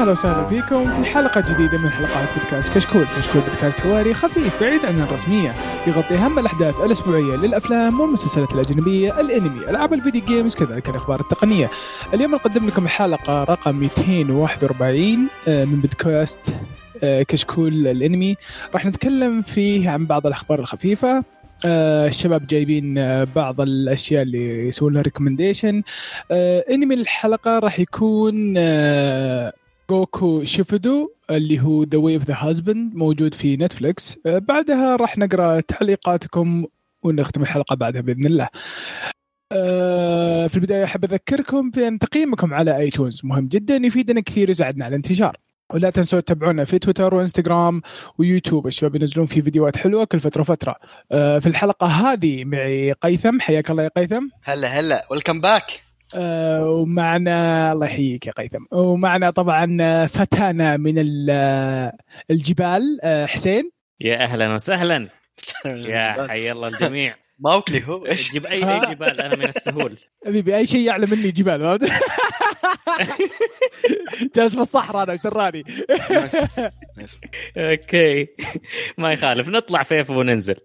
أهلا وسهلا فيكم في حلقة جديدة من حلقات بودكاست كشكول، كشكول بودكاست حواري خفيف بعيد عن الرسمية، يغطي أهم الأحداث الأسبوعية للأفلام والمسلسلات الأجنبية، الأنمي، ألعاب الفيديو games كذلك الأخبار التقنية. اليوم نقدم لكم حلقة رقم 241 آه، من بودكاست آه، كشكول الأنمي، راح نتكلم فيه عن بعض الأخبار الخفيفة. آه الشباب جايبين آه بعض الأشياء اللي يسوون لها recommendation آه أنمي الحلقة راح يكون آه Gokushufudou اللي هو The Way of the Househusband موجود في نتفلكس آه بعدها راح نقرأ تعليقاتكم ونختم الحلقة بعدها بإذن الله. آه في البداية أحب أذكركم بأن تقييمكم على آيتونز مهم جدا يفيدنا كثير يساعدنا على الانتشار. ولا تنسوا تتابعونا في تويتر وإنستغرام ويوتيوب. الشباب ينزلون في فيديوهات حلوة كل فترة وفترة. آه في الحلقة هذه معي قيثم. حياك الله يا قيثم. هلا هلا welcome back ومعنا الله يحييك يا قيثم. ومعنا طبعا فتانا من ال- الجبال آه حسين. يا أهلا وسهلا. يا حي الله الجميع. ما وكلي هو إيش؟ جيب أي جبال أنا من السهول. حبيبي أي شيء يعلى مني جبال؟ جالس في الصحراء أنا تراني nice. okay. ما يخالف. نطلع فيفا وننزل.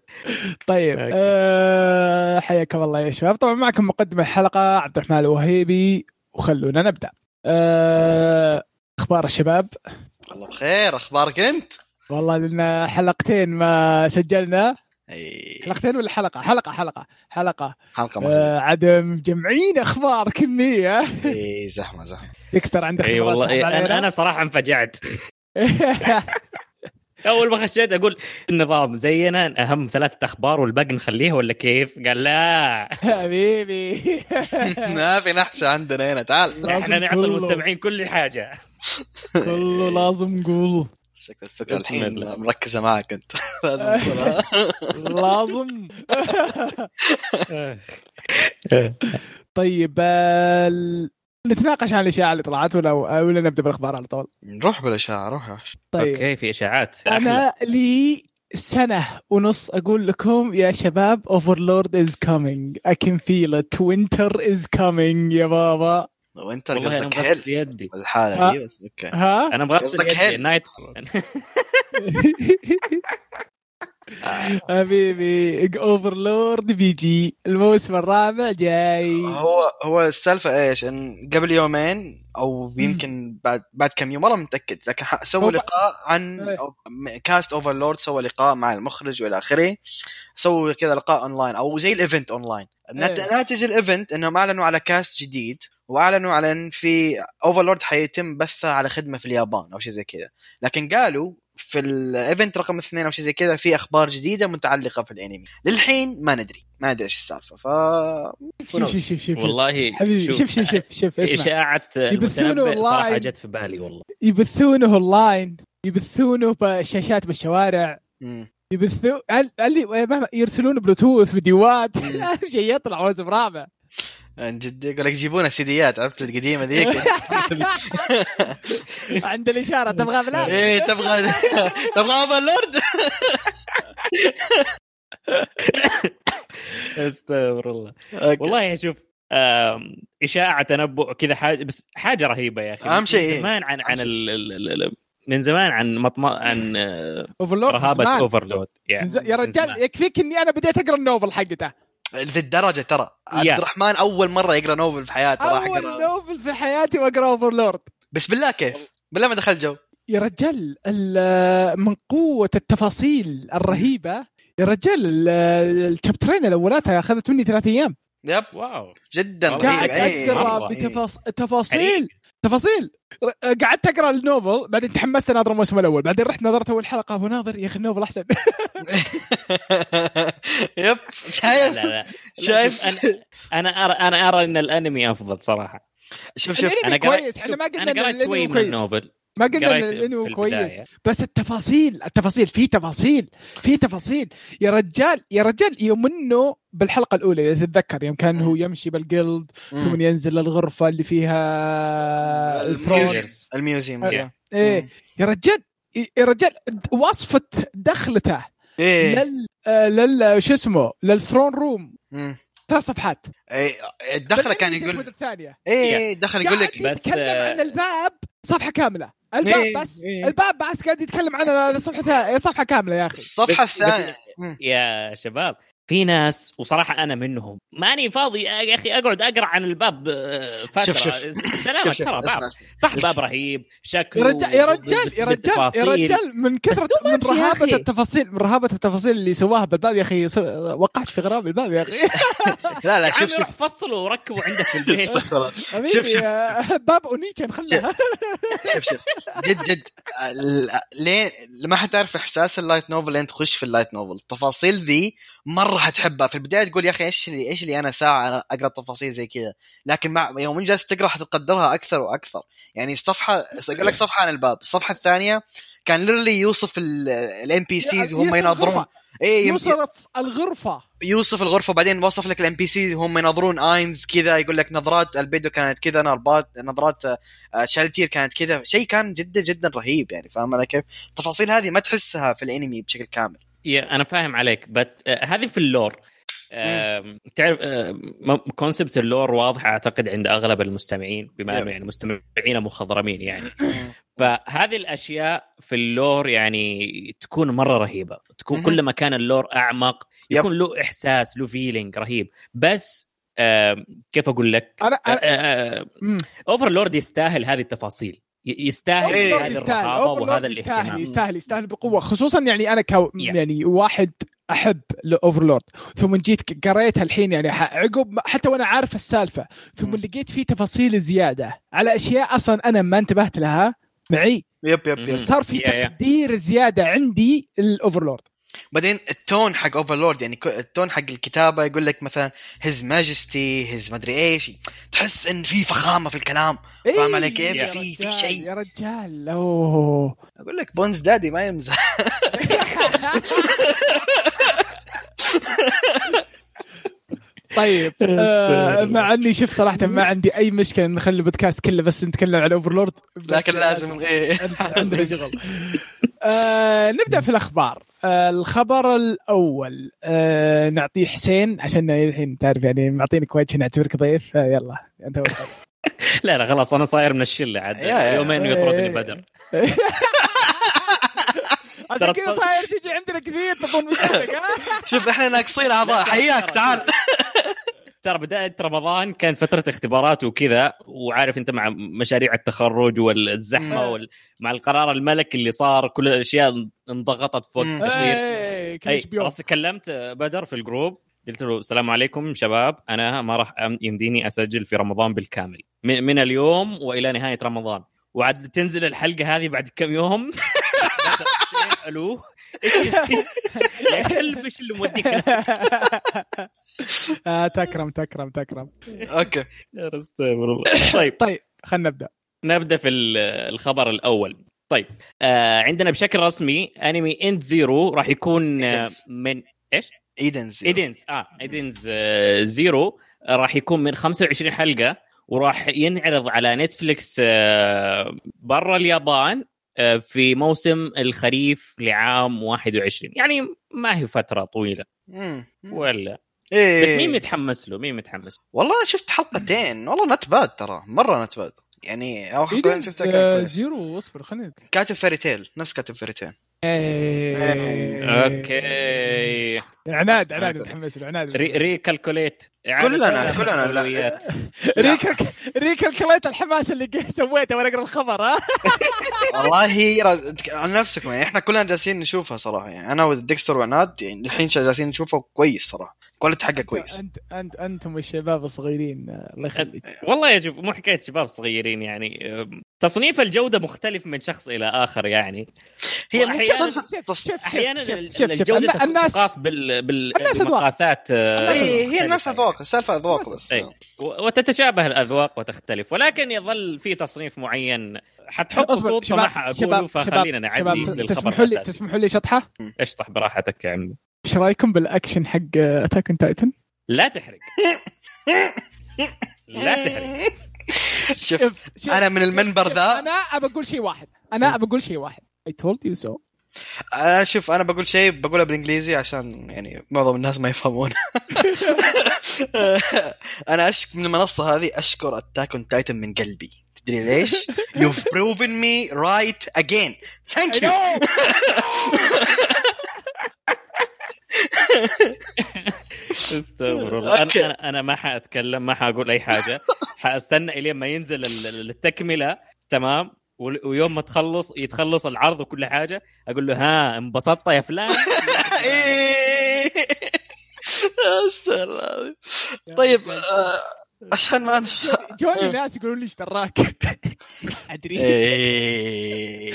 طيب. آه حياكم الله يا شباب. طبعا معكم مقدم الحلقة عبد الرحمن الوهيبي وخلونا نبدأ. آه أخبار الشباب؟ الله بخير. أخبارك أنت؟ والله لنا حلقتين ما سجلنا. إي. حلقتين ولا حلقة؟ حلقة حلقة حلقة. حلقة ما آه. عدم مجمعين أخبار كمية. إي زحمة زحمة. ديكستر عندك إي والله إيه؟ أنا أنا صراحة انفجعت. أول ما خشيت أقول النظام زينا أهم ثلاثة أخبار والباقي نخليه ولا كيف؟ قال لا. حبيبي. ما في نحشه عندنا هنا تعال. إحنا نعطي. المستمعين كل حاجة. كله لازم نقول. شكل الفكرة الحين الله. مركزة معك أنت. لازم تقولها. لازم. طيب آه، ال- نتناقش عن الاشاعه اللي طلعت ولا ولا نبدأ بالأخبار على طول؟ نروح بالاشاعه روح يا وحش. طيب. أوكي في إشاعات. أنا لي سنة ونص أقول لكم يا شباب اوفرلورد از كامينج اي كان فيل ات وينتر از كامينج يا بابا. وانت قصدك هيل. يدي. الحالة دي بس أوكي. ها؟ أنا مغسل قصدك يدي هيل. نايت آه. حبيبي أوفرلورد بيجي الموسم الرابع جاي. هو هو السالفة إيش؟ إن قبل يومين أو يمكن بعد بعد كم يوم مره متأكد لكن سووا لقاء عن إيه. أو- كاست اوفرلورد سوى لقاء مع المخرج وإلى آخره. سووا كذا لقاء اونلاين أو زي ال event online نت- إيه. ناتج ال event إنهم أعلنوا على cast جديد. وأعلنوا على إن في Overlord حيتم بثه على خدمة في اليابان أو شيء زي كذا. لكن قالوا في ال event رقم اثنين أو شيء زي كذا في أخبار جديدة متعلقة في الأنمي. للحين ما ندري ما ندري إيش السالفة ف شوف شوف شوف شوف. والله حبيبي شوف شوف شوف شوف اسمع. إشاعة يبثونه أونلاين. جت في بالي والله. يبثونه اونلاين يبثونه بشاشات بالشوارع. يبثوا ال- اللي يرسلون بلوتوث فيديوهات. شيء يطلع موسم رابع. عن جد يقول لك جيبونا سيديات عرفت القديمة ذيك؟ عند الإشارة تبغى بلا إيه تبغى تبغى Overlord استغفر الله. والله شوف إشاعة تنبؤ كذا حاجة بس حاجة رهيبة يا أخي. أهم شيء من إيه؟ زمان عن عن من زمان عن مطم... عن آه، Overlord رهابة Overlord يا رجال يكفيك إني أنا بديت أقرأ ال novel حقته. في الدرجه ترى. عبد يا. الرحمن أول مرة يقرأ novel في حياته راح أول يقرأ. novel في حياتي وأقرأ Overlord بس بالله كيف؟ بالله ما دخل جو. يا رجال ال- من قوة التفاصيل الرهيبة يا رجال ال- الشابترين الأولات أخذت مني ثلاث أيام. Yep. Wow. جدا رهيب. قاعد إيه. أقرأ. بتفاصيل تفاصيل. ر- قعدت أقرأ ال novel بعدين تحمست أناظر الموسم الأول. بعدين رحت نظرت اول حلقه وناظر يا أخي ال novel أحسن. يب شايف؟ لا لا شايف؟ أنا أنا أرى أنا أرى إن الأنمي أفضل صراحة. شوف شوف الأنمي أنا قريت كويس، شوف، ما قلنا أنا قريت شوي من. ال novel. ما قلنا قريت إن الأنمي في كويس. بس التفاصيل التفاصيل في تفاصيل في تفاصيل. يا رجال يا رجال يوم إنه بالحلقة الأولى إذا تتذكر يوم كان هو يمشي بال guild ثم. ينزل للغرفه اللي فيها ال throne. ال museum ال museum أه. إيه. يا رجال يا رجال وصفة دخلته إيه. لل آه، لل شو اسمه لل throne room. ثلاث صفحات. إيه، الدخلة كان يقول الثانية. إيه دخل يقول لك بس، يتكلم عن الباب. صفحة كاملة الباب إيه، بس إيه. الباب بس قاعد يتكلم عن صفحة صفحة كاملة يا أخي الصفحه الثانية. يا شباب في ناس وصراحة أنا منهم. ماني فاضي يا أخي أقعد أقرأ عن الباب آه، فترة. شوف شوف سلامك شوف شوف ترى باب. صح. باب رهيب. يا شكله رجال يا رجال يا رجال يا. رجال من كثرة من يا رهابة. التفاصيل من رهابة التفاصيل اللي سواها بالباب يا أخي وقعت في غرام الباب يا أخي. لا لا يا شوف شوف فصله وركبه عندك في البيت. شوف شوف باب اونيتشن خلها شوف شوف جد جد. ليه ما حتعرف إحساس ال light novel لين تخش في ال light novel. التفاصيل ذي مرة حتحبها. في البداية تقول يا أخي إيش اللي إيش اللي أنا ساعة أقرأ تفاصيل زي كذا؟ لكن مع يوم جالس تقرأ حتقدرها أكثر وأكثر. يعني الصفحه أقول لك صفحة عن الباب. الصفحة الثانية كان ليرلي يوصف ال NPCs وهم يناظرون. الغرفة. اي يوصف الغرفة. يوصف الغرفة. بعدين وصف لك ال NPC وهم يناظرون. اينز كذا يقول لك نظرات البيدو كانت كذا نظرات نظرات آه، شالتير كانت كذا. شيء كان جدا جدا رهيب يعني فاهم أنا كيف؟ التفاصيل هذه ما تحسها في الأنمي بشكل كامل. أنا فاهم عليك بس آه، هذه في ال lore تعرف concept ال lore واضح أعتقد عند أغلب المستمعين بما أنه. يعني مستمعين مخضرمين يعني فهذه الأشياء في ال lore يعني تكون مرة رهيبة تكون. كل ما كان ال lore أعمق. يكون له إحساس له feeling رهيب بس كيف أقول لك أنا. Overlord يستاهل هذه التفاصيل يستاهل إيه. هذه يستاهل الرهابه وهذا يستاهل الاهتمام يستاهل يستاهل بقوة خصوصا يعني أنا كو Yeah. يعني واحد أحب Overlord ثم جيت قريتها الحين يعني ح- عقب حتى وأنا عارف السالفة ثم. لقيت فيه تفاصيل زيادة على أشياء أصلا أنا ما انتبهت لها معي يب يب. يب صار في. تقدير زيادة عندي ال Overlord بعدين ال tone حق Overlord يعني ال tone حق الكتابة يقول لك مثلا His majesty his مدري إيش تحس إن في فخامة في الكلام فاهم علي كيف؟ إيه، في- في شيء. يا رجال أوه أقول لك Bones Daddy ما يمزح طيب آه. مع اني شوف صراحة ما عندي أي مشكلة نخلي البودكاست كله بس نتكلم عن Overlord لكن لازم إيه. عندنا شغل. آه نبدأ في الأخبار. آه الخبر الأول. آه نعطيه حسين عشان الحين تعرف يعني معطينك وجه نعتبرك ضيف آه يلا أنت. لا لا خلاص أنا صاير من الشلة عاد. يومين يطردني بدر. عشان كذا صاير تجي عندنا كثير تظن شوف إحنا ناقصين اعضاء حياك تعال. ترى بداية رمضان كان فترة اختبارات وكذا وعارف أنت مع مشاريع التخرج والزحمة. وال... مع القرار الملكي اللي صار كل الأشياء انضغطت في وقت. قصير. إيه، كلمت بدر في الجروب قلت له السلام عليكم شباب أنا ما راح يمديني أسجل في رمضان بالكامل. من من اليوم وإلى نهاية رمضان. وعاد تنزل الحلقة هذه بعد كم يوم؟ ألو؟ يا كلب إيش اللي موديك؟ آه تكرم تكرم تكرم okay يا استغفر الله طيب طيب خلينا نبدأ نبدأ في ال- الخبر الأول طيب آه عندنا بشكل رسمي أنمي Edens Zero راح يكون آه. من إيش؟ Edens Edens آه Edens آه Zero راح يكون من 25 حلقة وراح ينعرض على نتفليكس آه برا اليابان في موسم الخريف لعام 21 يعني ما هي فترة طويلة. ولا. إيه. بس مين متحمس له؟ مين متحمس والله أنا شفت حلقتين. والله not bad ترى. مرة نت باد يعني أو حلقتين Edens، شفتها كان آه، كويس زيرو اصبر خلينا كاتب Fairy Tail نفس كاتب Fairy Tail إيه. Okay. عناد عناد متحمس له. عناد. ري ريكالكوليت كلنا- كلنا، لا. لا reca- recalculate الحماس اللي سويته وأنا اقرا الخبر ها؟ والله عن نفسكم يعني إحنا كلنا جالسين نشوفها صراحة يعني. أنا وديكستر وعناد يعني الحين جالسين نشوفه كويس صراحة. Quality حقه كويس. انت انت أنتم الشباب الصغيرين الله يخليك. والله يا شوف مو حكاية شباب صغيرين يعني. تصنيف الجودة مختلف من شخص إلى آخر يعني. هي مو سالفه شوف أحيانا شوف ال- شوف شوف الجودة الن- الناس تقاس بال بال الناس أذواق. بمقاسات آه، الناس هي الناس يعني. أذواق السالفة أذواق بس. و- وتتشابه الأذواق وتختلف. ولكن يظل في تصنيف معين حتحط خطوط فما حاقوله فخلينا نعدي شباب للخبر تسمحوا لي تسمحوا لي شطحة؟ اشطح براحتك يا عمي. إيش رأيكم بالأكشن حق Attack on Titan؟ لا تحرق. لا تحرق. شوف أنا من المنبر ذا. أنا ابى أقول شيء واحد. أنا ابى أقول شيء واحد. I told you so. أنا شوف أنا بقول شيء بقولها بالإنجليزي عشان يعني معظم الناس ما يفهمون. أنا أشك من المنصة هذه أشكر Attack on Titan من قلبي. تدري ليش؟ You've proven me right again. Thank you. استغفر الله. أنا أنا ما حأتكلم ما حأقول أي حاجة. حأستنى إلين ما ينزل ال- ال- التكملة. تمام؟ ويوم ما تخلص يتخلص العرض وكل حاجة أقول له ها انبسطت يا فلان. إيه. أستغفر الله. طيب عشان ما انسى جوني ناس يقولون لي إيش دراك أدري. إيه.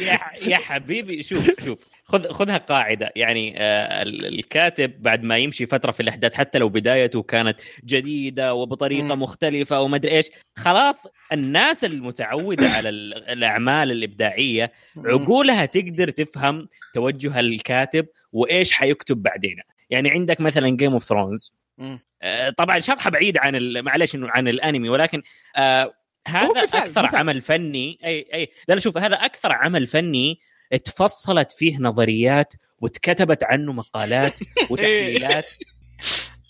يا يا حبيبي شوف شوف. خذ خذها قاعدة. يعني آه، ال- الكاتب بعد ما يمشي فترة في الأحداث حتى لو بدايته كانت جديدة وبطريقة. مختلفة وما أدري إيش خلاص الناس المتعودة على ال- الأعمال الإبداعية عقولها تقدر تفهم توجه الكاتب وإيش حيكتب بعدين. يعني عندك مثلا Game of Thrones. طبعا شطحه بعيد عن ال- معلش إنه عن الأنمي ولكن آه هذا مثال- أكثر مثال. عمل فني أي أي لا شوف هذا أكثر عمل فني اتفصلت فيه نظريات واتكتبت عنه مقالات وتحليلات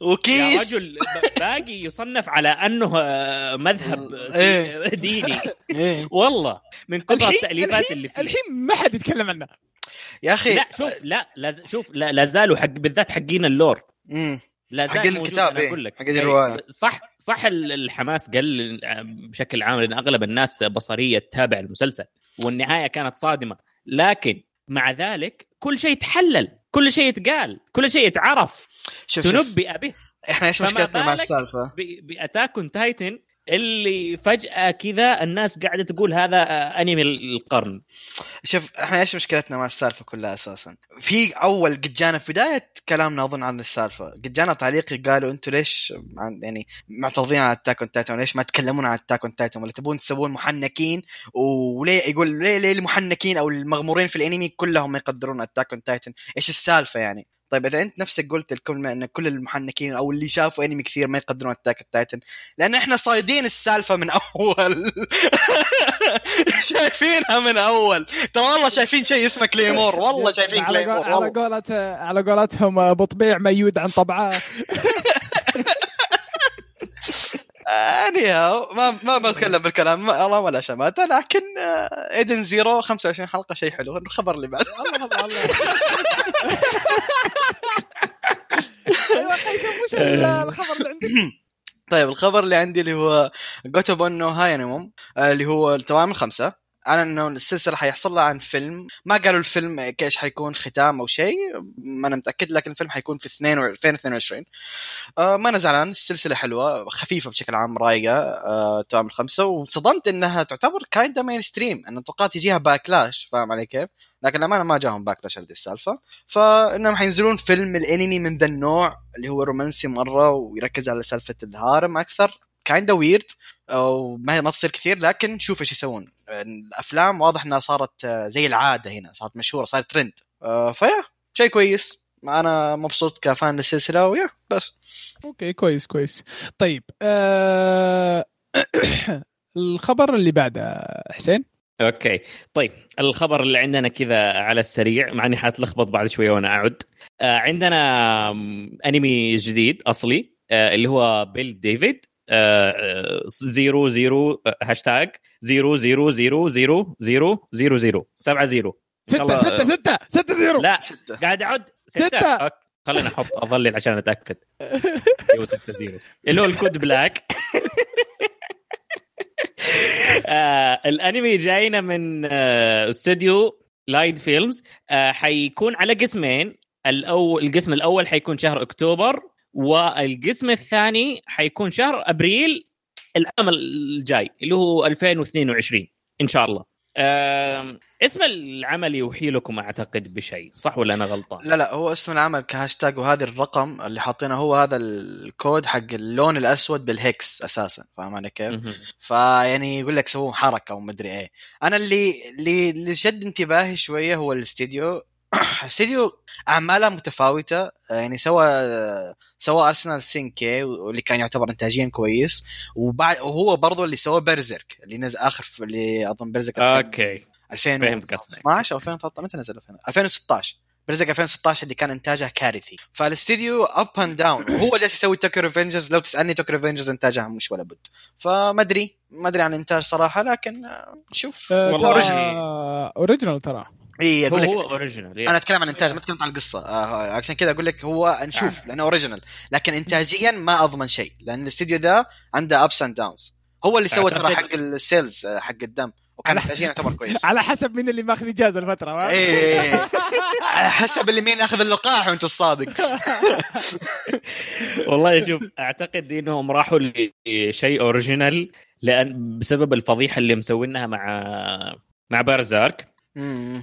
يا وكيس رجل ب- باقي يصنف على أنه آه، مذهب إيه. ديني إيه. والله من كثر التأليفات اللي فيه الحين ما حد يتكلم عنه يا أخي لا شوف لا شوف لا, زالوا حق بالذات حقين اللور. لا حق الكتاب، إيه، أقول لك. حق الرواية. إيه، صح صح ال- الحماس قل بشكل عام لأن أغلب الناس بصرية تتابع المسلسل والنهاية كانت صادمة. لكن مع ذلك كل شيء تحلل كل شيء يتقال كل شيء يتعرف. شوف شوف. تنبئ به. إحنا إيش مشكلتنا مع السالفة؟ ب Attack on Titan اللي فجأة كذا الناس قاعدة تقول هذا آه، أنمي القرن شوف إحنا إيش مشكلتنا مع السالفة كلها أساسا؟ في أول قد جانا في بداية كلامنا أظن عن السالفة، قد جانا تعليق قالوا أنتم ليش عن- يعني معترضين على Attack on Titan ليش ما تتكلمون عن Attack on Titan ولا تبون تسوون محنكين وليه يقول ليه ليه المحنكين أو المغمورين في الأنمي كلهم ما يقدرون Attack on Titan؟ إيش السالفة يعني؟ طيب إذا أنت نفسك قلت الكلمة إن كل المحنكين أو اللي شافوا أنمي كثير ما يقدرون اتاك التايتن لأن إحنا صايدين السالفة من أول. شايفينها من أول. ترى والله شايفين شيء اسمه كليمور والله شايفين كليمور على قولة على قولتهم ابو طبيع ميود عن طبعه. يعني ما ما بتكلم بالكلام. الله ولا شماته لكن آه، ايدن زيرو 25 حلقة شيء حلو. الخبر اللي الله الخبر اللي؟ طيب الخبر اللي عندي اللي هو Gotoubun no Hanayome اللي هو التوام الخمسة أنا انه السلسلة حيحصل لها عن فيلم. ما قالوا الفيلم إيش حيكون ختام أو شيء ما أنا متأكد لكن الفيلم حيكون في 2 2022 آه ما أنا زعلان السلسلة حلوة خفيفة بشكل عام رايقة آه توام الخمسة. وصدمت إنها تعتبر kinda mainstream أنا توقعت يجيها backlash فاهم علي كيف؟ لكن للأمانة ما جاهم backlash هذه السالفة. فإنهم حينزلون فيلم الأنمي من ذا النوع اللي هو رومانسي مرة ويركز على سالفة ال harem أكثر. kinda weird وما ما تصير كثير لكن شوف إيش يسوون. الأفلام واضح إنها صارت آه، زي العادة هنا صارت مشهورة صارت ترند آه، ف yeah شيء كويس. أنا مبسوط ك fan للسلسلة و yeah بس. okay كويس كويس. طيب آه، الخبر اللي بعده حسين؟ okay. طيب الخبر اللي عندنا كذا على السريع مع إني حاتلخبط بعد شوية وأنا أعد. آه عندنا أنمي جديد أصلي آه اللي هو Build Divide zero zero آه، هاشتاج zero zero zero zero zero zero zero سبعة zero. ستة ستة ستة ستة zero. لا ستة. قاعد أعد ستة, ستة. خليني أحط أظلل عشان أتأكد. أيوه 6 0 اللي هو ال Code Black. آه الأنمي جاينا من آه استوديو Liden Films آه حيكون على قسمين. الأول القسم الأول حيكون شهر أكتوبر. والقسم الثاني حيكون شهر أبريل العام الجاي اللي هو 2022 إن شاء الله اسم العمل يوحي لكم أعتقد بشيء صح ولا أنا غلطان؟ لا لا هو اسم العمل كهاشتاج وهذا الرقم اللي حاطينه هو هذا الكود حق اللون الأسود بال hex أساسا فاهم علي كيف؟ فيعني يقول لك سووا حركة ومدري إيه أنا اللي اللي اللي شد انتباهي شوية هو الاستديو استديو أعماله متفاوتة يعني سوى سوى Arslan Senki واللي كان يعتبر انتاجيا كويس وبعد وهو برضه اللي سوى Berserk اللي نزل آخر في اللي أظن Berserk okay. 2000 فهمت قصدك. 2012 أو 2013 متى نزل 2000 2016 Berserk 2016 اللي كان انتاجها كارثي. فالاستديو up and down وهو جالس يسوي Tokyo Revengers لو تسألني Tokyo Revengers إنتاجها مش ولا بد. فما أدري ما أدري عن الإنتاج صراحة لكن آه، نشوف. آه، والله. original ترى. اي هو أقول هو لك original أنا أتكلم عن الانتاج ما اتكلم عن القصة. آه عشان كذا أقول لك هو نشوف لأنه original لكن انتاجيا ما أضمن شيء لأن الاستديو ذا عنده ups and downs هو اللي سوى ترى حق ال Cells آه، حق الدم. وكان انتاجيا يعتبر كويس. على حسب مين اللي ماخذ إجازة الفترة إيه على حسب اللي مين أخذ اللقاح وأنت الصادق. والله شوف أعتقد إنهم راحوا لشيء original لأن بسبب الفضيحة اللي مسوينها مع مع Berserk.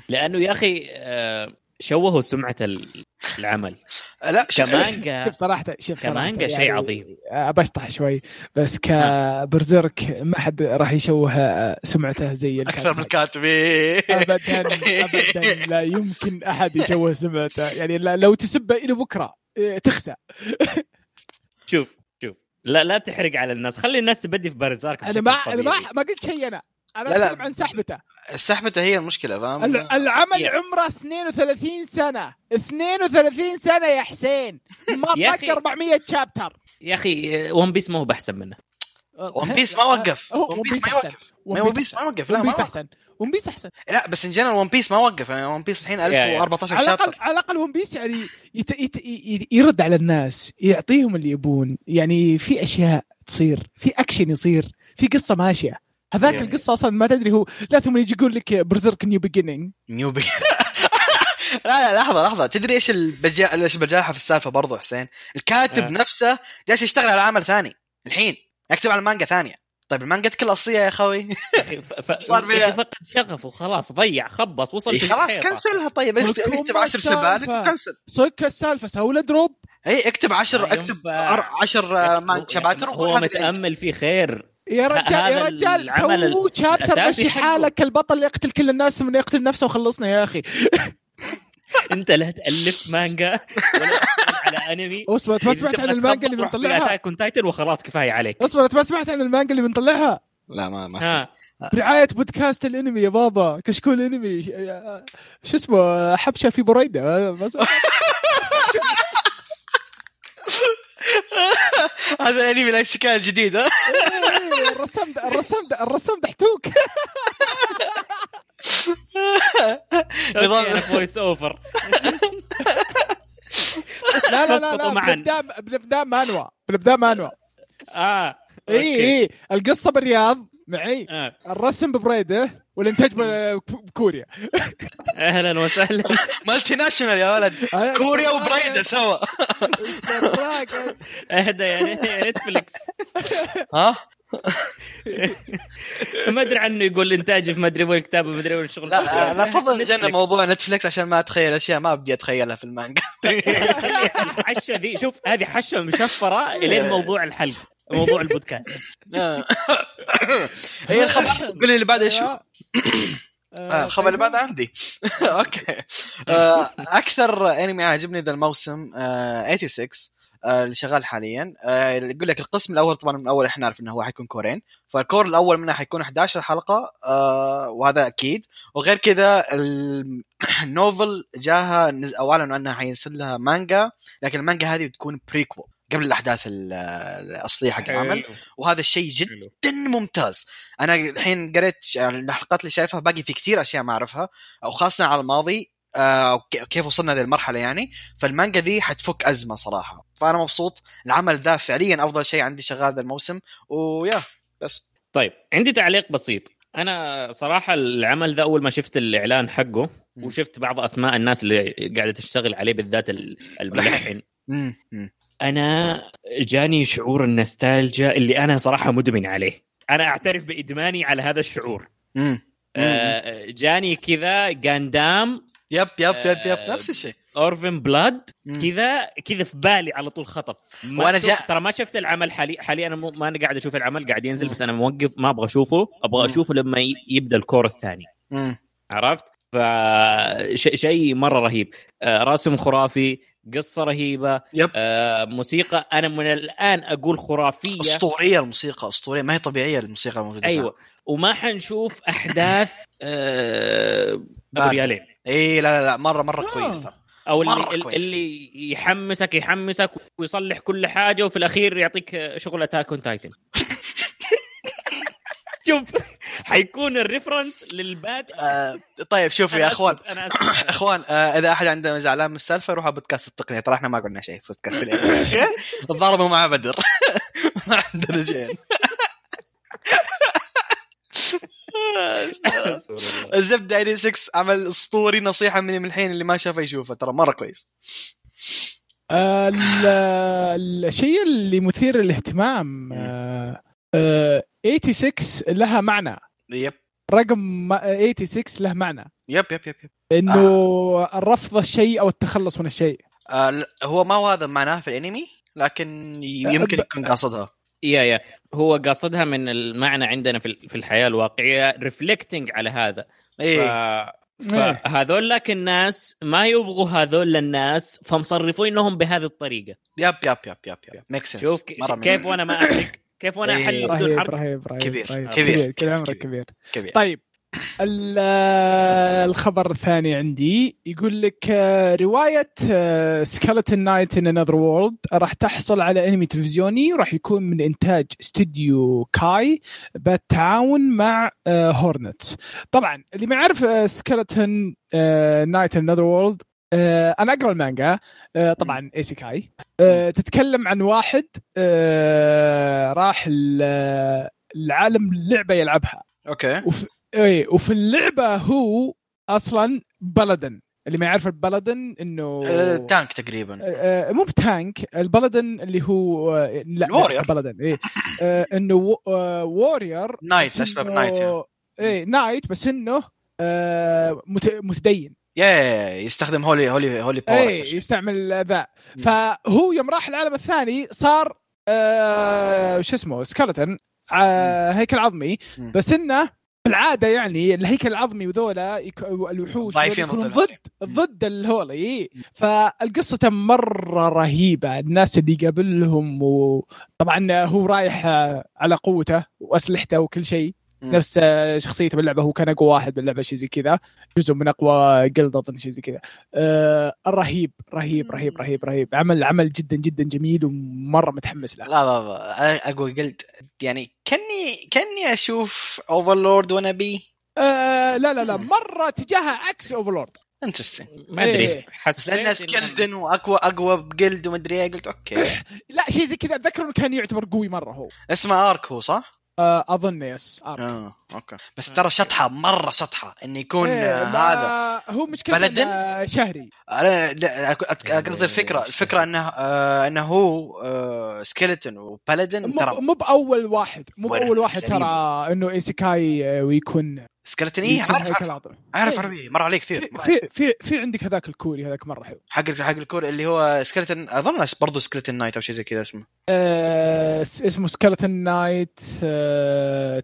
لأنه يا أخي آه، شوهوا سمعة ال- العمل. لا شوف كمانجا شوف صراحة شوف صراحة كمانجا شيء يعني عظيم. بشطح شوي بس كبرزيرك ما حد راح يشوه سمعته زي أكثر من الكاتب. الكاتب إيه. ابدا ابدا لا يمكن أحد يشوه سمعته. يعني لو تسبه إلى بكرة تخسى شوف شوف. لا لا تحرق على الناس. خلي الناس تبدي في بارزارك أنا ما بشكل أنا ما طبيعي. ما قلت شيء أنا. أنا لا، لا. عن سحبته. سحبته هي المشكلة فاهم؟ ال- العمل يا. عمره 32 سنة. 32 سنة يا حسين. ما طق أخي. 400 chapter يا أخي One Piece ما هو بأحسن منه. One Piece ما وقف. One Piece ما. يوقف One Piece ما وقف. لا One ما أحسن. One Piece أحسن. لا بس in general One Piece ما وقف. يعني One Piece الحين يا- يا. 1014 على الاقل chapter على الأقل One Piece يعني يت... يت... ي- يرد على الناس يعطيهم اللي يبون. يعني في أشياء تصير في اكشن يصير في قصة ماشية. هذاك يعني. القصة أصلا ما تدري هو لا ثم يجي يقول لك برزيرك نيو بيجيننج نيو لا لا لحظة لحظة تدري إيش البجا... إيش البجاحه في السالفة برضو حسين الكاتب آه. نفسه جالس يشتغل على عمل ثاني الحين يكتب على مانجا ثانية طيب المانجا كل أصلية يا أخوي. صار فيها. فقد شغفه خلاص ضيع خبص وصل إيه خلاص. كنسلها طيب اكتب مفهوم اكتب 10 شبالك السالفة. وكنسل صك السالفة سوي له دروب اي اكتب 10 ما اكتب ينفع. 10 مان هو- شباتر هو. متأمل في خير يا رجال يا رجال سووا شابتر مشي. حالك البطل يقتل كل الناس ثم يقتل نفسه وخلصنا يا أخي. أنت لا تألف مانجا ولا على أنمي. أصبر ما سمعت عن المانجا اللي بنطلعها؟ اتاك اون تايتن وخلاص كفاية عليك. أصبر ما سمعت عن المانجا اللي بنطلعها؟ لا ما ما برعاية بودكاست الأنمي يا بابا كشكول انمي شو اسمه حبشة في ما سمعت. هذا الانمي الايسيكاي الجديد ها؟ الرسام ده الرسام ده الرسام دحتوك. نظام- voice over لا لا لا لا. بالابداع بالابداع مانوا بالابداع مانوا. آه إي إي القصة بالرياض معي. آه. الرسم ببريدة. والانتاج بكوريا. أهلا وسهلا. multinational يا ولد. كوريا وبريده سوا. أهدى يا يا Netflix ها؟ ما أدري عنه يقول انتاجي في ما أدري وين كتابه ما أدري وين الشغل لا لا افضل Netflix. موضوع Netflix عشان ما أتخيل أشياء ما بدي أتخيلها في المانجا. الحشه ذي شوف هذه حشة مشفرة إلين موضوع الحلقة. موضوع البودكاست. آه. هي الخبر قول لي اللي بعده شو؟ آه، الخبر اللي بعده عندي. okay. آه، أكثر انمي عجبني ذا الموسم آه، 86 آه، اللي شغال حاليا. آه، يقول لك القسم الأول طبعا من اول إحنا نعرف إنه هو حيكون كورين. فال cour الأول منه حيكون 11 حلقة وهذا أكيد. وغير كذا ال- ال novel جاها أو أعلنوا إنها حينزل لها مانجا لكن المانجا هذه بتكون prequel قبل الأحداث ال- الأصلية حق العمل. وهذا الشيء جدا ممتاز. أنا الحين قريت يعني الحلقات اللي شايفها باقي في كثير أشياء ما أعرفها أو خاصة على الماضي آه، وك- كيف وصلنا للمرحله يعني. فالمانجا ذي حتفك أزمة صراحة. فأنا مبسوط. العمل ذا فعليا أفضل شيء عندي شغال ذا الموسم. ويا بس. طيب عندي تعليق بسيط. أنا صراحة العمل ذا أول ما شفت الإعلان حقه. وشفت بعض أسماء الناس اللي قاعدة تشتغل عليه بالذات ال- الملحن. أنا جاني شعور النستالجيا اللي أنا صراحة مدمن عليه أنا أعترف بإدماني على هذا الشعور مم. مم. آه، جاني كذا Gundam yep yep yep yep آه، نفس الشيء Orphan Blood. كذا كذا في بالي على طول خطف شفت- جا- ترى ما شفت العمل حالي حاليا أنا مو- ما أنا قاعد أشوف العمل قاعد ينزل بس أنا موقف ما أبغى أشوفه أبغى. أشوفه لما ي- يبدأ ال cour الثاني مم. عرفت فشيء مرة رهيب آه، رسم خرافي قصة رهيبة. yep. آه، موسيقى. أنا من الآن أقول خرافية. أسطورية الموسيقى أسطورية. ما هي طبيعية الموسيقى الموجودة أيوه. وما حنشوف أحداث آه، أبو باردة. ريالين. اي لا لا لا. مرة مرة آه. كويس ترى. أو اللي, كويس. اللي يحمسك يحمسك ويصلح كل حاجة وفي الأخير يعطيك شغل اتاك اون تايتن شوف حيكون الريفرنس للباد آه طيب شوفوا يا أخوان. أخوان آه إذا أحد عنده زعلان من السالفة روحوا بودكاست التقنية. ترى إحنا ما قلنا شيء في بودكاست تضاربوا مع بدر. ما عندنا شيء. الزبده اي 6 عمل اسطوري نصيحة مني من الحين اللي ما شافه يشوفه. ترى مرة كويس. ال- الشيء اللي مثير للاهتمام آه، آه، 86 لها معنى. يب. رقم 86 له معنى. يب يب يب, يب. إنه الرفض الشيء أو التخلص من الشيء. آه هو ما هو هذا معناه في الانمي لكن يمكن يكون قاصدها. yeah yeah. هو قاصدها من المعنى عندنا في في الحياة الواقعية reflecting على هذا. ف... إيه. فهذول لك الناس ما يبغوا هذول الناس فمصرفينهم بهذه الطريقة. yep yep yep yep yep. make sense شوف ك- كيف وأنا ما احرق كيف وأنا إيه. احل بدون رهيب حرق رهيب رهيب كبير، رهيب كبير، كبير كل عمرك كبير. كبير كبير طيب ال- آه، الخبر الثاني عندي يقول لك آه، رواية Skeleton Knight in Another World راح تحصل على أنمي تلفزيوني وراح يكون من إنتاج استوديو Kai بالتعاون مع Hornets طبعا اللي ما يعرف Skeleton Knight in Another World أنا أقرأ المانجا. آه، طبعا isekai. آه، تتكلم عن واحد آه، راح ال- العالم لعبة يلعبها. أوكي. وفي اي وفي اللعبة هو أصلا paladin. اللي ما يعرف ال paladin إنه آه، tank تقريبا. آه، مو ب tank ال paladin اللي هو آه، لا ال warrior. paladin اي آه، إنه آه، warrior knight أشبه بنايت. اي knight بس إنه آه، مت- متدين. yeah يستخدم holy holy holy power اي يستعمل ذا فهو يوم راح العالم الثاني صار آه شو اسمه skeleton آه هيكل عظمي. بس إنه بالعادة يعني الهيكل العظمي وذولا يك... الوحوش ضعيفين ضد ضد ضد الهولي. فالقصة مرة رهيبة. الناس اللي يقابلهم وطبعا هو رايح آه، على قوته وأسلحته وكل شيء. نفس شخصيته باللعبة هو كان أقوى واحد باللعبة شيء زي كذا. جزء من أقوى جلد أظن شيء زي كذا. آه رهيب رهيب رهيب رهيب رهيب. عمل عمل جدا جدا جميل ومرة متحمس له. لا لا لا. أقول قلت يعني كأني كأني أشوف Overlord وأنا بي آه لا لا لا. مرة تجاهها عكس Overlord interesting ما أدري. إيه. بس حسيت لأنه skeleton وأقوى أقوى بجلد ومدري إيه قلت okay. لا شيء زي كذا. أتذكر إنه كان يعتبر قوي مرة هو. اسمه Arc هو صح؟ آه أظن yes Arc. آه okay بس ترى شطحة مرة شطحة انه يكون إيه، آه، هذا هو مشكلة paladin؟ إنه شهري لا، أت- قصدي الفكرة الفكرة إنه آه إنه هو آه skeleton و paladin مو ترى مو بأول واحد مو بأول واحد. ترى إنه isekai آه، ويكون يكون عارف عارف. عارف إيه. عربي مر عليه كثير. في في في, عندك هذاك الكوري هذاك مرة حلو. حق حق الكور اللي هو skeleton أظن برضه Skeleton Knight أو شيء زي كذا اسمه. آه اسمه Skeleton Knight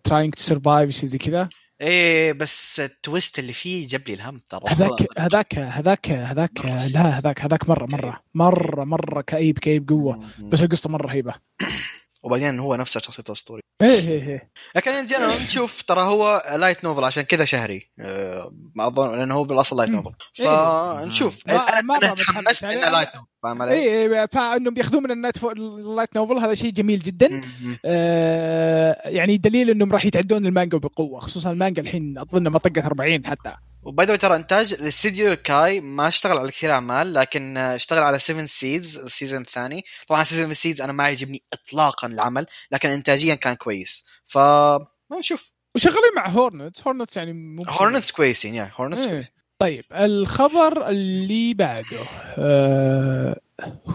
trying to survive شيء زي كذا. إيه بس ال twist اللي فيه جاب لي الهم ترى. هذاك هذاك هذاك هذاك لا هذاك هذاك مره مره مره مرة كئيب كئيب قوة. بس القصة مرة رهيبة. وبعدين هو نفسه شخصية الاسطوري إيه إيه إيه لكن in general نشوف ترى هو light novel عشان كذا شهري آه، ما أظن لأنه هو بالأصل light. novel إيه. فنشوف أنا تحمست. إنه light novel فاهم علي؟ إيه فإنهم بياخذون من النت فو... ال light novel هذا شيء جميل جدا. آه يعني دليل إنهم راح يتعدون المانجا بقوة خصوصا المانجا الحين أظن ما طقت 40 حتى و by the ترى انتاج الاستديو Kai ما اشتغل على كثير أعمال لكن اشتغل على 7 Seeds ال season الثاني. طبعا 7 Seeds أنا ما يعجبني اطلاقا العمل لكن انتاجيا كان كويس. ف ما نشوف. وشغالين مع هورنتس هورنتس يعني ممكن هورنتس كويسين يا هورنتس. كويس طيب الخبر اللي بعده آه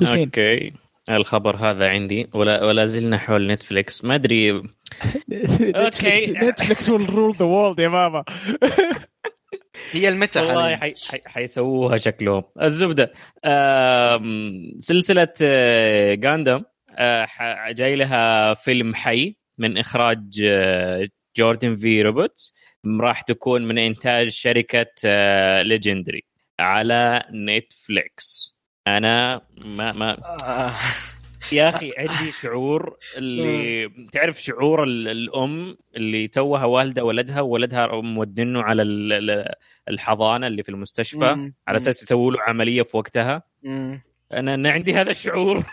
حسين. okay. الخبر هذا عندي. ولا ولا زلنا حول نتفليكس ما أدري. okay. نتفلكس will rule the world يا ماما. هي المتى والله حي... حي... حيسووها شكلهم. الزبدة. سلسلة آه، غاندام آه، ح- جاي لها فيلم حي من إخراج آه، جوردن فوت روبرتس راح تكون من إنتاج شركة ليجندري على نتفليكس أنا ما ما آه، يا أخي عندي شعور اللي تعرف شعور ال- الأم اللي توها والده ولدها وولدها مودينه على ال- ال- الحضانة اللي في المستشفى. على أساس يسووا له عملية في وقتها. أنا أنا عندي هذا الشعور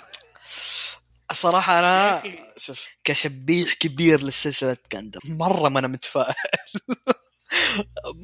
أنا أخي. شوف كشبيح كبير لسلسلة جاندم مرة ما أنا متفائل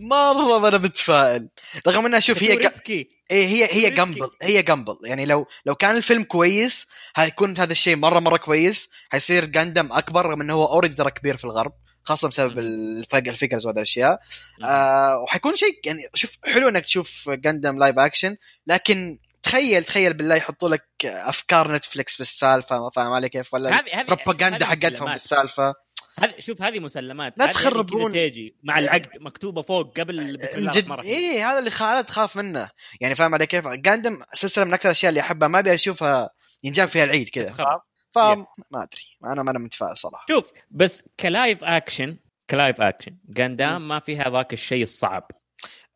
مرة ما أنا متفائل. رغم إنها شوف هي. risky إيه هي هي. gamble هي gamble يعني لو لو كان الفيلم كويس هيكون هذا الشيء مرة مرة كويس. حيصير جاندم أكبر رغم إنه هو already ترى كبير في الغرب خاصة بسبب ال figures وهذه الأشياء. آه وحيكون شيء يعني شوف حلو إنك تشوف جاندم live action لكن تخيل تخيل بالله يحطوا لك أفكار نتفلكس بالسالفة فاهم علي كيف؟ ولا هذه هذه بروباغندا هذه حقتهم. بالسالفة. هذه شوف هذه مسلمات. لا تخربون. تيجي مع العقد مكتوبة فوق قبل بسم الله الرحمن الرحيم. إيه هذا اللي خالد تخاف منه. يعني فاهم علي كيف؟ جاندم سلسلة من أكثر الأشياء اللي أحبها ما أبي أشوفها ينجاب فيها العيد كذا. تخرب. فما أدري. أنا ما أنا متفائل صراحة. شوف بس كلايف أكشن كلايف أكشن جاندام ما فيها ذاك الشيء الصعب.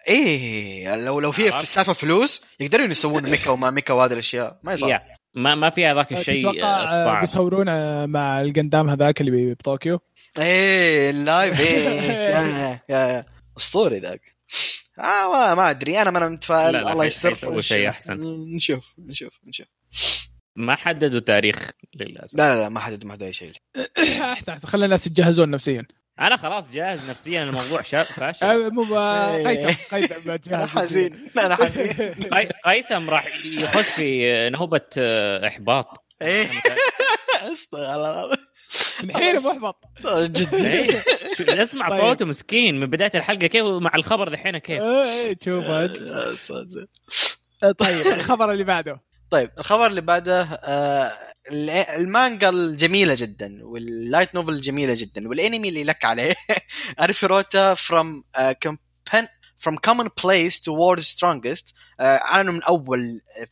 إيه لو لو في؟ السالفه فلوس يقدرون يسوون ميكا وما ميكا وهذه الأشياء. ما يصير ما ما فيها ذاك الشيء تتوقع آه، الصعب بيصورون آه، مع القندام هذاك اللي بطوكيو؟ إيه اللايف إيه يا يا يا أسطوري ذاك. آه ما, ما أدري أنا ما أنا متفائل الله يستر. شيء أحسن. نشوف نشوف نشوف. ما حددوا تاريخ للأسف. لا لا لا ما حد ما حد أي شيء. أحسن أحسن خلي الناس يتجهزون نفسيا. أنا خلاص جاهز نفسيا الموضوع شا- فاشل. آه، مو إيه. قيثم قيثم أنا حزين. أنا حزين. قي- قيثم راح يخش في نوبه آه، إحباط. إيه. استغفر الله محبط جد إيه. شو- نسمع طيب. صوته مسكين من بداية الحلقة كيف ومع الخبر دحين كيف؟ أنت. يا صدق. طيب الخبر اللي بعده. طيب الخبر اللي بعده آه المانجا الجميلة جدا وال light novel الجميلة جدا والانمي اللي لك عليه Arifureta from common place to world's strongest. آه، اعلنوا من أول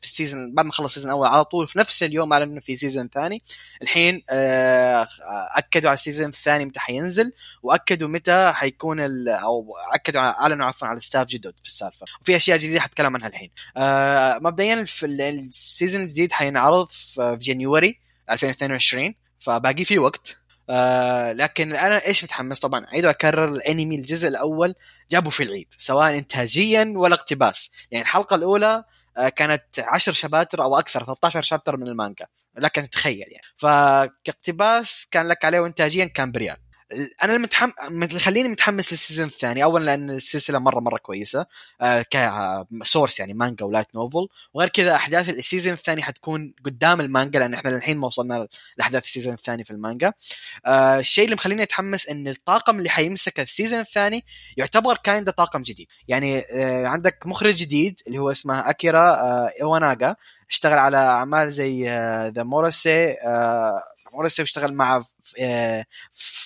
في ال season بعد ما خلص ال season الأول على طول. في نفس اليوم اعلنوا إنه في season ثاني. الحين آه، أكدوا على ال season الثاني متى حينزل. وأكدوا متى حيكون أو أكدوا أعلنوا عفوا على staff جدد في السالفة. وفي أشياء جديدة حتكلم عنها الحين. آه، مبدئيا في ال- ال season الجديد حينعرض في January 2022 فباقي في وقت. آه لكن أنا إيش متحمس؟ طبعا اعيد واكرر الأنمي الجزء الأول جابوا في العيد سواء انتاجيا ولا اقتباس. يعني الحلقة الأولى آه كانت 10 شباتر أو أكثر 13 chapter من المانجا. لكن تتخيل يعني. فكاقتباس كان لك عليه وانتاجيا كان بريال. أنا المتحم... اللي يخليني متحمس لل season الثاني. اولا لأن السلسلة مرة مرة كويسة آه ك source يعني مانجا و light novel وغير كذا أحداث ال season الثاني حتكون قدام المانجا لأن إحنا للحين ما وصلنا لأحداث ال season الثاني في المانجا. آه الشيء اللي مخليني أتحمس إن الطاقم اللي حيمسك ال season الثاني يعتبر kinda طاقم جديد. يعني آه عندك مخرج جديد اللي هو اسمه أكيرا آه ايواناغا اشتغل على أعمال زي ذا مورسي مورسي واشتغل مع آه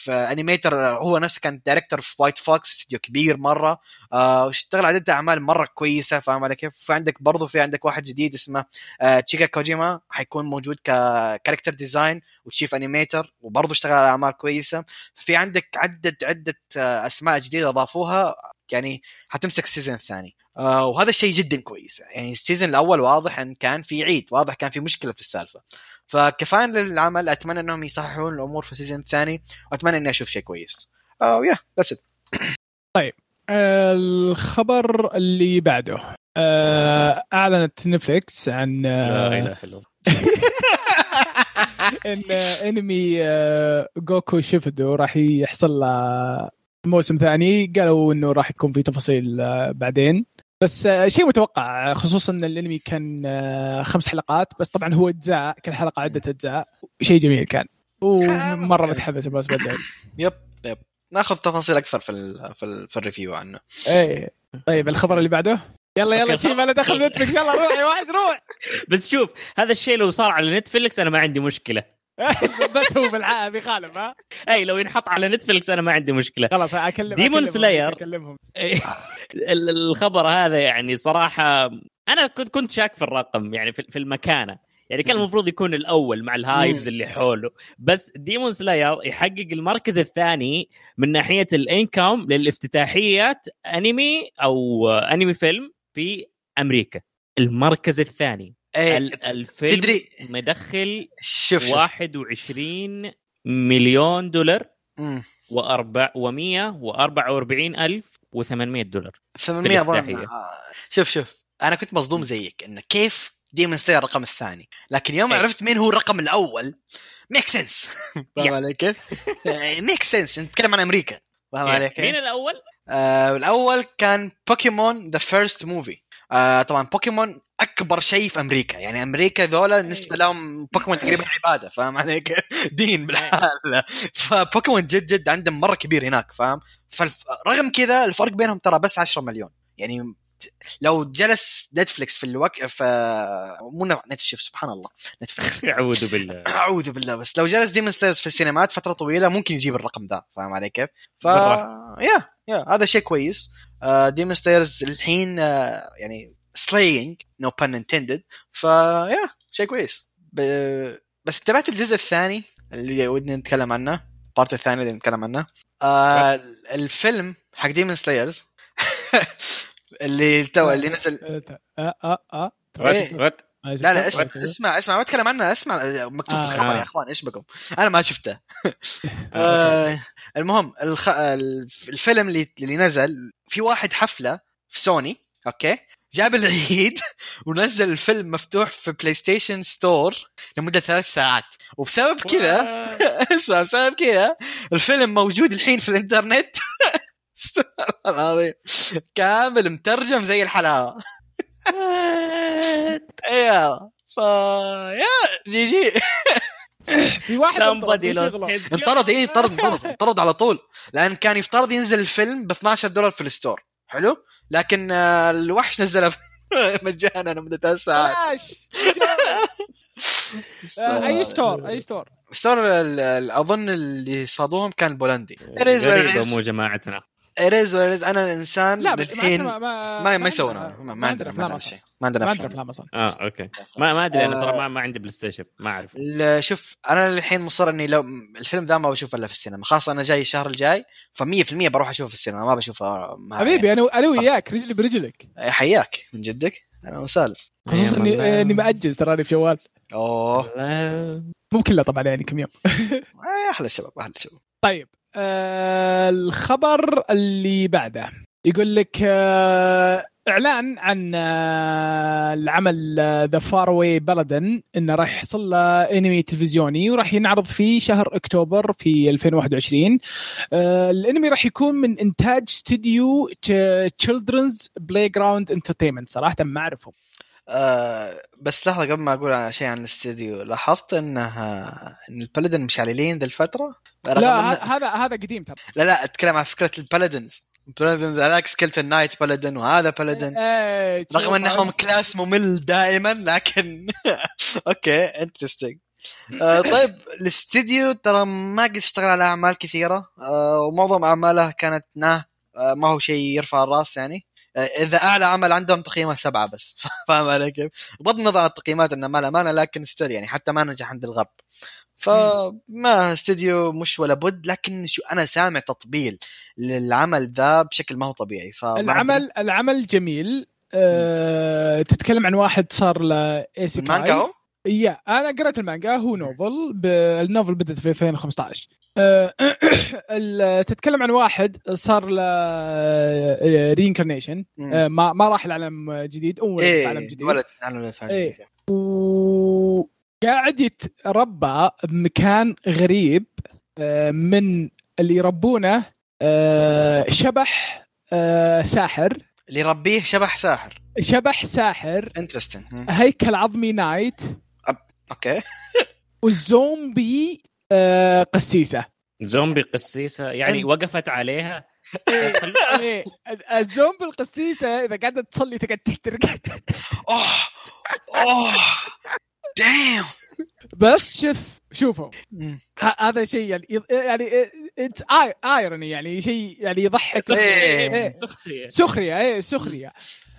في animator هو نفسه كان director في وايت فوكس استوديو كبير مرة آه واشتغل عدة أعمال مرة كويسة فاهم علي كيف؟ في عندك برضه في عندك واحد جديد اسمه آه تشيكا كوجيما حيكون موجود ك character design و chief animator وبرضه اشتغل على أعمال كويسة. في عندك عدة آه أسماء جديدة أضافوها يعني حتمسك ال season الثاني. آه وهذا الشيء جدا كويس يعني ال season الأول واضح إن كان في عيد واضح كان في مشكلة في السالفة. فكفاية للعمل أتمنى إنهم يصححون الأمور في ال season الثاني وأتمنى إني أشوف شيء كويس. آه yeah that's الخبر اللي بعده. آه، أعلنت نتفليكس عن لا آه، اله الا الله إن أنمي آه، جوكو شوفودو راح يحصل له موسم ثاني. قالوا إنه راح يكون في تفاصيل بعدين. بس آه، شيء متوقع خصوصا إن الأنمي كان آه، خمس حلقات بس طبعا هو أجزاء كل حلقة عدة أجزاء. شيء جميل كان. ومرة. متحمس بس بعدين yep yep. ناخذ تفاصيل أكثر في ال في, ال في ال review عنه. إيه. طيب الخبر اللي بعده؟ يلا يلا شيء ما له دخل نتفلكس يلا روح يا واحد روح. بس شوف هذا الشيء لو صار على نتفلكس أنا ما عندي مشكلة. بس هو بالعاده بيخالف ها؟ إي لو ينحط على نتفلكس أنا ما عندي مشكلة. خلاص اكلم. أكلمهم. ال- الخبر هذا يعني صراحة أنا كنت كنت شاك في الرقم يعني في في المكانة. يعني كان المفروض يكون الأول مع ال hypes اللي حوله. بس ديمون سلاير يحقق المركز الثاني من ناحية ال income للافتتاحيات أنمي أو أنمي فيلم في أمريكا. المركز الثاني. إيه ال- الفيلم تدري مدخل شوف شوف 21 مليون دولار. وأربع و144 ألف و800 دولار 800 اظن الافتتاحية. آه، شوف شوف أنا كنت مصدوم زيك انه كيف Demon Slayer الرقم الثاني لكن يوم إيه. عرفت مين هو الرقم الأول make sense فاهم. علي كيف؟ make sense نتكلم عن أمريكا فاهم علي كيف؟ مين الأول؟ آه الأول كان Pokemon The First Movie آه طبعا بوكيمون أكبر شيء في أمريكا. يعني أمريكا ذولا بالنسبة لهم بوكيمون تقريبا عبادة فاهم علي كيف؟ دين بالحال. فبوكيمون جد جد عندهم مرة كبير هناك فاهم؟ فرغم كذا الفرق بينهم ترى بس 10 مليون. يعني لو جلس Netflix في الوقت في مو Netflix سبحان الله Netflix أعوذ بالله. أعوذ بالله بس لو جلس Demon Slayer في السينمات فترة طويلة ممكن يجيب الرقم ذا فاهم علي كيف؟ ف بالراحة. yeah yeah هذا شيء كويس. Demon Slayer الحين آه، يعني slaying no pun intended ف yeah شيء كويس. بس تابعت الجزء الثاني اللي ودنا نتكلم عنه ال part الثاني اللي نتكلم عنه. آه الفيلم حق Demon Slayer اللي تو اللي نزل آه آه آه إيه. لا لا اسمع اسمع اسمع ما اتكلم عنه اسمع مكتوب في آه. الخبر يا أخوان إيش بكم؟ أنا ما شفته. آه المهم الخ... الف- الفيلم اللي اللي نزل في واحد حفلة في Sony okay؟ جاب العيد ونزل الفيلم مفتوح في PlayStation Store لمدة ثلاث ساعات. وبسبب كذا اسمع بسبب كذا الفيلم موجود الحين في الإنترنت. استغفر الله العظيم. كامل مترجم زي الحلاوة. يا ف يا جي جي. في واحد انطرد، job. انطرد انطرد انطرد. على طول. لأن كان يفترض ينزل الفيلم ب 12 دولار في ال store. حلو؟ لكن آه، الوحش نزله مجانا لمده ثلاث ساعات. أي store أي store store أظن اللي صادوهم كان بولندي. It is what it غريبة is. مو جماعتنا. It is. أنا إنسان لا بس للحين ما ما ما ما يسوونه. ما, ما عندنا ما عندنا شيء. ما عندنا ما عندنا أصلا. آه okay. ما ما أدري أنا. صراحة ما, ما عندي PlayStation ما أعرف. شوف أنا للحين مصر إني لو الفيلم ذا ما بشوفه إلا في السينما خاصة أنا جاي الشهر الجاي ف100% بروح أشوفه في السينما ما بشوفه مع حبيبي أنا أنا وياك رجلي برجلك. يعني. حياك من جدك أهلا وسهلا خصوصا اني. إني مأجز تراني في جوال أوه. لا. مو كله طبعا يعني كم يوم. آه، أحلى الشباب أحلى الشباب طيب آه الخبر اللي بعده. يقول لك آه إعلان عن آه العمل The Faraway Paladin إنه راح يحصل له أنمي تلفزيوني وراح ينعرض في شهر أكتوبر في 2021 آه الأنمي راح يكون من إنتاج استوديو Children's Playground Entertainment صراحة ما أعرفهم. آه بس لحظة قبل ما أقول شيء عن الاستديو لاحظت إنها إن ال paladin مشعللين ذا الفترة؟ لا هذا هذا قديم ترى. لا لا أتكلم عن فكرة ال paladins. ال paladins هذاك skeleton knight paladin وهذا paladin إيه، رغم شوف، إنهم class ممل دائما لكن okay interesting آه طيب الاستديو ترى ما قد اشتغل على أعمال كثيرة. آه ومعظم أعماله كانت nah آه ما هو شيء يرفع الرأس يعني. آه إذا أعلى عمل عندهم تقييمه سبعة بس. فاهم علي كيف؟ بغض النظر عن التقييمات إنه ما له معنى لكن still يعني حتى ما نجح عند الغرب فما استديو مش ولا بد لكن شو أنا سامع تطبيل للعمل ذا بشكل ما هو طبيعي العمل العمل جميل. أه تتكلم عن واحد صار له isekai المانجا هو؟ yeah أنا قرأت المانجا هو novel ال novel بدت في 2015 أه ال- تتكلم عن واحد صار له reincarnation مم. ما ما راح لعالم جديد أو إيه عالم جديد ولد عالم إيه. وقاعد يتربى بمكان غريب آه، من اللي يربونه آه، شبح آه، ساحر. اللي يربيه شبح ساحر. شبح ساحر. interesting هيكل عظمي knight. okay. والزومبي قسيسة. زومبي قسيسة يعني وقفت عليها. الزومبي القسيسه إذا قاعدة تصلي تقعد تحترق. أوه أوه. دايم بس شوف شوفوا. ه- هذا شيء يعني يعني it's irony يعني شيء يعني يضحك. إيه. سخرية. سخرية إيه سخرية.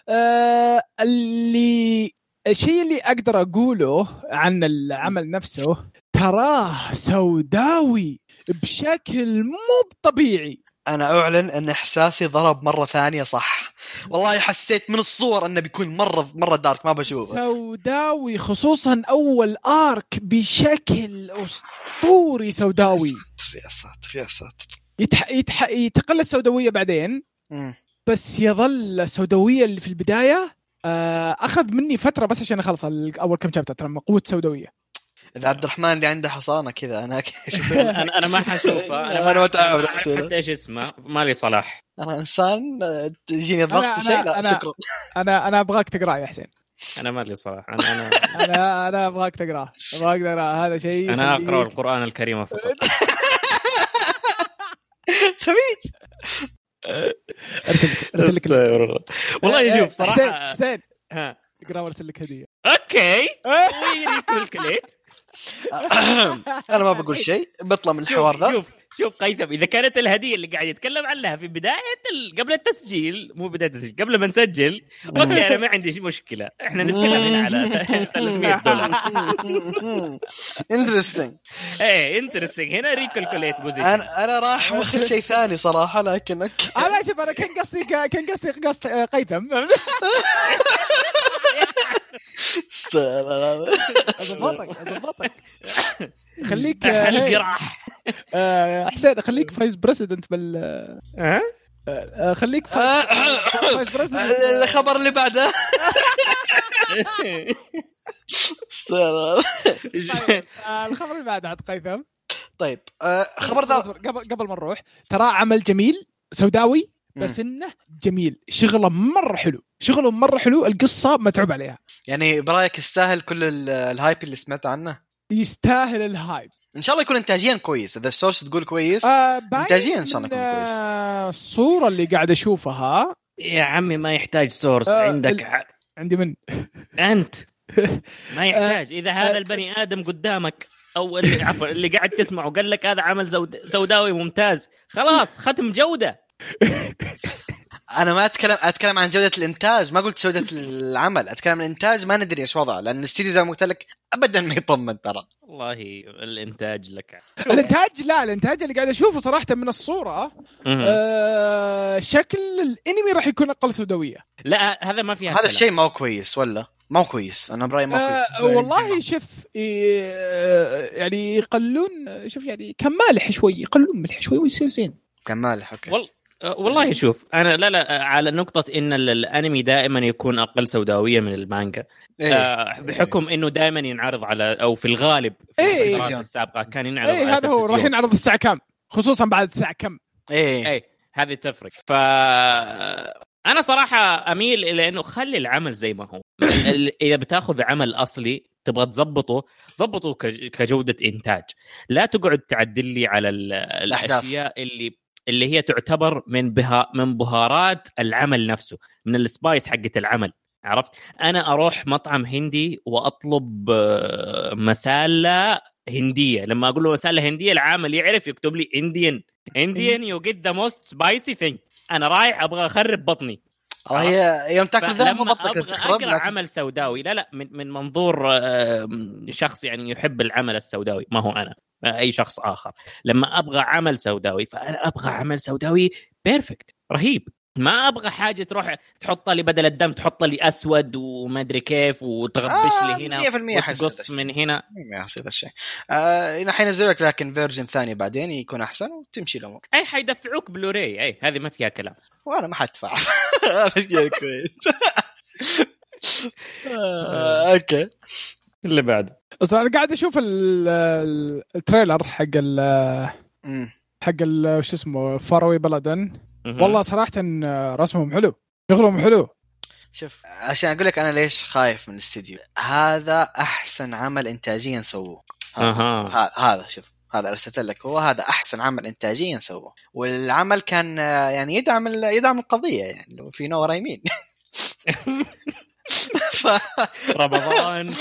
آه اللي الشيء اللي أقدر أقوله عن العمل نفسه تراه سوداوي بشكل مو طبيعي أنا أعلن أن إحساسي ضرب مرة ثانية صح. والله حسيت من الصور أنه بيكون مرة مرة دارك ما بشوفه. سوداوي خصوصا أول آرك بشكل أسطوري سوداوي. يا ساتر يا ساتر يتح... يتح... يتقل السوداويه بعدين مم. بس يظل السوداويه اللي في البداية آه، أخذ مني فترة بس عشان أخلص أول كم شابتر ترى قوه سوداوية. إذا عبد الرحمن اللي عنده حصانة كذا أنا شو أسوي؟ أنا أنا ما حشوفه. أنا ما أعرف نفسي. حتى إيش اسمه؟ مالي صلاح. أنا إنسان آه، تجيني ضغط أنا- شيء؟ لا أنا- شكرا. أنا أنا أبغاك تقرأه يا حسين. أنا مالي صلاح. أنا أنا أنا أنا أبغاك تقرأه. أبغاك تقرأه. هذا شيء أنا أقرأ القرآن الكريم فقط. خبيث. أرسل لك أرسل لك. والله إيه، شوف حسين صراحة حسين ها. تقرا وأرسل لك هدية. okay. we recalculate أنا ما بقول شيء بطلع من الحوار ذا. شوف شوف قيثم إذا كانت الهدية اللي قاعد يتكلم عنها في بداية ال... قبل التسجيل مو بداية التسجيل قبل ما نسجل okay أنا ما عندي مشكلة. إحنا نتكلم هنا على 300 دولار. interesting إيه interesting هنا recalculate position أنا أنا راح مخي شيء ثاني صراحة لكن okay. أنا شوف أنا كان قصدي كان قصدي قصد آه، قيثم أضبطك أضبطك. خليك آه، الجراح. آه، حسين خليك vice president بال ها؟ آه، خليك vice president الخبر اللي بعده. آه، الخبر اللي بعده عاد قيثم. طيب آه، خبر ذا قبل قبل ما نروح ترى عمل جميل سوداوي بس إنه جميل. شغله مرة حلو شغله مرة حلو القصة متعوب عليها. يعني برايك يستاهل كل ال- ال hype اللي سمعت عنه؟ يستاهل ال hype إن شاء الله يكون انتاجيا كويس. إذا ال source تقول كويس آه باين إنتاجياً إن شاء الله يكون كويس. آه، الصورة اللي قاعد أشوفها يا عمي ما يحتاج source آه، عندك ال- ع- عندي من. أنت. ما يحتاج. إذا هذا البني آدم قدامك أو اللي عفوا اللي قاعد تسمعه قال لك هذا عمل زود سوداوي ممتاز خلاص ختم جودة. أنا ما اتكلم أتكلم عن جودة الإنتاج ما قلت جودة العمل أتكلم عن الإنتاج ما ندري إيش وضعه لأن الاستديو زي ما قلت لك ابدا ما يطمن ترى. والله الإنتاج لك. الإنتاج لا الإنتاج اللي قاعد أشوفه صراحة من الصورة. آه شكل الأنمي راح يكون أقل سوداوية. لا هذا ما فيها هذا. الشيء ما هو كويس ولا؟ ما هو كويس أنا برأيي ما هو آه كويس والله شوف آه، يعني يقلون شوف يعني كان مالح شوي يقلون ملح شوي ويصير زين. كان مالح أوكي. وال... أه، والله شوف أنا لا لا على نقطة إن ال- الأنمي دائما يكون أقل سوداوية من المانجا إيه. آه بحكم إنه دائما ينعرض على أو في الغالب في إيه. الفترات السابقة كان ينعرض اي على هذا هو راح. ينعرض الساعة كم خصوصا بعد الساعة كم إيه اي هذه تفرق ف أنا صراحة أميل إلى إنه خلي العمل زي ما هو إذا بتاخذ عمل أصلي تبغى تظبطه ظبطه كج- كجودة إنتاج لا تقعد تعدل لي على. الأشياء اللي اللي هي تعتبر من بها من بهارات العمل نفسه من السبايس حقت العمل عرفت؟ أنا أروح مطعم هندي وأطلب آه، مسالة هندية لما أقول له مسالة هندية العامل يعرف يكتب لي Indian Indian you get the most spicy thing أنا رايح أبغى أخرب بطني. هي يوم تاكل ذا مو بطنك تخرب لكن عمل سوداوي لا لا من, من منظور آه، شخص يعني يحب العمل السوداوي ما هو أنا. أي شخص آخر. لما أبغى عمل سوداوي فأنا أبغى عمل سوداوي perfect رهيب. ما أبغى حاجة تروح تحط لي بدل الدم تحط لي أسود وما أدري كيف وتغبش آه، لي هنا 100% حيصير هذا وتقص. من هنا. ما يصير ذا الشيء. آه حينزلوا لك لكن version ثاني بعدين يكون أحسن وتمشي الأمور. أي حيدفعوك بلوراي أي هذه ما فيها كلام. وأنا ما حدفع. كويس آه، أوكي. اللي بعده. بس أنا قاعد أشوف ال- ال- ال trailer حق ال. حق ال- شو اسمه Faraway Paladin والله صراحة رسمهم حلو شغلهم حلو. شوف عشان أقول لك أنا ليش خايف من الاستديو. هذا أحسن عمل انتاجيا سووه. هذا أها. هذا شوف هذا أرسلت لك. هو هذا أحسن عمل انتاجيا سووه. والعمل كان يعني يدعم ال- يدعم القضية يعني لو في نور يمين ف... رمضان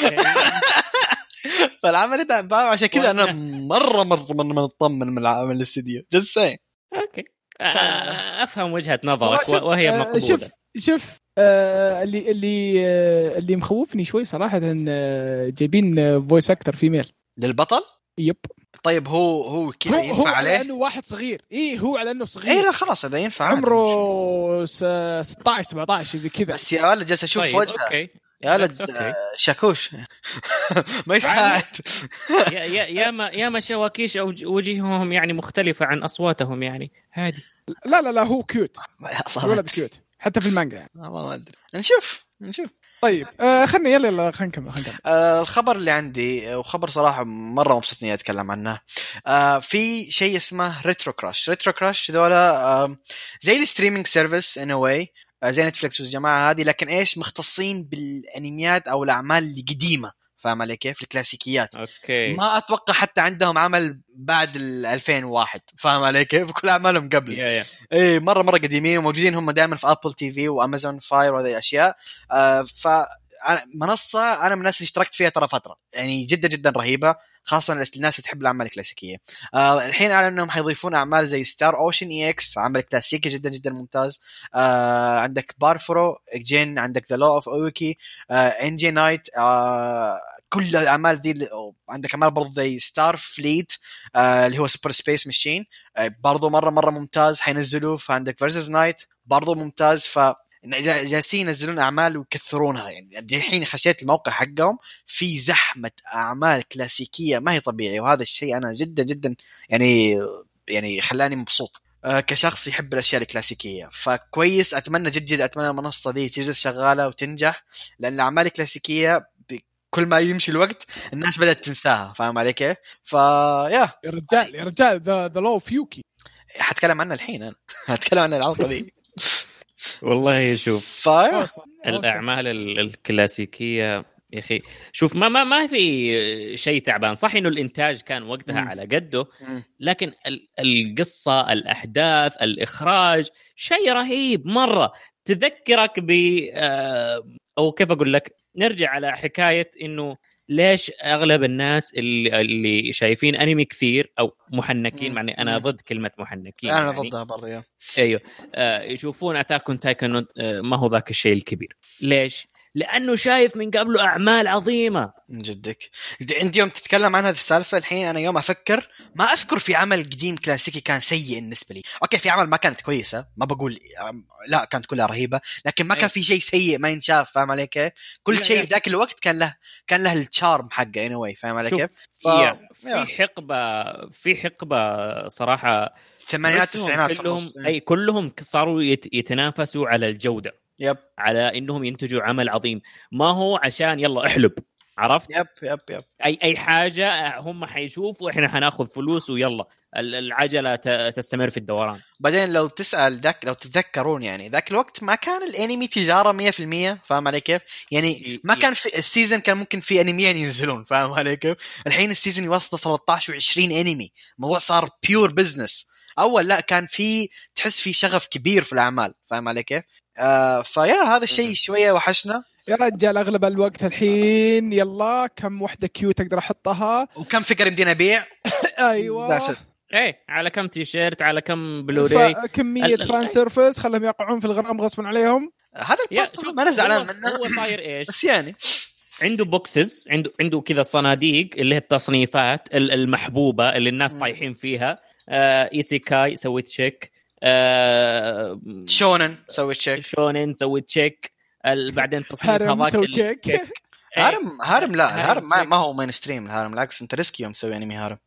فالعمل يدعم فاهم؟ عشان كذا أنا مرة مرة مرة مطمن من العمل الاستديو just saying أوكي. آه، أفهم وجهة نظرك وهي آه، مقبولة. شوف شوف آه اللي اللي آه اللي مخوفني شوي صراحة آه جايبين voice actor female للبطل؟ yep. طيب هو هو كذا هو, هو ينفع على عليه؟ انه واحد صغير. اي هو على انه صغير. اي لا خلاص هذا ينفع. عمره س- 16 17 زي كذا. بس يا ولد جالس أشوف طيب وجهه. أوكي. يا ولد. آه، شاكوش. ما يساعد. يا يا يا ما يا ما شواكيش أو وجيههم يعني مختلفة عن أصواتهم يعني. عادي لا لا لا هو cute الولد cute حتى في المانجا يعني. والله ما أدري. نشوف نشوف. طيب آه خلنا يلا يلا خلينا نكمل خلينا نكمل. آه الخبر اللي عندي آه، وخبر صراحة مرة مبسوط اني أتكلم عنه. آه في شيء اسمه RetroCrush RetroCrush ذولا آه زي ال streaming service in a way زي Netflix والجماعة هذه لكن إيش مختصين بالأنميات أو الأعمال القديمة فاهم علي كيف؟ الكلاسيكيات. أوكي. ما أتوقع حتى عندهم عمل بعد ال 2001 فاهم علي كيف؟ كل أعمالهم قبل. yeah yeah. إيه مرة مرة قديمين وموجودين هم دائما في Apple TV و Amazon Fire وهذه الأشياء. آه ف منصة أنا من الناس اللي اشتركت فيها ترى فترة. يعني جدا جدا رهيبة خاصة الناس اللي تحب الأعمال الكلاسيكية. آه الحين اعلنوا إنهم حيضيفون أعمال زي Star Ocean EX عمل كلاسيكي جدا جدا ممتاز. آه عندك Barefoot Gen عندك The Law of Ueki NG Knight آه كل الأعمال دي عندك أعمال برضه زي Star Fleet آه اللي هو Super Space Machine آه برضه مره مرة ممتاز. حينزلوه. فعندك VS Knight برضه ممتاز. ف جا- جالسين ينزلون أعمال ويكثرونها يعني. الحين خشيت الموقع حقهم في زحمة أعمال كلاسيكية ما هي طبيعية وهذا الشيء أنا جدا جدا يعني يعني خلاني مبسوط. آه، كشخص يحب الأشياء الكلاسيكية. فكويس أتمنى جد جد أتمنى المنصة دي تجلس شغالة وتنجح لأن الأعمال الكلاسيكية كل ما يمشي الوقت الناس بدأت تنساها. فاهم علي كيف؟ ف yeah yeah. رجال يا رجال The The Law of Ueki. حتكلم عنها الحين أنا. حتكلم عن الحلقة دي. والله شوف. فيا الأعمال ال- الكلاسيكية يا أخي. شوف ما ما ما في شيء تعبان. صح إنه الإنتاج كان وقتها مم. على قده. لكن ال- القصة الأحداث الإخراج شيء رهيب مرة. تذكرك ب آه، أو كيف أقول لك نرجع على حكاية إنه ليش أغلب الناس اللي, اللي شايفين أنمي كثير أو محنكين. معني أنا. ضد كلمة محنكين أنا يعني. ضدها برضه أيوه آه يشوفون Attack on Titan ما هو ذاك الشيء الكبير ليش؟ لأنه شايف من قبله أعمال عظيمة. من جدك. أنت يوم تتكلم عن هذه السالفة الحين أنا يوم أفكر ما أذكر في عمل قديم كلاسيكي كان سيء بالنسبة لي. أوكي في عمل ما كانت كويسة ما بقول لا كانت كلها رهيبة لكن ما كان أي. في شيء سيء ما ينشاف فاهم علي كيف؟ كل شيء. في ذاك الوقت كان له كان له ال charm حقه اني anyway, فاهم علي كيف؟ ف... في حقبة في حقبة صراحة الثمانينات التسعينات كلهم أي كلهم صاروا يت يتنافسوا على الجودة. yep على إنهم ينتجوا عمل عظيم. ما هو عشان يلا احلب عرفت؟ yep yep yep أي أي حاجة هم حيشوفوا إحنا حناخذ فلوس ويلا ال- العجلة تستمر في الدوران. بعدين لو تسأل ذاك لو تتذكرون يعني ذاك الوقت ما كان الأنمي تجارة 100% فاهم علي كيف؟ يعني ما كان في ال season كان ممكن في أنميين ينزلون فاهم علي كيف؟ الحين ال season يوصل 13 و20 أنمي. الموضوع صار pure business أول لا كان في تحس في شغف كبير في الأعمال فاهم علي كيف؟ آه ف yeah هذا الشيء. شوية وحشنا. يا رجال أغلب الوقت الحين يلا كم وحدة cute أقدر أحطها؟ وكم فكره يمدينا أبيع؟ أيوه. That's it. إيه على كم تي شيرت على كم بلوراي؟ كمية fan service خلهم يقعون في الغرام غصبا عليهم. هذا ذا ال part شوف، ما أنا زعلان منه. هو صاير إيش؟ بس يعني. عنده boxes عنده عنده كذا صناديق اللي هي التصنيفات ال- المحبوبة اللي الناس. طايحين فيها. آه isekai سوي check آه shonen سوي check shonen سوي check ال- بعدين تصنيف هذاك سوي check إيه. harem harem لا harem ال harem ما. ما هو mainstream ال harem بالعكس انت risky يوم تسوي انمي harem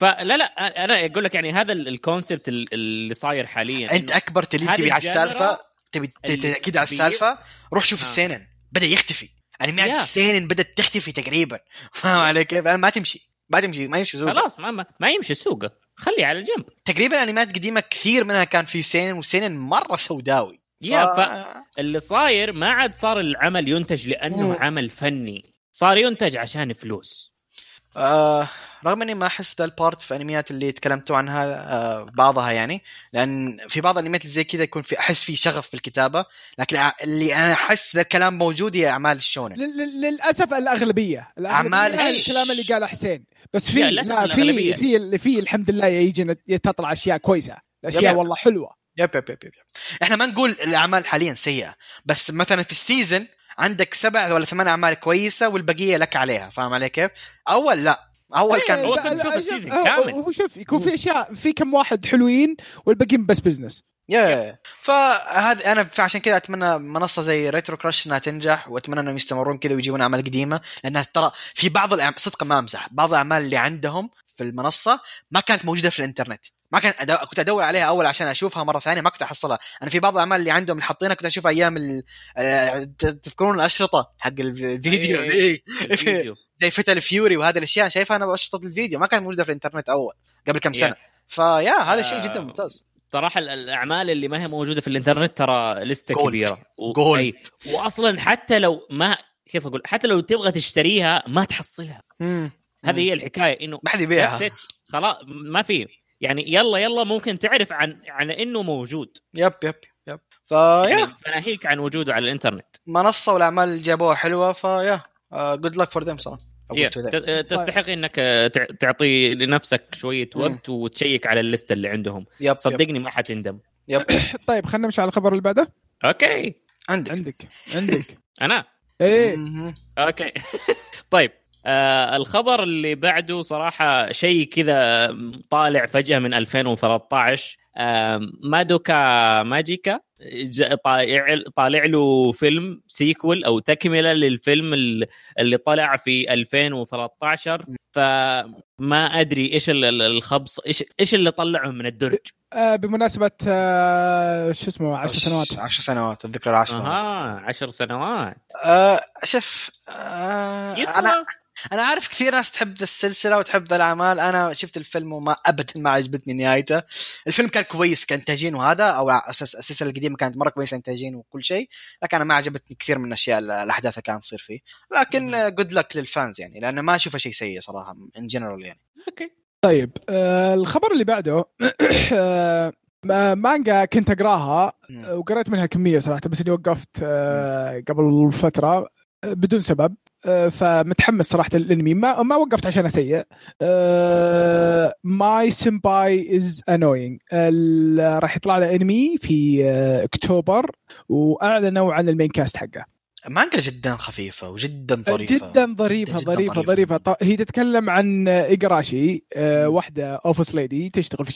فلا لا أنا أقول لك يعني هذا ال- ال concept ال- اللي صاير حاليا أنت أكبر هذه تبي على السالفة تبي تاكيد على. السالفة روح شوف آه. ال seinen بدأ يختفي انميات yeah. ال seinen بدأت تختفي تقريبا فاهم علي كيف؟ ما تمشي ما تمشي ما يمشي سوق خلاص ما, ما, ما يمشي سوقه خليه على جنب تقريبا انميات قديمة كثير منها كان في seinen وال seinen مرة سوداوي. yeah، اللي صاير ما عاد صار العمل ينتج لأنه مم. عمل فني. صار ينتج عشان فلوس. آه رغم إني ما أحس ذا ال part في أنميات اللي تكلمتوا عنها آه بعضها يعني لأن في بعض الأنميات اللي زي كذا يكون في أحس في شغف في الكتابة لكن اللي أنا أحس ذا الكلام موجود هي أعمال ال shonen لل- لل- للأسف الأغلبية الش- الكلام اللي قاله حسين بس في لا في. في في الحمد لله يجي تطلع أشياء كويسة الاشياء yep. والله حلوة yep yep yep yep yep. إحنا ما نقول الأعمال حاليا سيئة بس مثلا في ال season عندك سبع ولا ثمان أعمال كويسة والبقية لك عليها فاهم علي كيف؟ أول لا أول كان إيه، هو كان تشوف شوف، ال season هو- كامل. هو شوف يكون في أشياء في كم واحد حلوين والباقيين بس business yeah فهذا أنا عشان كذا أتمنى منصة زي RetroCrush إنها تنجح وأتمنى إنهم يستمرون كذا ويجيبون أعمال قديمة لأنها ترى في بعض الاعمال صدقا ما أمزح. بعض الأعمال اللي عندهم في المنصة ما كانت موجودة في الإنترنت. ما كان أدو... كنت أدور عليها أول عشان أشوفها مرة ثانية ما كنت أحصلها أنا في بعض الأعمال اللي عندهم اللي حاطينها كنت أشوفها أيام ال... آه، تذكرون الأشرطة حق الفيديو إيه، ذي الفيديو. زي فتل فيوري وهذه الأشياء شايفها أنا بأشرطة الفيديو ما كانت موجودة في الإنترنت أول قبل كم سنة فيا هذا شيء جدا آه، ممتاز صراحة ال- الأعمال اللي ما هي موجودة في الإنترنت ترى لستة Gold. كبيرة و... Gold. أي. واصلا حتى لو ما كيف أقول حتى لو تبغى تشتريها ما تحصلها. هذه هي الحكاية إنه ما حد يبيعها. خلاص ما في يعني يلا يلا ممكن تعرف عن عن إنه موجود. yep yep yep. ف yeah يعني ناهيك عن وجوده على الإنترنت. منصة والأعمال اللي جابوها حلوة ف yeah good luck for them صراحة تستحق إنك تع- تعطي لنفسك شوية. وقت وتشيك على الليسته اللي عندهم. yep yep. صدقني ما حتندم yep. طيب خلينا نمشي على الخبر اللي بعده. okay. عندك. عندك. عندك. أنا؟ إيه. okay. طيب. آه الخبر اللي بعده صراحة شيء كذا طالع فجأة من 2013 آه Madoka Magica طالع طالع له فيلم sequel أو تكملة للفيلم ال- اللي طلع في 2013 فما أدري إيش ال- ال- الخبص إيش إيش اللي طلعه من الدرج؟ آه بمناسبة آه شو اسمه 10 سنوات. عشر سنوات الذكرى العاشرة أها عشر سنوات. آه شوف آه أنا أنا عارف كثير ناس تحب ذا السلسلة وتحب ذا الأعمال. أنا شفت الفيلم وما ابدا ما عجبتني نهايته. الفيلم كان كويس كانتاجين وهذا أو على أساس السلسلة القديمة كانت مرة كويسة انتاجين وكل شيء لكن أنا ما عجبتني كثير من الأشياء ال- الأحداث اللي كانت تصير فيه. لكن good luck لل fans يعني لأن ما أشوفه شيء سيء صراحة in general يعني. okay. طيب آه الخبر اللي بعده آه ما- مانجا كنت أقراها وقريت منها كمية صراحة بس إني وقفت آه قبل فترة آه، بدون سبب. فمتحمس صراحة للأنمي ما ما وقفت عشان سيء ماي سمباي از انوينج راح يطلع له أنمي في آه، أكتوبر وأعلنوا عن ال main cast حقه مانجا جدا خفيفة وجدا ظريفة جدا ظريفة جداً ظريفة ظريفة. ظريفة ط- هي تتكلم عن ايجراشي آه، مم. واحدة office lady تشتغل في.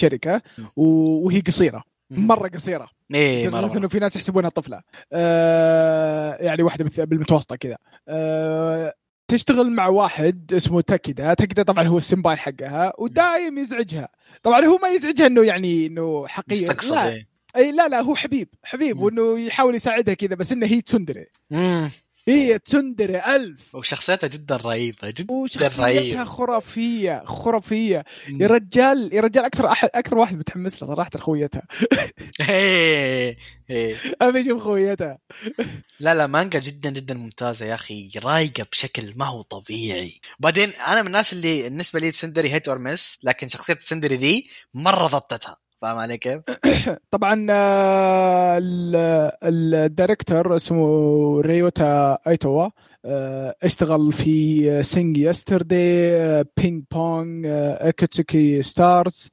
و- وهي قصيرة مم. مرة قصيرة. إيه مرة, إنه. في ناس يحسبونها طفلة. آه يعني واحدة بالمتوسطة كذا. آه تشتغل مع واحد اسمه تاكيدا تاكيدا طبعا هو السمباي حقها ودايم يزعجها. طبعا هو ما يزعجها إنه يعني إنه حقيقي. لا. إيه. اي لا لا هو حبيب حبيب. وإنه يحاول يساعدها كذا بس إنه هي tsundere. هي تسندري ألف وشخصيتها جدا رهيبة جدا وشخصيتها. خرافية خرافية يا رجال يا رجال أكثر احد أكثر واحد متحمس له صراحة خويتها إيه. إيه. أبي أشوف خويتها لا لا مانجا جدا جدا ممتازة يا أخي رايقة بشكل ما هو طبيعي بعدين أنا من الناس اللي بالنسبة لي تسندري هيت أور مس لكن شخصية تسندري ذي مرة ضبطتها فاهم علي كيف؟ طبعا آه، ال- ال director اسمه ريوتا ايتوا آه، اشتغل في Sing Yesterday Ping Pong Aikatsu Stars.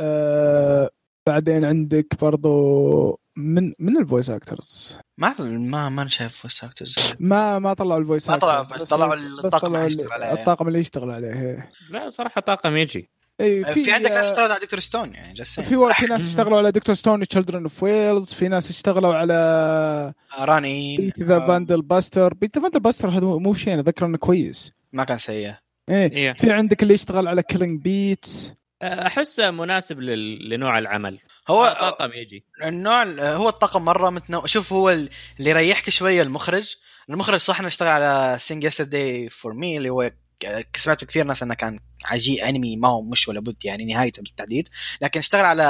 آه، بعدين عندك برضو من من ال voice actors ما ما ما شايف voice actors ما ما طلعوا ال voice ما طلعوا، بس طلعوا الطاقم اللي يشتغل عليه. الطاقم اللي يشتغل عليه إيه. لا صراحة طاقم يجي إيه في, عندك ناس آه، اشتغلوا على Dr. Stone يعني just في و- في ناس اشتغلوا على Dr. Stone و Children of the Whales في ناس اشتغلوا على راني. Beet the Vandel Buster Beet the Vandel Buster هذا مو شيء أنا ذكر إنه كويس. ما كان سيء. إيه إيه. في عندك اللي يشتغل على Killing Bites أحسه مناسب لل... لنوع العمل. هو طاقم يجي. النوع هو الطاقم مرة متنوع. شوف هو اللي يريحك شوية المخرج. المخرج صح إنه اشتغل على Sing Yesterday for Me اللي هو ك- سمعت كثير ناس إنه كان عجيب أنمي ما هو مش ولا بد يعني نهايته بالتحديد لكن اشتغل على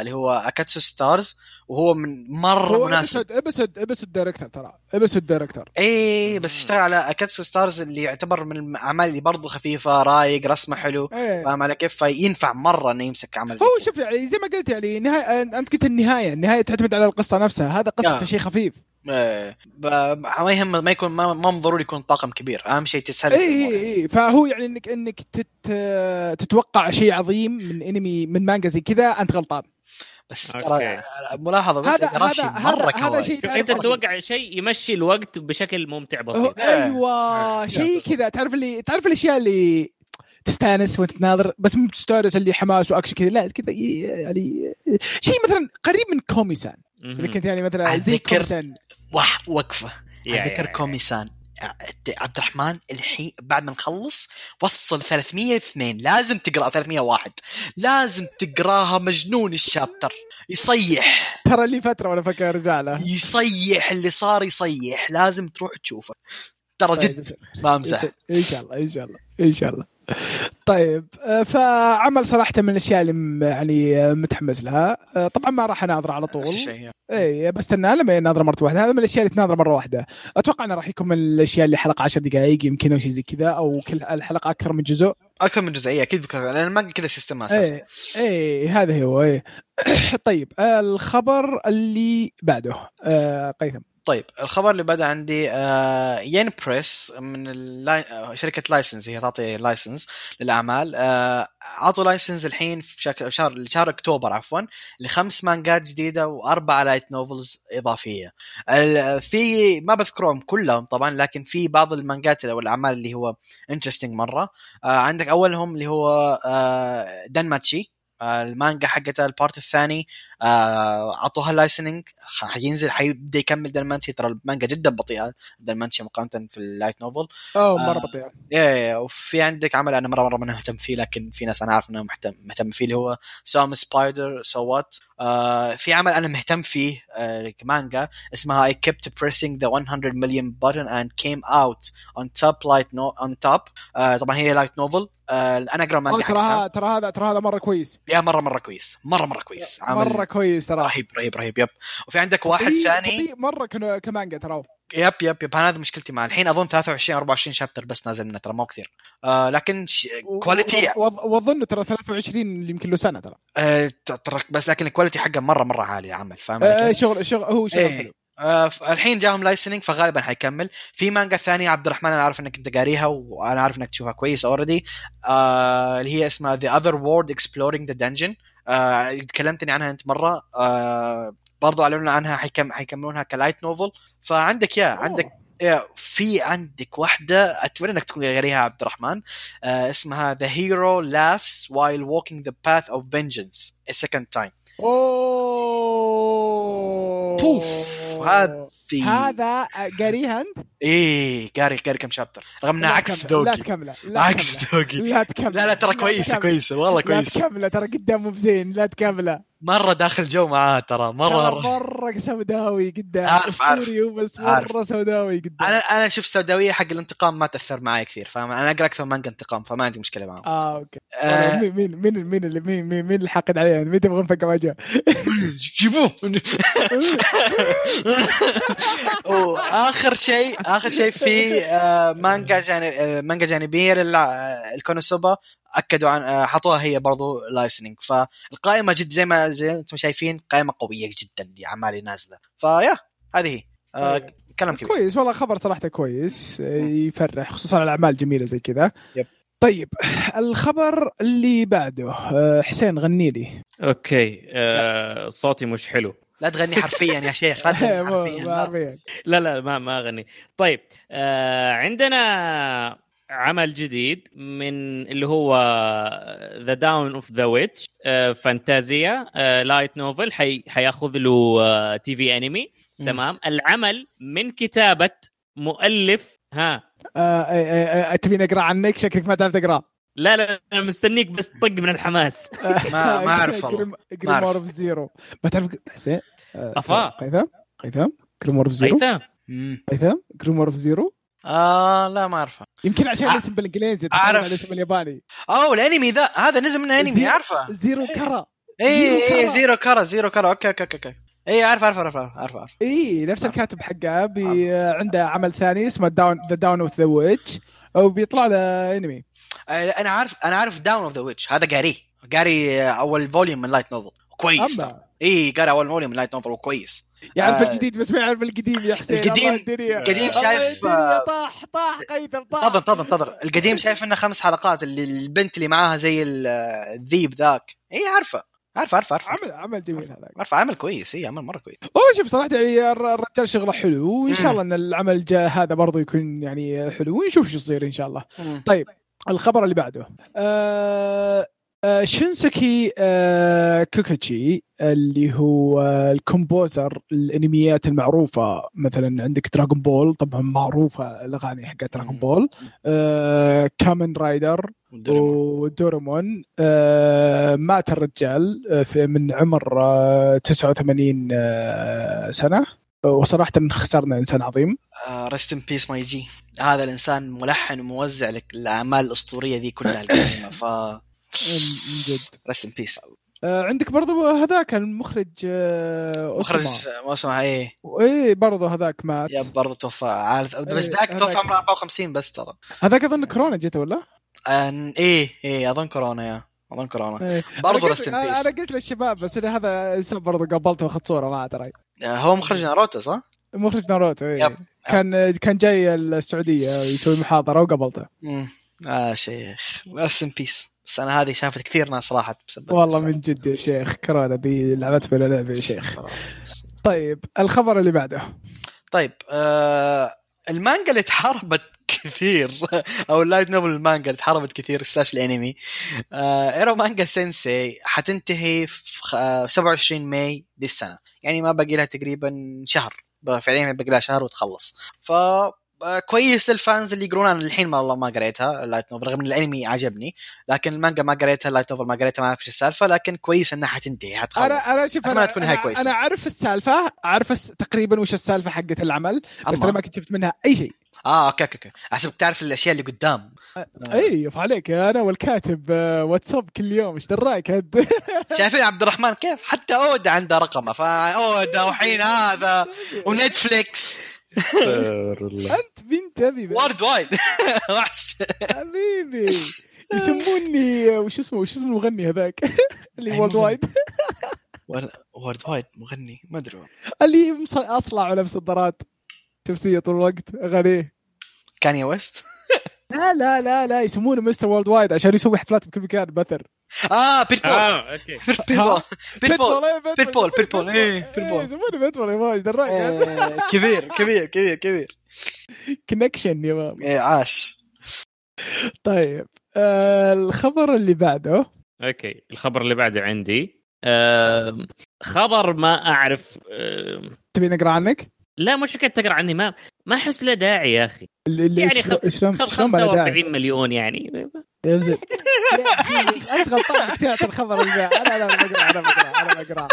اللي هو Aikatsu Stars وهو من مرة هو مناسب. episode episode director ترى episode director اي بس اشتغل على Aikatsu Stars اللي يعتبر من الأعمال اللي برضو خفيفة رايق رسمة حلو إيه. فاهم علي كيف؟ فينفع مرة إنه يمسك عمل زي هو. شوف يعني زي ما قلت يعني نهاية أنت قلت النهاية النهاية تعتمد على القصة نفسها هذا قصته yeah. شيء خفيف. إيه، ب- ما يهم ما يكون ما ما ضروري يكون طاقم كبير. أهم شيء تسلك اي اي. اي فهو يعني انك إنك تت تتوقع شيء عظيم من انمي من مانجا زي كذا أنت غلطان. بس. ترى ملاحظة بس هذا هذا مرة هذا, شيء أنت. تتوقع شيء يمشي الوقت بشكل ممتع بسيط. إيه. أيوه شيء كذا. تعرف اللي تعرف الأشياء اللي تستانس وأنت تناظر؟ بس مو تستانس اللي حماس وأكشن كذا. لا كذا يعني شيء مثلا قريب من كوميسان إذا كنت يعني مثلا زي كوميسان وقفة. يا- ذكر يا- يا. كوميسان عبد الرحمن الحين بعد ما نخلص وصل 302 لازم تقرأ 301 لازم تقراها مجنون الشابتر. يصيح. ترى لي فترة وأنا فكر أرجع له. يصيح. اللي صار يصيح. لازم تروح تشوفه. ترى طيب، جد ما أمزح. إن شاء الله إن شاء الله إن شاء الله. طيب آه، فعمل صراحة من الأشياء اللي يعني آه، متحمس لها. آه، طبعا ما راح أناظر على طول. اي بستنى لما يناظر مرة واحدة. هذا من الأشياء اللي تناظر مرة واحدة. أتوقع إنه راح يكون من الأشياء اللي حلقة 10 دقائق يمكن أو شيء زي كذا أو كل الحلقة أكثر من جزء. أكثر من جزئيه أكيد بكرة لأن المانجا كذا system أساسا اي اي هذا هو اي طيب الخبر اللي بعده آه، هيثم. طيب الخبر اللي بدا عندي آه ين بريس من. آه، شركة license هي تعطي license للأعمال آه عطوا license الحين في شهر شهر شهر أكتوبر عفوا لخمس مانجات جديدة وأربع light novels إضافية في ما بذكرهم كلهم طبعا لكن في بعض المانجات أو الأعمال اللي هو interesting مرة آه عندك أولهم اللي هو آه دانماتشي آه، المانجا حقتها ال part الثاني أعطوها licensing حينزل حيبدأ يكمل دانماتشي ترى المانجا جدا بطيئة دانماتشي مقارنة في ال light novel. اوه مرة آه. بطيئة. إيه وفي عندك عمل أنا مرة مرة ما مهتم فيه لكن في ناس أنا عارف إنهم مهتم مهتم فيه اللي هو So I'm a Spider So What في عمل أنا مهتم فيه آه مانجا اسمها I kept pressing the 100 million button and came out on top light no on top. آه طبعا هي light novel آه أنا أقرأ مانجا ترى ترى هذا ترى هذا مرة كويس. yeah مرة مرة كويس. مرة مرة كويس. عمل مرة كويس ترى. رهيب رهيب رهيب yep. وفي عندك واحد ثاني. مرة كنا- كمانجا ترى. yep yep yep. أنا هذا مشكلتي معه. الحين أظن 23 24 chapter بس نازل منه ترى مو كثير. آه لكن ش... quality وأظن ترى 23 يمكن له سنة ترى. آه ترى بس لكن ال quality حقه مرة مرة عالي العمل فاهم آه،؟ شغل شغل هو شغل إيه. حلو. آه الحين جاهم licensing فغالبا حيكمل. في مانجا ثانية عبد الرحمن أنا عارف إنك أنت قاريها وأنا عارف إنك تشوفها كويس already آه اللي هي اسمها The Other World Exploring the Dungeon. آه تكلمتني عنها انت مرة. آه برضو اعلنوا عنها حيكم حيكملونها ك light novel. فعندك يا عندك يا في عندك واحدة أتمنى إنك تكون قاريها عبد الرحمن. آه اسمها The Hero Laughs While Walking the Path of Vengeance. A Second Time. أوه. بوف هذه. هذا قاريها انت؟ إيه قاري قاري كم شابتر؟ رغم لا عكس تكمله، لا ذوقي تكمله لا عكس. ذوقي. لا تكمله لا لا ترى كويسة تكمله. كويسة والله لا كويسة. تكمله ترى قدام مو بزين لا تكمله. مرة داخل جو معاه ترى مرة مرة سوداوي قدام عارف- عارف. بس. مرة سوداوي قدام. أنا أنا أشوف السوداوية حق الانتقام ما تأثر معي كثير فاهم؟ أنا أقرأ أكثر مانجا انتقام فما عندي مشكلة معه آه okay. آه، مين مين مين مين اللي مين مين, مين اللي حاقد عليه؟ مين تبغى نفك وجهه جيبوه! واخر شيء آخر شيء في آه، مانجا جانب آه، مانجا جانبية للكونوسوبا أكدوا عن آه، حطوها هي برضو licensing فالقائمة جد زي ما زي ما أنتم شايفين قائمة قوية جدا لاعمال نازلة. فيا هذه هي. آه، طيب. كلام كبير. كويس والله خبر صراحته كويس يفرح خصوصا الاعمال جميلة زي كذا. yep. طيب الخبر اللي بعده آه، حسين غني لي. okay آه صوتي مش حلو. لا تغني حرفيا يا شيخ لا تغني حرفيا. لا لا ما ما أغني. طيب آه عندنا عمل جديد من اللي هو The Dawn of the Witch فانتازيا light novel حي حياخذ له TV انمي. تمام. العمل من كتابة مؤلف ها. آه، آه، آه، آه، تبيني أقرأ عنك؟ شكلك ما تعرف تقرأ. لا لا أنا مستنيك بس طق من الحماس. ما- ما أعرف والله. ما Zero ما تعرف حسين؟ آه، أفا. هيثم؟ هيثم؟ Grimoire of Zero هيثم مم. هيثم؟ Grimoire of Zero آه لا ما أعرفه. يمكن عشان أع- الاسم بالإنجليزي. أعرف. الاسم الياباني. أوه الأنمي ذا. هذا نزل منه انمي عارفه Zero kara اي Zero اي. Zero kara Zero kara. okay okay okay اي عارف عارف عارف عارف, عارف. اي نفس الكاتب حقه. بي عنده عمل ثاني اسمه Dawn The Dawn of the Witch وبيطلع له أنمي. آه، أنا عارف أنا عارف Dawn of the Witch هذا قاريه قاري آه، أول volume من light novel كويس. اي قاري أول volume من light novel وكويس. يعرف آه. الجديد بس ما يعرف القديم يا حسين القديم- القديم شايف، آه، طاح طاح هيثم طاح. انتظر انتظر انتظر القديم شايف إنه خمس حلقات اللي البنت اللي معاها زي ال- الذيب ذاك. اي عارفه عارفه عارفه عارفه. عمل عمل جميل هذا عارفه عمل كويس اي عمل مرة كويس. والله شوف صراحة يعني الر- الرجال شغله حلو وإن. شاء الله إن العمل جاء هذا برضه يكون يعني حلو ونشوف شو يصير إن شاء الله. طيب الخبر اللي بعده. آه آه شونسكي آه كيكوتشي اللي هو ال composer الأنميات المعروفة مثلا عندك دراغون بول طبعا معروفة الأغاني حقت دراغون بول آه كامن رايدر ودورايمون آه مات الرجال في من عمر آه 89 آه سنة. وصراحه خسرنا إنسان عظيم. rest in peace my G. هذا الإنسان ملحن وموزع لك الأعمال الأسطورية دي كلها القديمة ف من جد. rest in peace آه عندك برضو هذاك المخرج آه مخرج موسم إيه. إيه برضو هذاك مات. yeah برضو توفى. عارف بس إيه، ذاك توفى. عمره 54 بس ترى. هذاك أظن كورونا جته ولا؟ آه، إيه إيه أظن كورونا yeah. أظن كورونا. إيه. برضو rest in أنا peace أنا قلت للشباب بس هذا انسان برضو قابلته وأخذت صورة معه ترى هو مخرج ناروتو صح؟ مخرج ناروتو. yep. كان كان جاي السعودية يسوي محاضرة وقابلته امم آه شيخ. rest in peace أنا هذه شافت كثير ناس راحت بسبب والله السالفة. من جد يا شيخ كورونا دي لعبت بلا لعبه يا شيخ. طيب الخبر اللي بعده. طيب آه المانجا اللي تحاربت كثير أو ال light novel المانجا اللي تحاربت كثير slash الانمي. آه ايرو مانجا سينسي حتنتهي في خ- آه، 27 May دي السنة. يعني ما باقي لها تقريبا شهر. فعليا باقي لها شهر وتخلص. ف كويس لل fans اللي يقولون أنا الحين ما والله ما قريتها ال light novel رغم إن الأنمي عجبني لكن المانجا ما قريتها اللايت نوفل ما قريتها ما أعرف إيش السالفة لكن كويس إنها حتنتهي حتخلص. أنا أنا شوف أنا تكون أنا- كويسة. أنا أعرف السالفة أعرف تقريبا وش السالفة حقت العمل بس أنا ما كنت شفت منها أي شيء. آه okay okay okay. احسبك تعرف الأشياء اللي قدام. اي يف عليك أنا والكاتب آه، واتساب كل يوم. إيش دراك أنت؟ شايفين عبد الرحمن كيف؟ حتى أودا عنده رقمه. فأودا وحين هذا ونتفليكس. أنت بنت أبي. Worldwide وحش. حبيبي. يسموني وش اسمه وش اسمه المغني هذاك؟ اللي World؟ Wide. Worldwide مغني. ما أدري اللي مص- أصلع ولابس نظارات شمسيه طول الوقت. أغانيه. كانيا ويست لا لا لا لا يسمونه Mr. Worldwide عشان يسوي حفلات بكل مكان بثر. آه بيتبول آه okay. بيتبول بيتبول إيه، بيتبول بيتبول إيه إيه، بيتبول يسمونه بيتبول يا ما إيش دراك؟ إيه، كبير كبير كبير كبير. connection يا man إيه، عاش. طيب آه الخبر اللي بعده. أوكي الخبر اللي بعده عندي. خبر ما أعرف تبي نقرأ عنك؟ لا مش حكاية تقرا عني ما ما أحس له داعي يا أخي. اللي يعني شلون- شلون خ- شلون ما له داعي؟ 45 مليون يعني. أنت غلطان تعطي الخبر. أنا أنا بقرا أنا بقرا أنا بقرا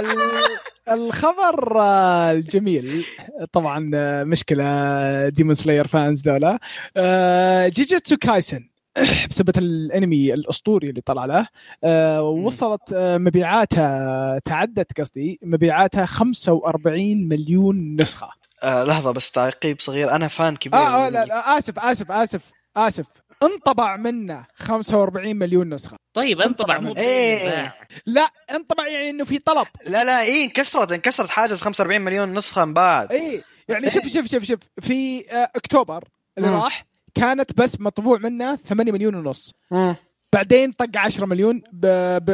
ال- الخبر آه، الجميل. طبعا آه، مشكلة Demon Slayer fans ذولا. آه، جوجوتسو كايسن بسبب الانمي الاسطوري اللي طلع له آه، وصلت آه، مبيعاتها تعدت قصدي مبيعاتها 45 مليون نسخة. آه لحظة بس تعقيب صغير. أنا fan كبير آه آه لا, لا آسف آسف آسف آسف. انطبع منه 45 مليون نسخة. طيب انطبع مو إيه. لا. انطبع يعني إنه في طلب. لا لا إيه انكسرت انكسرت حاجز 45 مليون نسخة انباعت اي يعني شوف شوف شوف شوف. في آه، أكتوبر اللي. راح كانت بس مطبوع منه 8 مليون ونص مم. بعدين طق 10 مليون.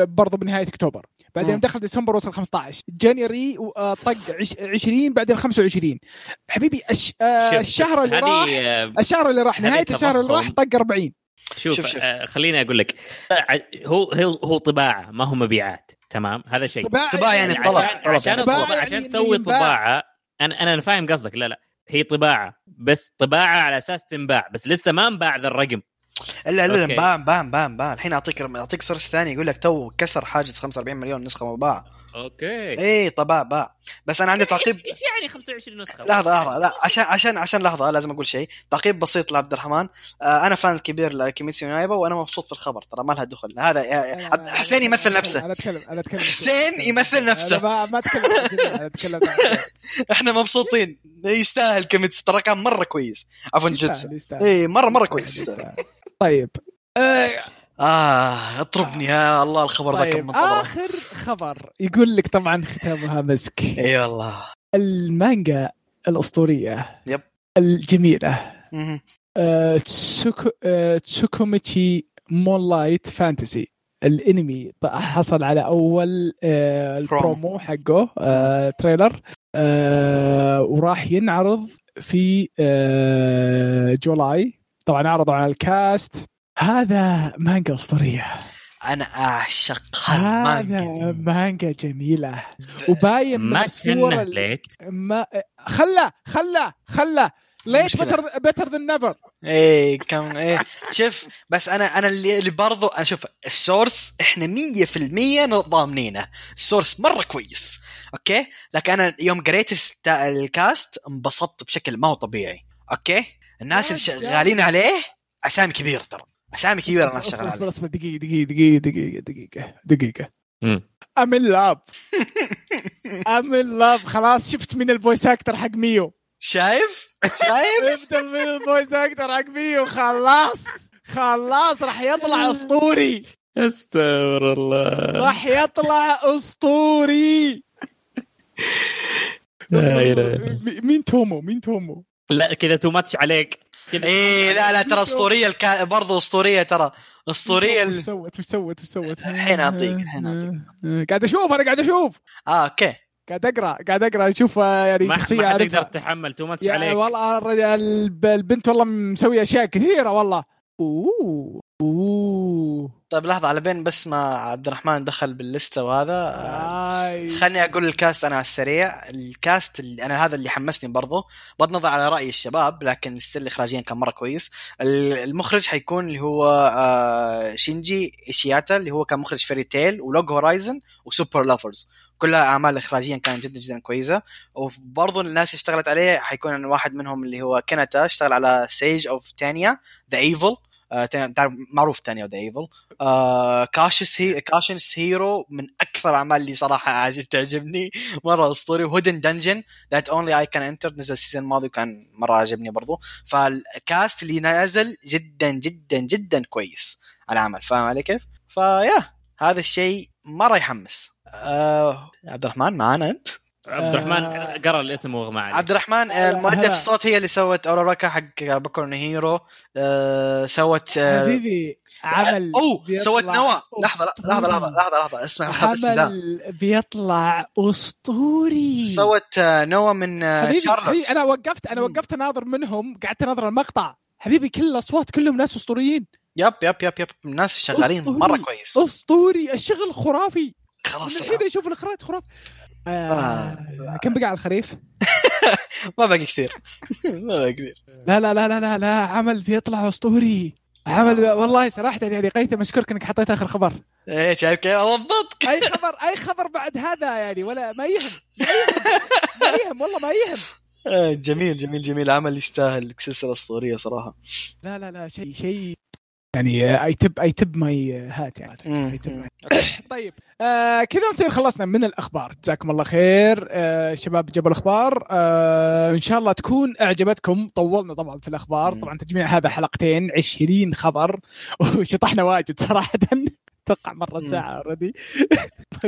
برضه بنهاية أكتوبر بعدين مم. دخل ديسمبر وصل 15 جانيوري آه، طق عش... 20 بعدين 25 حبيبي الش... آه شوف، الشهر اللي راح آه، الشهر اللي راح نهاية الشهر اللي راح. طق 40 شوف, شوف، شوف. آه، خليني أقول لك آه، هو هو هو طباعة ما هو مبيعات تمام هذا شيء طباعة يعني عشان- طلب، عشان, عشان, طباعة يعني عشان إنه تسوي ينباع. طباعة أنا أنا فاهم قصدك لا لا هي طباعة بس طباعة على أساس تنباع بس لسه ما انباع ذا الرقم. الا الا. انباع انباع انباع انباع الحين أعطيك أعطيك source ثاني يقول لك تو كسر حاجز 45 مليون نسخة مباعة. okay اي طباع باع بس أنا عندي تعقيب إيش يعني 25 نسخه لحظه لحظه لا عشان عشان عشان لحظه لازم أقول شيء تعقيب بسيط لعبد الرحمن آه أنا fans كبير لكيميتسو نو يايبا وأنا مبسوط في الخبر ترى ما لها دخل هذا آه، حسين يمثل نفسه أنا اتكلم أنا اتكلم حسين يمثل نفسه. ما, ما اتكلم أنا اتكلم عن- إحنا مبسوطين يستاهل كيميتسو ترى كان مره كويس عفوا جوتسو. اي مره مره كويس يستاهل طيب آه، آه اطربني يا الله الخبر ذا كم طيب منتظره آخر خبر. يقول لك طبعا ختامها مسك. إي والله. المانجا الأسطورية. yep. الجميلة. آه، تسوكو آه، تسوكيميتشي Moonlight Fantasy. الانمي حصل على أول آه، البرومو حقه آه، trailer. آه، وراح ينعرض في آه، July. طبعا عرضوا على ال cast. هذا مانجا أسطورية. أنا أعشق هذا مانجا جميلة. وباين ما الصور كنا ال- late ما خله خله خله. late مشكلة. better better than never إيه كم إيه. شوف بس أنا أنا اللي, اللي برضو أنا شوف ال source إحنا 100% ضامنينه. ال source مرة كويس. okay؟ لكن أنا يوم قريت ال cast انبسطت بشكل ما هو طبيعي. okay؟ الناس اللي شغالين عليه أسامي كبيره ترى. اسامي كبيره الناس شغاله اصبر اصبر دقيقة دقيقة دقيقة دقيقة دقيقة دقيقة. I'm in love I'm in love خلاص شفت من ال voice actor حق ميو. شايف؟ شايف؟ شفت من ال voice actor حق ميو. خلاص خلاص راح يطلع أسطوري. استغفر الله. راح يطلع أسطوري. مين تومو؟ مين تومو؟ لا كذا too much عليك. كذا إيه لا لا ترى أسطورية الكا... برضو أسطورية ترى. أسطورية وش. سوت؟ وش سوت؟ وش سوت؟ الحين أعطيك، الحين أعطيك. قاعد أشوف أنا قاعد أشوف. آه okay. قاعد أقرأ قاعد أقرأ أشوف آه، يعني ما شخصية ما. يقدر تتحمل too much عليك. والله البنت والله مسوية أشياء كثيرة والله. أوه. أوه. طيب لحظة على بين بس ما عبد الرحمن دخل باللستة وهذا آه، آي. خلني أقول ال cast أنا على السريع. ال cast اللي أنا هذا اللي حمسني برضو. بغض النظر على رأي الشباب لكن still اخراجيا كان مرة كويس. ال- المخرج حيكون اللي هو آه، شينجي ايشيهيرا اللي هو كان مخرج Fairy Tail و Log Horizon و Super Lovers كلها أعمال اخراجيا كانت جدا جدا كويسة. وبرضه الناس اللي اشتغلت عليه حيكون واحد منهم اللي هو كيناتا اشتغل على Saga of Tanya the Evil معروف Tanya the Evil آه Cautious هي Cautious Hero من أكثر الاعمال اللي صراحة عاجب تعجبني. مرة أسطوري. و Hidden Dungeon That Only I Can Enter نزل ال season الماضي وكان مرة عجبني برضو. فال cast اللي نزل جدا جدا جدا كويس على العمل. فاهم علي كيف؟ فيا هذا الشيء مرة يحمس. آه عبد الرحمن معانا أنت؟ عبد الرحمن آه. قرأ الاسم ما عليه عبد الرحمن آه، هلا. مؤدية الصوت هي اللي سوت اوراراكا حق بوكو نو هيرو آه سوت آه حبيبي عمل أوه بيطلع سوت نوى لحظة لحظة لحظة أسطوري. لحظة لحظة. اسمع عمل بيطلع أسطوري. سوت آه، نوى من آه، حبيبي, شارلوت. حبيبي أنا وقفت أنا. وقفت أناظر منهم قعدت أناظر المقطع. حبيبي كل الأصوات كلهم ناس أسطوريين. yep yep yep yep. الناس شغالين. مرة كويس. أسطوري. الشغل خرافي. خلاص الحين أشوف الاخراج خرافي. آه. كم بقى على الخريف؟ ما باقي كثير. ما باقي كثير. لا لا لا لا لا, لا عمل بيطلع أسطوري. عمل والله صراحة يعني قيثم أشكرك إنك حطيت آخر خبر. إيه شايف كيف؟ ضبطك أي خبر أي خبر بعد هذا يعني؟ ولا ما يهم ما يهم ما يهم والله ما يهم. آه، جميل جميل جميل. عمل يستاهل سلسله اسطوريه صراحة. لا لا لا شيء شيء. يعني I tip I tip my hat يعني. tip my- طيب. آه كذا نصير خلصنا من الأخبار. جزاكم الله خير. آه شباب جبل الأخبار. آه إن شاء الله تكون أعجبتكم. طولنا طبعا في الأخبار. مم. طبعا تجميع هذا حلقتين 20 خبر. وشطحنا واجد صراحة. أتوقع مرة ساعة already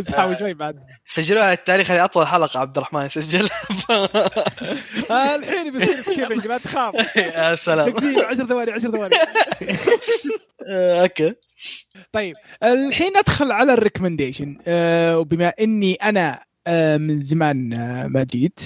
ساعه وشوي بعد. سجلوها على التاريخ هذه أطول حلقة عبد الرحمن يسجل آه الحين بيصير skipping لا تخاف. يا سلام. دقيقة 10 ثواني 10 ثواني. آه، okay. طيب الحين ندخل على ال recommendation آه وبما إني أنا آه من زمان آه ما جيت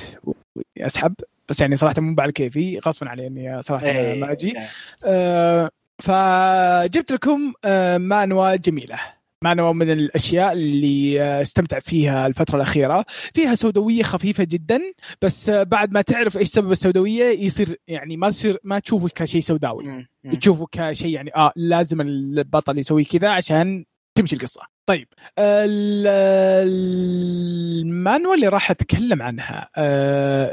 اسحب بس يعني صراحة مو بعد كيفي غصبا علي إني صراحة إيه، ما أجي. إيه. آه فجبت لكم آه manhwa جميلة manhwa من الأشياء اللي آه استمتع فيها الفترة الأخيرة فيها سوداوية خفيفة جدا بس آه بعد ما تعرف إيش سبب السوداوية يصير يعني ما تصير ما تشوفه كشيء سوداوي. تشوفه كشيء يعني آه لازم البطل يسوي كذا عشان تمشي القصة. طيب ال- ال manhwa اللي راح أتكلم عنها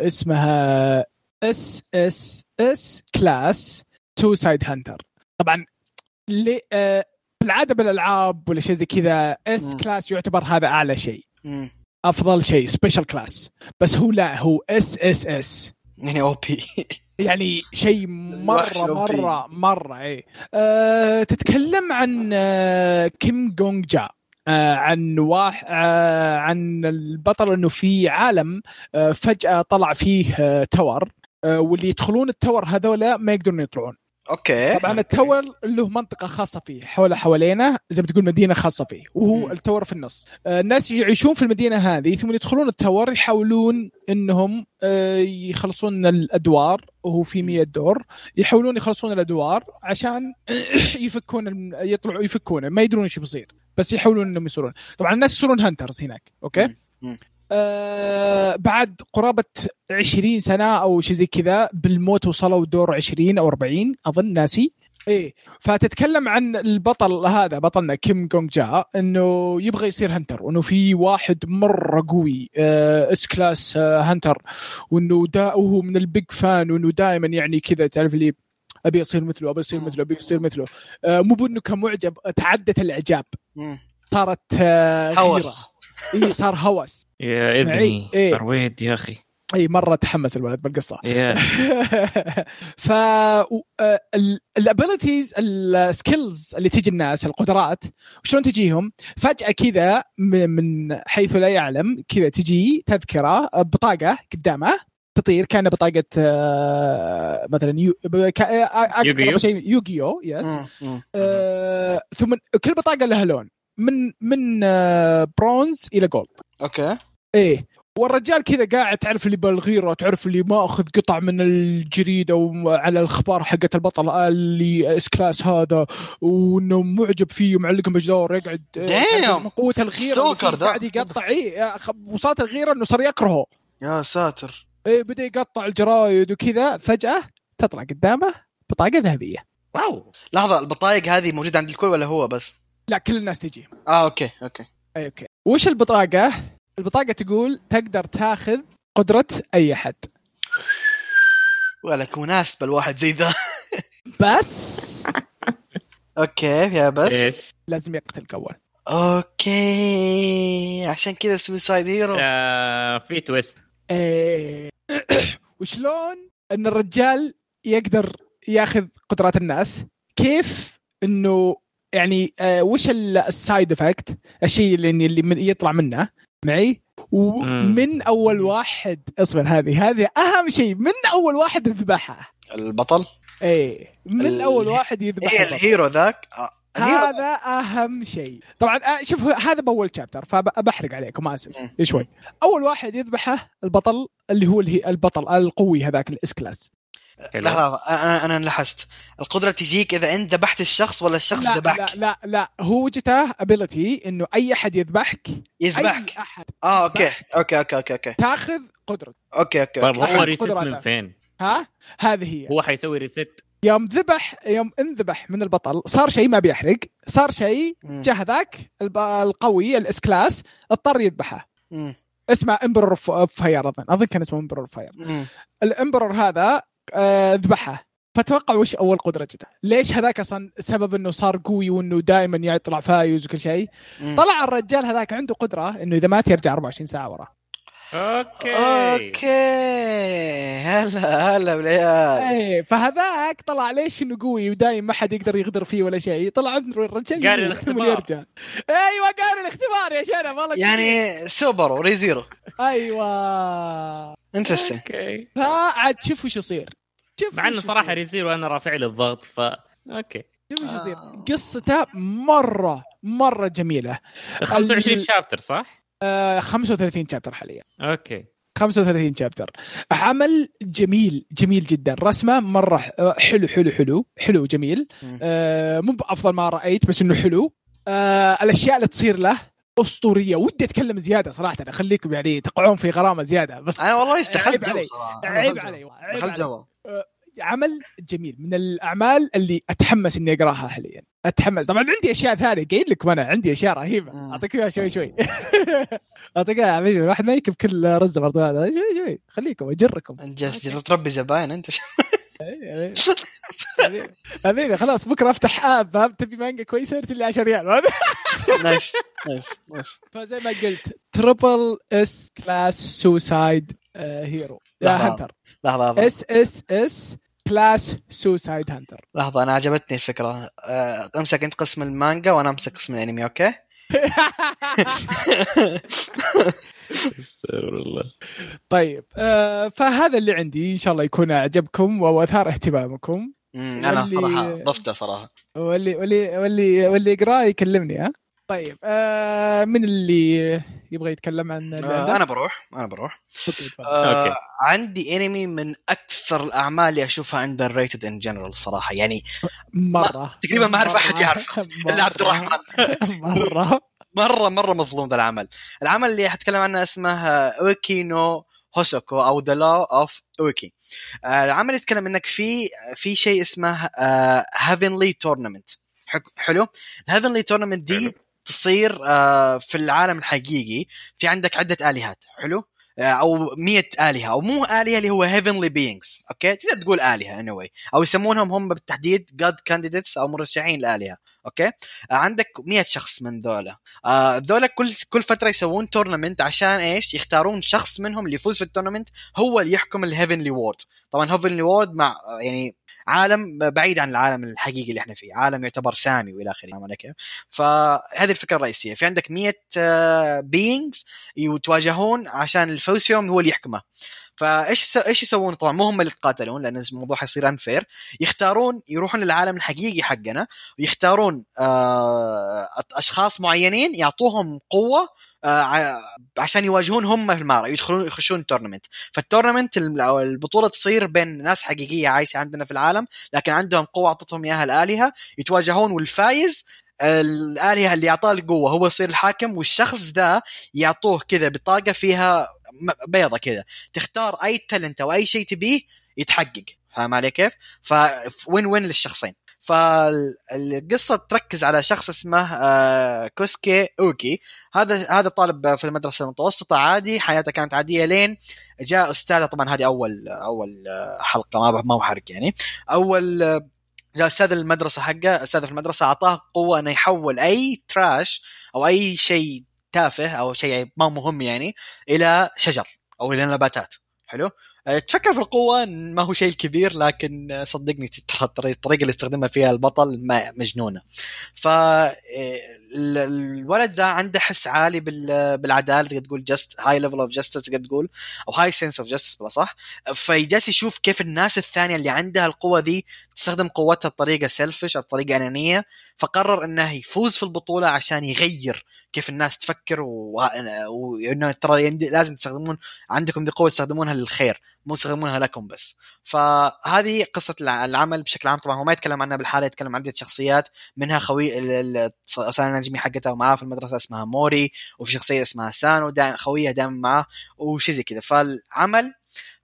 اسمها SSS class suicide hunter. طبعا آه بالعادة بالألعاب ولا شيء زي كذا S. class يعتبر هذا أعلى شيء. أفضل شيء special class بس هو لا هو SSS يعني OP يعني شيء مرة. مرة مرة اي أه تتكلم عن أه كيم جونج جا أه عن واحد أه عن البطل إنه في عالم أه فجأة طلع فيه أه تور أه واللي يدخلون التور هذولا ما يقدرون يطلعون. okay. طبعا ال tower له منطقة خاصة فيه حول حوالينا زي ما تقول مدينة خاصة فيه وهو مم. ال tower في النص. آه، الناس يعيشون في المدينة هذه ثم يدخلون ال tower يحاولون إنهم آه، يخلصون الأدوار وهو في 100 دور يحاولون يخلصون الأدوار عشان يفكون يطلعوا يفكونه ما يدرون إيش بيصير بس يحاولون إنهم يصيرون. طبعا الناس يصيرون hunters هناك okay. آه بعد قرابة 20 سنة أو شيء زي كذا بالموت وصلوا دور 20 أو 40 أظن ناسي إيه فتتكلم عن البطل هذا بطلنا كيم جونج جا إنه يبغى يصير hunter وإنه في واحد مرة قوي آه S class آه hunter وإنه دا وهو من ال big fan وإنه دائما يعني كذا تعرف اللي أبي أصير مثله أبي أصير مثله أبي أصير مثله آه مو بإنه كان معجب تعدت الإعجاب. صارت آه. هوس اي صار هوس. يا إذني إيه. ترويد يا أخي. إي مرة تحمس الولد بالقصة. ف ال abilities ال skills اللي تجي الناس القدرات شلون تجيهم؟ فجأة كذا من من حيث لا يعلم كذا تجي تذكرة بطاقة قدامه تطير كان بطاقة آه، مثلا يو كا- أقرب يوغيو؟ يوغيو yes. آه، ثم كل بطاقة لها لون. من من آه، برونز إلى gold okay. إيه. والرجال كذا قاعد تعرف اللي بالغيره تعرف اللي ماخذ قطع من الجريدة وعلى الأخبار حقت البطل اللي S class هذا وإنه معجب فيه ومعلقهم بجدار يقعد Damn. من قوة الغيره. قاعد يقطع. اي وصلت الغيره إنه صار يكرهه. يا ساتر. إيه بدأ يقطع الجرايد وكذا فجأة تطلع قدامه بطاقة ذهبية. wow. لحظة البطايق هذه موجودة عند الكل ولا هو بس؟ لا كل الناس تجي. آه okay okay. أي okay. وش البطاقة؟ البطاقة تقول تقدر تاخذ قدرة أي أحد. ولك مناسبة الواحد زي ذا. بس. okay يا بس؟ لازم يقتلك اول okay عشان كذا suicide hero آه، في twist إيه. وشلون إن الرجال يقدر ياخذ قدرات الناس؟ كيف إنه يعني آه وش ال- ال side effect الشيء اللي اللي من- يطلع منه معي. ومن أول واحد اصبر هذه هذه أهم شيء من أول واحد يذبحها البطل؟ إيه من ال- أول واحد يذبح إيه البطل. ال hero ذاك؟ آه، هذا أهم شيء. طبعا آه، شوف هذا بأول chapter فبحرق عليكم أسف. شوي. أول واحد يذبحه البطل اللي هو البطل القوي هذاك ال S class. لحظة، أنا أنا لاحظت. القدرة تجيك إذا أنت ذبحت الشخص ولا الشخص ذبحك؟ لا لا لا. هو وجهته ability إنه أي أحد يذبحك يذبحك. أي أحد آه okay. okay okay okay okay. تاخذ قدرته okay okay طيب okay. هو أحد reset. من فين؟ ها؟ هذه هي. هو حيسوي reset يوم ذبح يوم انذبح من البطل صار شيء ما بيحرق صار شيء. جاء هذاك القوي ال S class اضطر يذبحه. اسمه emperor of fire أظن. أظن كان اسمه emperor fire. ال emperor هذا ذبحه فتوقع وش أول قدرة جته ليش هذاك أصلا سبب إنه صار قوي وإنه دائما يطلع فايز وكل شيء. طلع الرجال هذاك عنده قدرة إنه إذا مات يرجع 24 ساعة ورا. okay. okay. هلا هلا بالعيال. إيه فهذاك طلع ليش إنه قوي ودايم ما حد يقدر يغدر فيه ولا شيء؟ طلع عنده الرجال قاري ثم الاختبار. يرجع. أيوه قاري الاختبار يا شنب والله يعني super Re:Zero أيوه. interesting okay فعاد شوف وش يصير. شوف مع إنه صراحة. Re:Zero أنا رافع لي الضغط ف أوكي. شوف وش يصير. آه. قصته مرة مرة جميلة. 25 ال- chapter صح؟ آه 35 chapter حاليا. okay. 35 chapter. عمل جميل جميل جدا. رسمه مرة ح- حلو حلو حلو حلو جميل. آه مو بأفضل ما رأيت بس إنه حلو. آه الأشياء اللي تصير له أسطورية. ودي أتكلم زيادة صراحة. اخليكم يعني تقعون في غرامة زيادة. بس أنا والله دخلت جو. صراحة. عيب. علي. دخلت. جو. عمل جميل. من الأعمال اللي أتحمس إني أقراها حاليا. أتحمس. طبعا عندي أشياء ثانية. قايل لكم أنا عندي أشياء رهيبة. أعطيك إياها شوي شوي. أعطيك إياها يا حبيبي. الواحد ما يكب كل رزة برضو هذا. شوي شوي. خليكم. أجركم. انت جالس تربي زباين أنت. حبيبي خلاص بكرة أفتح app فهمت؟ تبي مانجا كويسة؟ ارسل لي 10 ريال nice nice nice. فزي ما قلت triple S class suicide hero يا لحظة. hunter لحظة لحظة. S S S class suicide hunter لحظة أنا عجبتني الفكرة. آه، امسك أنت قسم المانجا وأنا أمسك قسم الأنمي okay؟ استغفر الله. طيب آه فهذا اللي عندي إن شاء الله يكون أعجبكم واثار اهتمامكم. أنا واللي- صراحة ضفته صراحة. واللي واللي واللي واللي يقراه يكلمني ها؟ طيب آه من اللي يبغى يتكلم عن؟ آه أنا بروح أنا بروح. okay،. آه. عندي انمي من أكثر الأعمال اللي أشوفها underrated in general الصراحه يعني مرة. تقريباً ما أعرف أحد مرة- يعرفه إلا عبد مرة- الرحمن. مرة. مره مرة مظلوم ذا العمل العمل اللي حتكلم عنه اسمه Ueki no Housoku أو The Law of Ueki العمل يتكلم إنك في في شيء اسمه heavenly tournament حلو؟ ال heavenly tournament دي. تصير آه، في العالم الحقيقي. في عندك عدة آلهات. حلو؟ آه، أو مية آلهة. أو مو آلهة اللي هو heavenly beings. okay؟ تقدر تقول آلهة anyway. أو يسمونهم هم بالتحديد God candidates أو مرشحين الآلهة okay؟ آه، عندك مية شخص من ذولا. آه، ذولا كل كل فترة يسوون tournament عشان إيش؟ يختارون شخص منهم اللي يفوز في ال tournament هو اللي يحكم ال heavenly world طبعا heavenly world مع آه، يعني عالم بعيد عن العالم الحقيقي اللي إحنا فيه. عالم يعتبر سامي وإلى آخره. فهذه الفكرة الرئيسية. في عندك 100 beings يتواجهون عشان الفوز فيهم هو اللي يحكمه. فايش إيش يسوون؟ طبعا مو هم اللي يتقاتلون لأن الموضوع حيصير unfair يختارون يروحون للعالم الحقيقي حقنا ويختارون آه، أشخاص معينين يعطوهم قوة آه، عشان يواجهون هم في المعركه يدخلون يخشون ال tournament فالتورنمنت البطولة تصير بين ناس حقيقية عايشة عندنا في العالم لكن عندهم قوة أعطتهم إياها الالهه يتواجهون والفايز الآلهة اللي اعطاه القوة هو يصير الحاكم والشخص ذا يعطوه كذا بطاقة فيها بيضة كذا. تختار أي talent أو أي شيء تبيه يتحقق. فاهم علي كيف؟ ف win win للشخصين. فالقصة تركز على شخص اسمه آه، Kosuke Ueki. هذا هذا طالب في المدرسة المتوسطة عادي حياته كانت عادية لين جاء أستاذه. طبعا هذه أول أول آه، حلقة ما ما هو حرق يعني. أول آه، جاء أستاذ المدرسة حقه أستاذ في المدرسة أعطاه قوة إنه يحول أي تراش أو أي شيء تافه أو شيء ما مهم يعني إلى شجر أو إلى نباتات. حلو؟ تفكر في القوة ما هو شيء كبير لكن أه، صدقني ترى الطريقة الطريقة اللي يستخدمها فيها البطل ما مجنونة. ف أه، الولد ده عنده حس عالي بال- بالعدالة تقدر تقول just high level of justice تقدر تقول أو high sense of justice بلا صح. فيجلس يشوف كيف الناس الثانية اللي عندها القوة دي تستخدم قوتها بطريقة selfish أو بطريقة أنانية. فقرر إنه يفوز في البطولة عشان يغير كيف الناس تفكر و- وإنه ترى يندي- لازم تستخدمون عندكم دي قوة تستخدمونها للخير. مو تستخدمونها لكم بس. فهذه قصة الع- العمل بشكل عام. طبعا هو ما يتكلم عنها بالحالة يتكلم عن عدة شخصيات. منها خوي ال- ال- السنة النجمي حقتها معاه في المدرسة اسمها موري. وفي شخصية اسمها سانو دا خويها دائما معاه. وشي زي كذا. فالعمل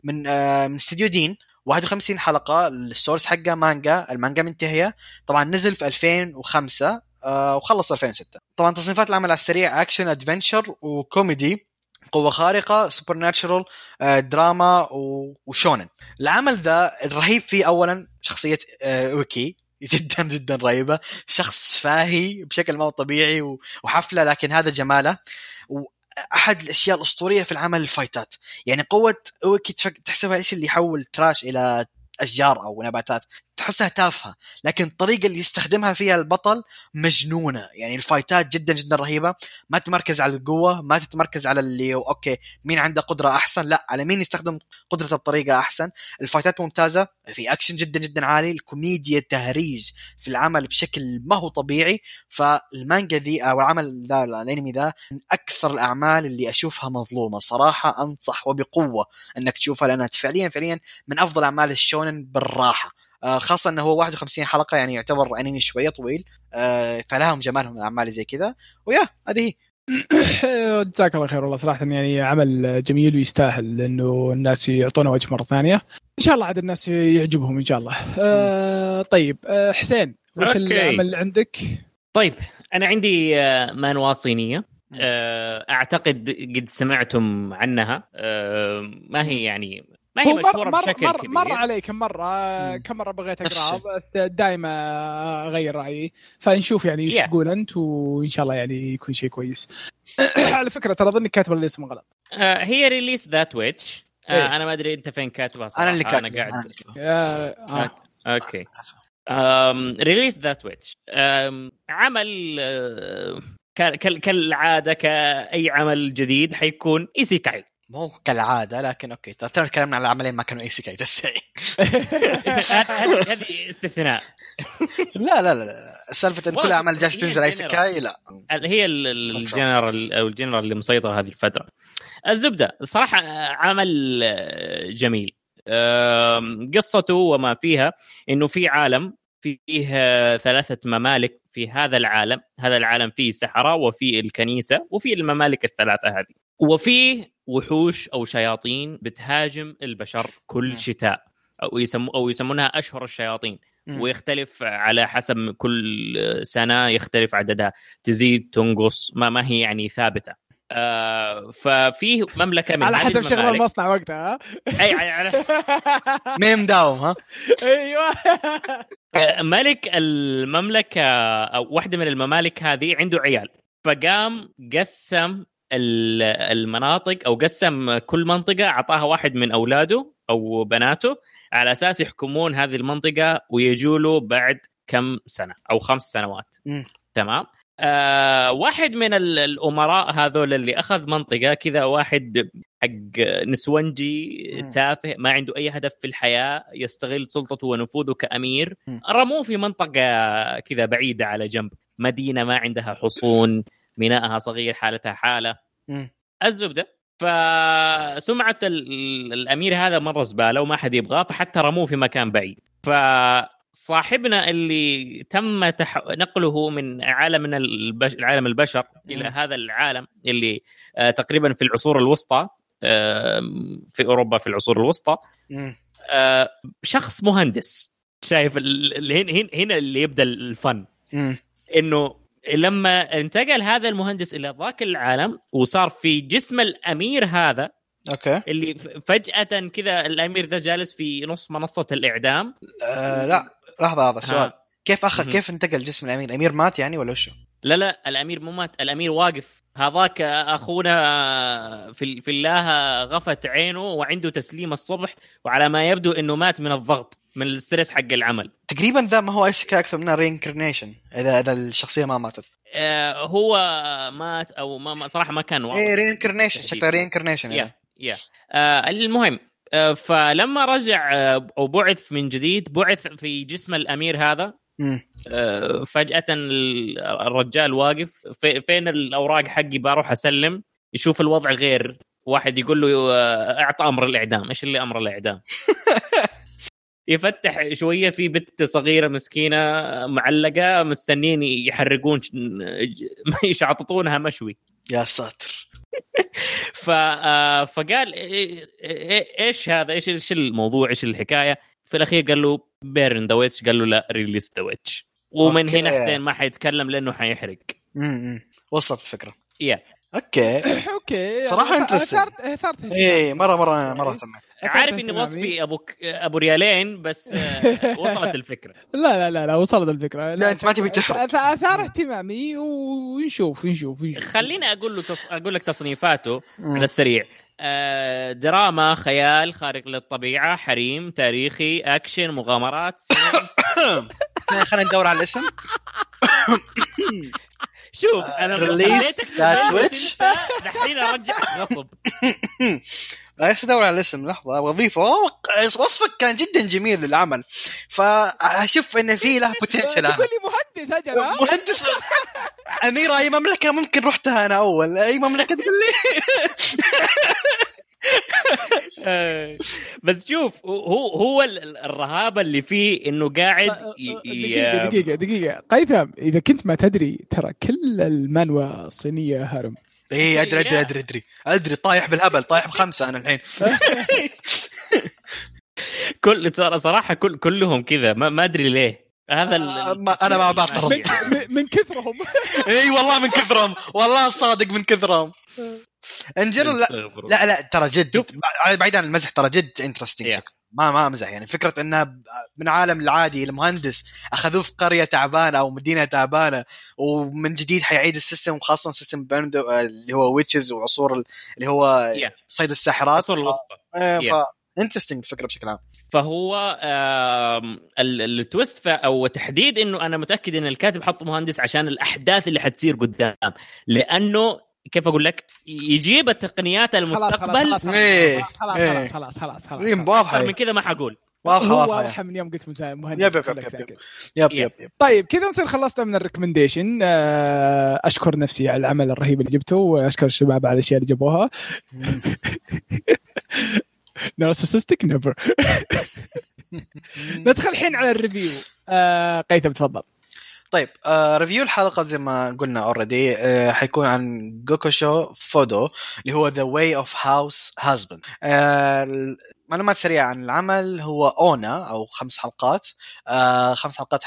من آه، من استديو Deen. 51 حلقة. ال source حقه مانجا. المانجا منتهية. طبعا نزل في 2005 آه، وخلص في 2006 طبعا تصنيفات العمل على السريع. action adventure و comedy. قوة خارقة supernatural drama و shounen. العمل ذا الرهيب فيه اولا شخصية آه، Ueki. جدا جدا رهيبة. شخص فاهي بشكل ما طبيعي وحفلة لكن هذا جماله. وأحد الأشياء الأسطورية في العمل الفايتات. يعني قوة Ueki تحسبها إيش اللي يحول trash إلى أشجار أو نباتات. تحسها تافهة لكن الطريقة اللي يستخدمها فيها البطل مجنونة. يعني الفايتات جدا جدا رهيبة. ما تتمركز على القوة ما تتمركز على اللي okay مين عنده قدرة أحسن؟ لا على مين يستخدم قدرته بطريقة أحسن؟ الفايتات ممتازة في أكشن جدا جدا عالي الكوميديا التهريج في العمل بشكل ما هو طبيعي. فالمانجا ذي أو العمل ذا الأنمي ذا من أكثر الأعمال اللي أشوفها مظلومة. صراحة أنصح وبقوة إنك تشوفها لأنها فعليا فعليا من أفضل أعمال ال shounen بالراحة. آه، خاصة إنه هو 51 حلقة يعني يعتبر أنمي شوية طويل. آه، فلهم جمالهم الأعمال زي كذا. و yeah هذه هي. جزاك الله خير والله صراحة يعني عمل جميل ويستاهل لأنه الناس يعطونه وجه مرة ثانية. إن شاء الله عاد الناس يعجبهم إن شاء الله. آه طيب آه حسين وش أوكي. العمل اللي عندك؟ طيب أنا عندي مانوا صينية. آه، أعتقد قد سمعتم عنها. ما هي يعني ما هي هو مشهورة مر بشكل مر كبير مر علي كم مرة مم. كم مرة بغيت نفس اقراه بس دائما أغير رأيي. فنشوف يعني إيش Yeah. تقول أنت وإن شاء الله يعني يكون شيء كويس. على فكرة ترى اظني كاتب الاسم غلط. آه، هي Release That Witch. أنا ما أدري أنت فين كاتبها صراحة أنا اللي كاتب أنا قاعد أنا اللي كاتب. آه. آه. okay Release That Witch عمل آه، كالعادة كأي عمل جديد حيكون isekai مو كالعادة لكن okay ترى تكلمنا عن العملين ما كانوا isekai just هذه استثناء. لا لا لا لا سالفة إن كل أعمال جالسة تنزل isekai لا. هي ال- ال- الجنرال أو الجنرال اللي مسيطر هذه الفترة. الزبدة صراحة عمل آه، جميل. قصته وما فيها إنه في عالم فيه آه، ثلاثة ممالك في هذا العالم. هذا العالم فيه سحرة وفي الكنيسة وفي الممالك الثلاثة هذه. وفيه وحوش أو شياطين بتهاجم البشر كل. شتاء أو يسمو أو يسمونها أشهر الشياطين. ويختلف على حسب كل سنة يختلف عددها. تزيد تنقص ما ما هي يعني ثابتة. آه ففيه مملكة من على حسب شغل المصنع وقتها أي على مين مداوم ها؟ أيوه. آه، ملك المملكة أو واحدة من الممالك هذه عنده عيال. فقام قسم المناطق أو قسم كل منطقة أعطاها واحد من أولاده أو بناته على أساس يحكمون هذه المنطقة ويجوا له بعد كم سنة أو خمس سنوات مم. تمام آه واحد من ال- الأمراء هذول اللي أخذ منطقة كذا واحد حق نسونجي مم. تافه ما عنده أي هدف في الحياة يستغل سلطته ونفوذه كأمير. رموه في منطقة كذا بعيدة على جنب مدينة ما عندها حصون مينائها صغير حالتها حالة مم. الزبدة فسمعه ال- الأمير هذا مرة زبالة وما حد يبغاه فحتى رموه في مكان بعيد فصاحبنا اللي تم تح... نقله من عالم البش... عالم البشر إلى. هذا العالم اللي آه تقريبا في العصور الوسطى آه في أوروبا في العصور الوسطى. آه شخص مهندس شايف هنا هنا- اللي يبدأ الفن. إنه لما انتقل هذا المهندس إلى ذاك العالم وصار في جسم الأمير هذا okay. اللي فجأة كذا الأمير ده جالس في نص منصة الإعدام. آه لا لحظة هذا سؤال. كيف اخذ. كيف انتقل جسم الأمير؟ الأمير مات يعني ولا وشو؟ لا لا الأمير مو مات الأمير واقف. هذاك أخونا في في الله غفت عينه وعنده تسليم الصبح وعلى ما يبدو إنه مات من الضغط من ال stress حق العمل. تقريبا ذا ما هو isekai أكثر منها reincarnation اذا إذا الشخصية ما ماتت. آه هو مات أو ما صراحة ما كان واضح. إيه reincarnation. شكله reincarnation يا يا آه المهم آه فلما رجع آه أو بعث من جديد بعث في جسم الأمير هذا فجأة ال- الرجال واقف. في فين الأوراق حقي؟ بروح أسلم. يشوف الوضع غير. واحد يقول له آه، أعطى أمر الإعدام. إيش اللي أمر الإعدام؟ يفتح شوية. في بنت صغيرة مسكينة معلقة مستنين يحرقون يشعططونها مشوي. يا ساتر. ف آه، فقال إيش هذا؟ إيش إيش الموضوع؟ إيش الحكاية؟ في الأخير قال له burn the witch قال له لا release the witch ومن okay. هنا حسين ما حيتكلم لأنه حيحرق. امم وصلت الفكرة. yeah okay. okay صراحة يعني interesting. اثارت اثارت إيه مره مره مرة اهتميت عارف إني. وصفي أبو ك- أبو ريالين بس آه، وصلت الفكرة. لا لا لا لا وصلت الفكرة. لا، أنت ما تبي تحرق. اثار اهتمامي ونشوف نشوف نشوف خليني أقول له تص... أقول لك تصنيفاته. على السريع. دراما خيال خارق للطبيعة حريم تاريخي أكشن مغامرات سينما. خلينا ندور على الاسم شوف أنا Release خليتك that تبين witch. تنسى، دحين أرجعك غصب إيش ادور على الاسم لحظة أبغى أضيفه. وصفك كان جدا جميل للعمل. فأشوف إن في له بوتنشل تقول لي مهندس أجل؟ مهندس. أميرة أي مملكة ممكن رحتها أنا أول؟ أي مملكة تقول لي؟ آه، بس شوف هو هو ال- الرهابه اللي فيه إنه قاعد ي- دقيقة ي- دقيقة دقيقة قيثم إذا كنت ما تدري ترى كل المانوا الصينية هرم. اي أدري أدري أدري أدري. أدري طايح بالهبل طايح بخمسة أنا الحين. كل صراحة كل كلهم كذا ما, ما أدري ليه. هذا ال- آه، ما- أنا ما بعترض. من, من- كثرهم. إي والله من كثرهم. والله صادق من كثرهم. انجر لا. لا لا ترى جد بعيد عن المزح ترى جد interesting Yeah. شكل. ما ما امزح يعني فكرة إنها من عالم العادي المهندس أخذوه في قرية تعبانة أو مدينة تعبانة ومن جديد حيعيد ال system وخاصة system بندو اللي هو witches وعصور ال- اللي هو Yeah. صيد الساحرات. العصور الوسطى. Yeah. interesting الفكرة بشكل عام. فهو ال twist أو تحديد إنه أنا متأكد إن الكاتب حط مهندس عشان الأحداث اللي حتصير قدام. لأنه كيف أقول لك؟ يجيب التقنيات خلاص المستقبل. خلاص خلاص إيه. خلاص خلاص إيه. خلاص خلاص خلاص إيه، واضحة. أكثر من. كذا ما حقول. واضحة هو واضحة. واضحة. من يوم قلت مهندس yep yep yep. yep yep. yep طيب كذا نصير خلصنا من ال recommendation. آه، أشكر نفسي على العمل الرهيب اللي جبته وأشكر الشباب على الأشياء اللي جابوها. narcissistic never ندخل الحين على ال review. آه، قيثم تفضل. طيب آه review الحلقة زي ما قلنا already آه حيكون عن جوكوشو فودو اللي هو the way of house husband معلومات سريعة عن العمل هو ONA أو خمس حلقات. آه خمس حلقات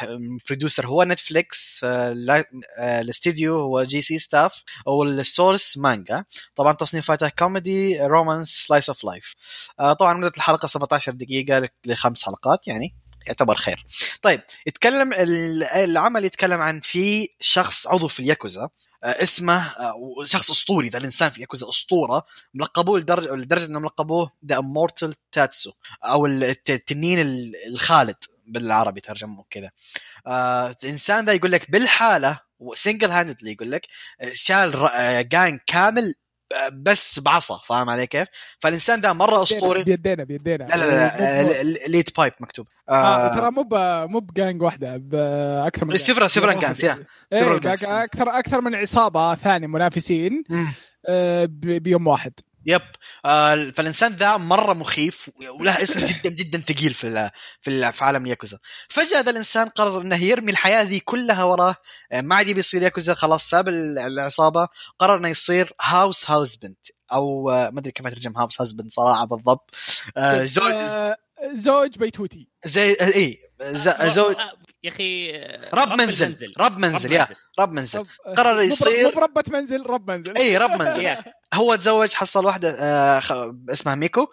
producer هو Netflix آه آه الاستديو هو J.C.Staff وال source مانجا طبعا تصنيفاتها comedy romance slice of life طبعا مدة الحلقة 17 دقيقة لخمس حلقات يعني. يعتبر خير. طيب يتكلم ال- العمل يتكلم عن في شخص عضو في الياكوزا آه، اسمه آه، شخص أسطوري ذا الإنسان في الياكوزا أسطورة ملقبوه لدرجه لدرجة انهم لقبوه the immortal Tatsu أو الت- التنين ال- الخالد بالعربي ترجموه كذا. آه الإنسان ذا يقول لك بالحالة single handedly يقول لك شال جانج كامل بس بعصا فاهم علي كيف؟ فالإنسان ذا مرة أسطوري بيدينا بيدينا لا لا لا مو- لا lead pipe مكتوب آه آه ترى مو مو بجانج واحدة باكثر من several- several gangs، yeah. إيه، several. أكثر أكثر من عصابة ثانية منافسين. آه، بيوم واحد yep. آه فالانسان ذا مرة مخيف وله اسم جدا جدا ثقيل في ال في, ال في عالم ياكوزا. فجأة ذا الإنسان قرر إنه يرمي الحياة ذي كلها وراه. آه، ما عاد يبي يصير ياكوزا خلاص ساب ال- العصابة. قرر إنه يصير house husband أو آه، ما أدري كيف أترجم house husband صراحة بالضبط. آه زوج. آه، زوج بيتوتي زي اي زوج. يا أخي رب منزل رب منزل يا رب منزل. رب- قرر يصير- مو بربة منزل رب منزل. اي رب منزل. هو تزوج حصل واحدة آه خ- اسمها ميكو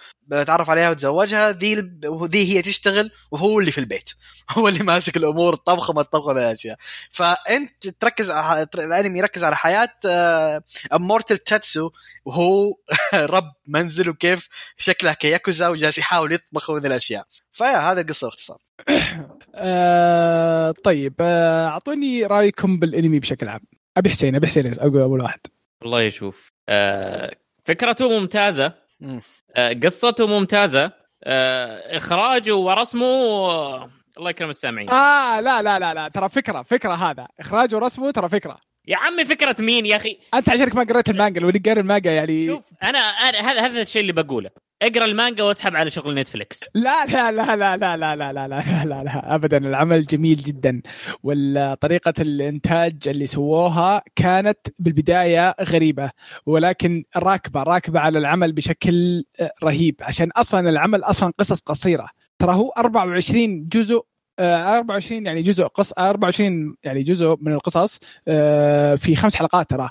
تعرف عليها وتزوجها. ذي وذي هي تشتغل وهو اللي في البيت. هو اللي ماسك الأمور الطبخ وما الطبخ ولا الاشياء فأنت تركز على الأنمي يركز على حياة آه immortal Tatsu وهو رب منزل وكيف شكله كياكوزا وجالس يحاول يطبخ وذي الأشياء. فيا هذا القصة باختصار. آه طيب آه، أعطوني رأيكم بالأنمي بشكل عام. أبي حسين أبي حسين أقول أول واحد. والله يشوف آه فكرته ممتازة. مم. آه قصته ممتازة. آه إخراجه ورسمه آه الله يكرم السامعين. آه لا لا لا لا ترى فكرة فكرة هذا. اخراج ورسمه ترى فكرة. يا عمي فكره مين يا أخي انت عشانك ما قريت المانجا لو قاري المانجا يعني شوف أنا هذا هذا الشيء اللي بقوله اقرا المانجا واسحب على شغل نتفليكس لا لا لا لا لا لا لا لا لا لا لا ابدا العمل جميل جدا وطريقه الانتاج اللي سووها كانت بالبدايه غريبه ولكن راكبه راكبه على العمل بشكل آه، رهيب عشان أصلا العمل أصلا قصص قصيره ترى هو 24 جزء آه، 24 يعني جزء قص 24 يعني جزء من القصص آه، في خمس حلقات ترى.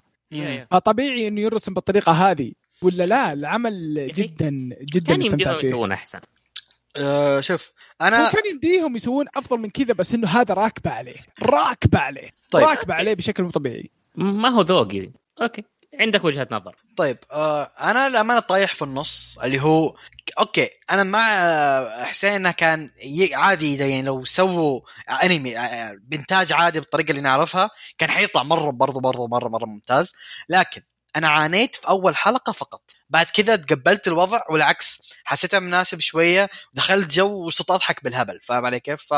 فطبيعي إنه يرسم بالطريقة هذه. ولا لا؟ العمل أخي، جدا جدا كان يمديهم يسوون أحسن. آه شوف أنا ممكن يمديهم يسوون أفضل من كذا بس إنه هذا راكبة عليه. راكبة عليه. طيب. راكبة عليه بشكل مو طبيعي. ما هو ذوقي. okay. عندك وجهة نظر. طيب آه أنا الامانه طايح في النص اللي هو okay أنا مع آه، حسين إنه كان عادي يعني لو سووا انمي آه، بإنتاج عادي بالطريقة اللي نعرفها كان حيطلع مرة برضو برضو مرة مرة ممتاز. لكن أنا عانيت في أول حلقة فقط. بعد كذا تقبلت الوضع والعكس حسيتها مناسب شوية ودخلت جو وصرت أضحك بالهبل فاهم علي كيف؟ ف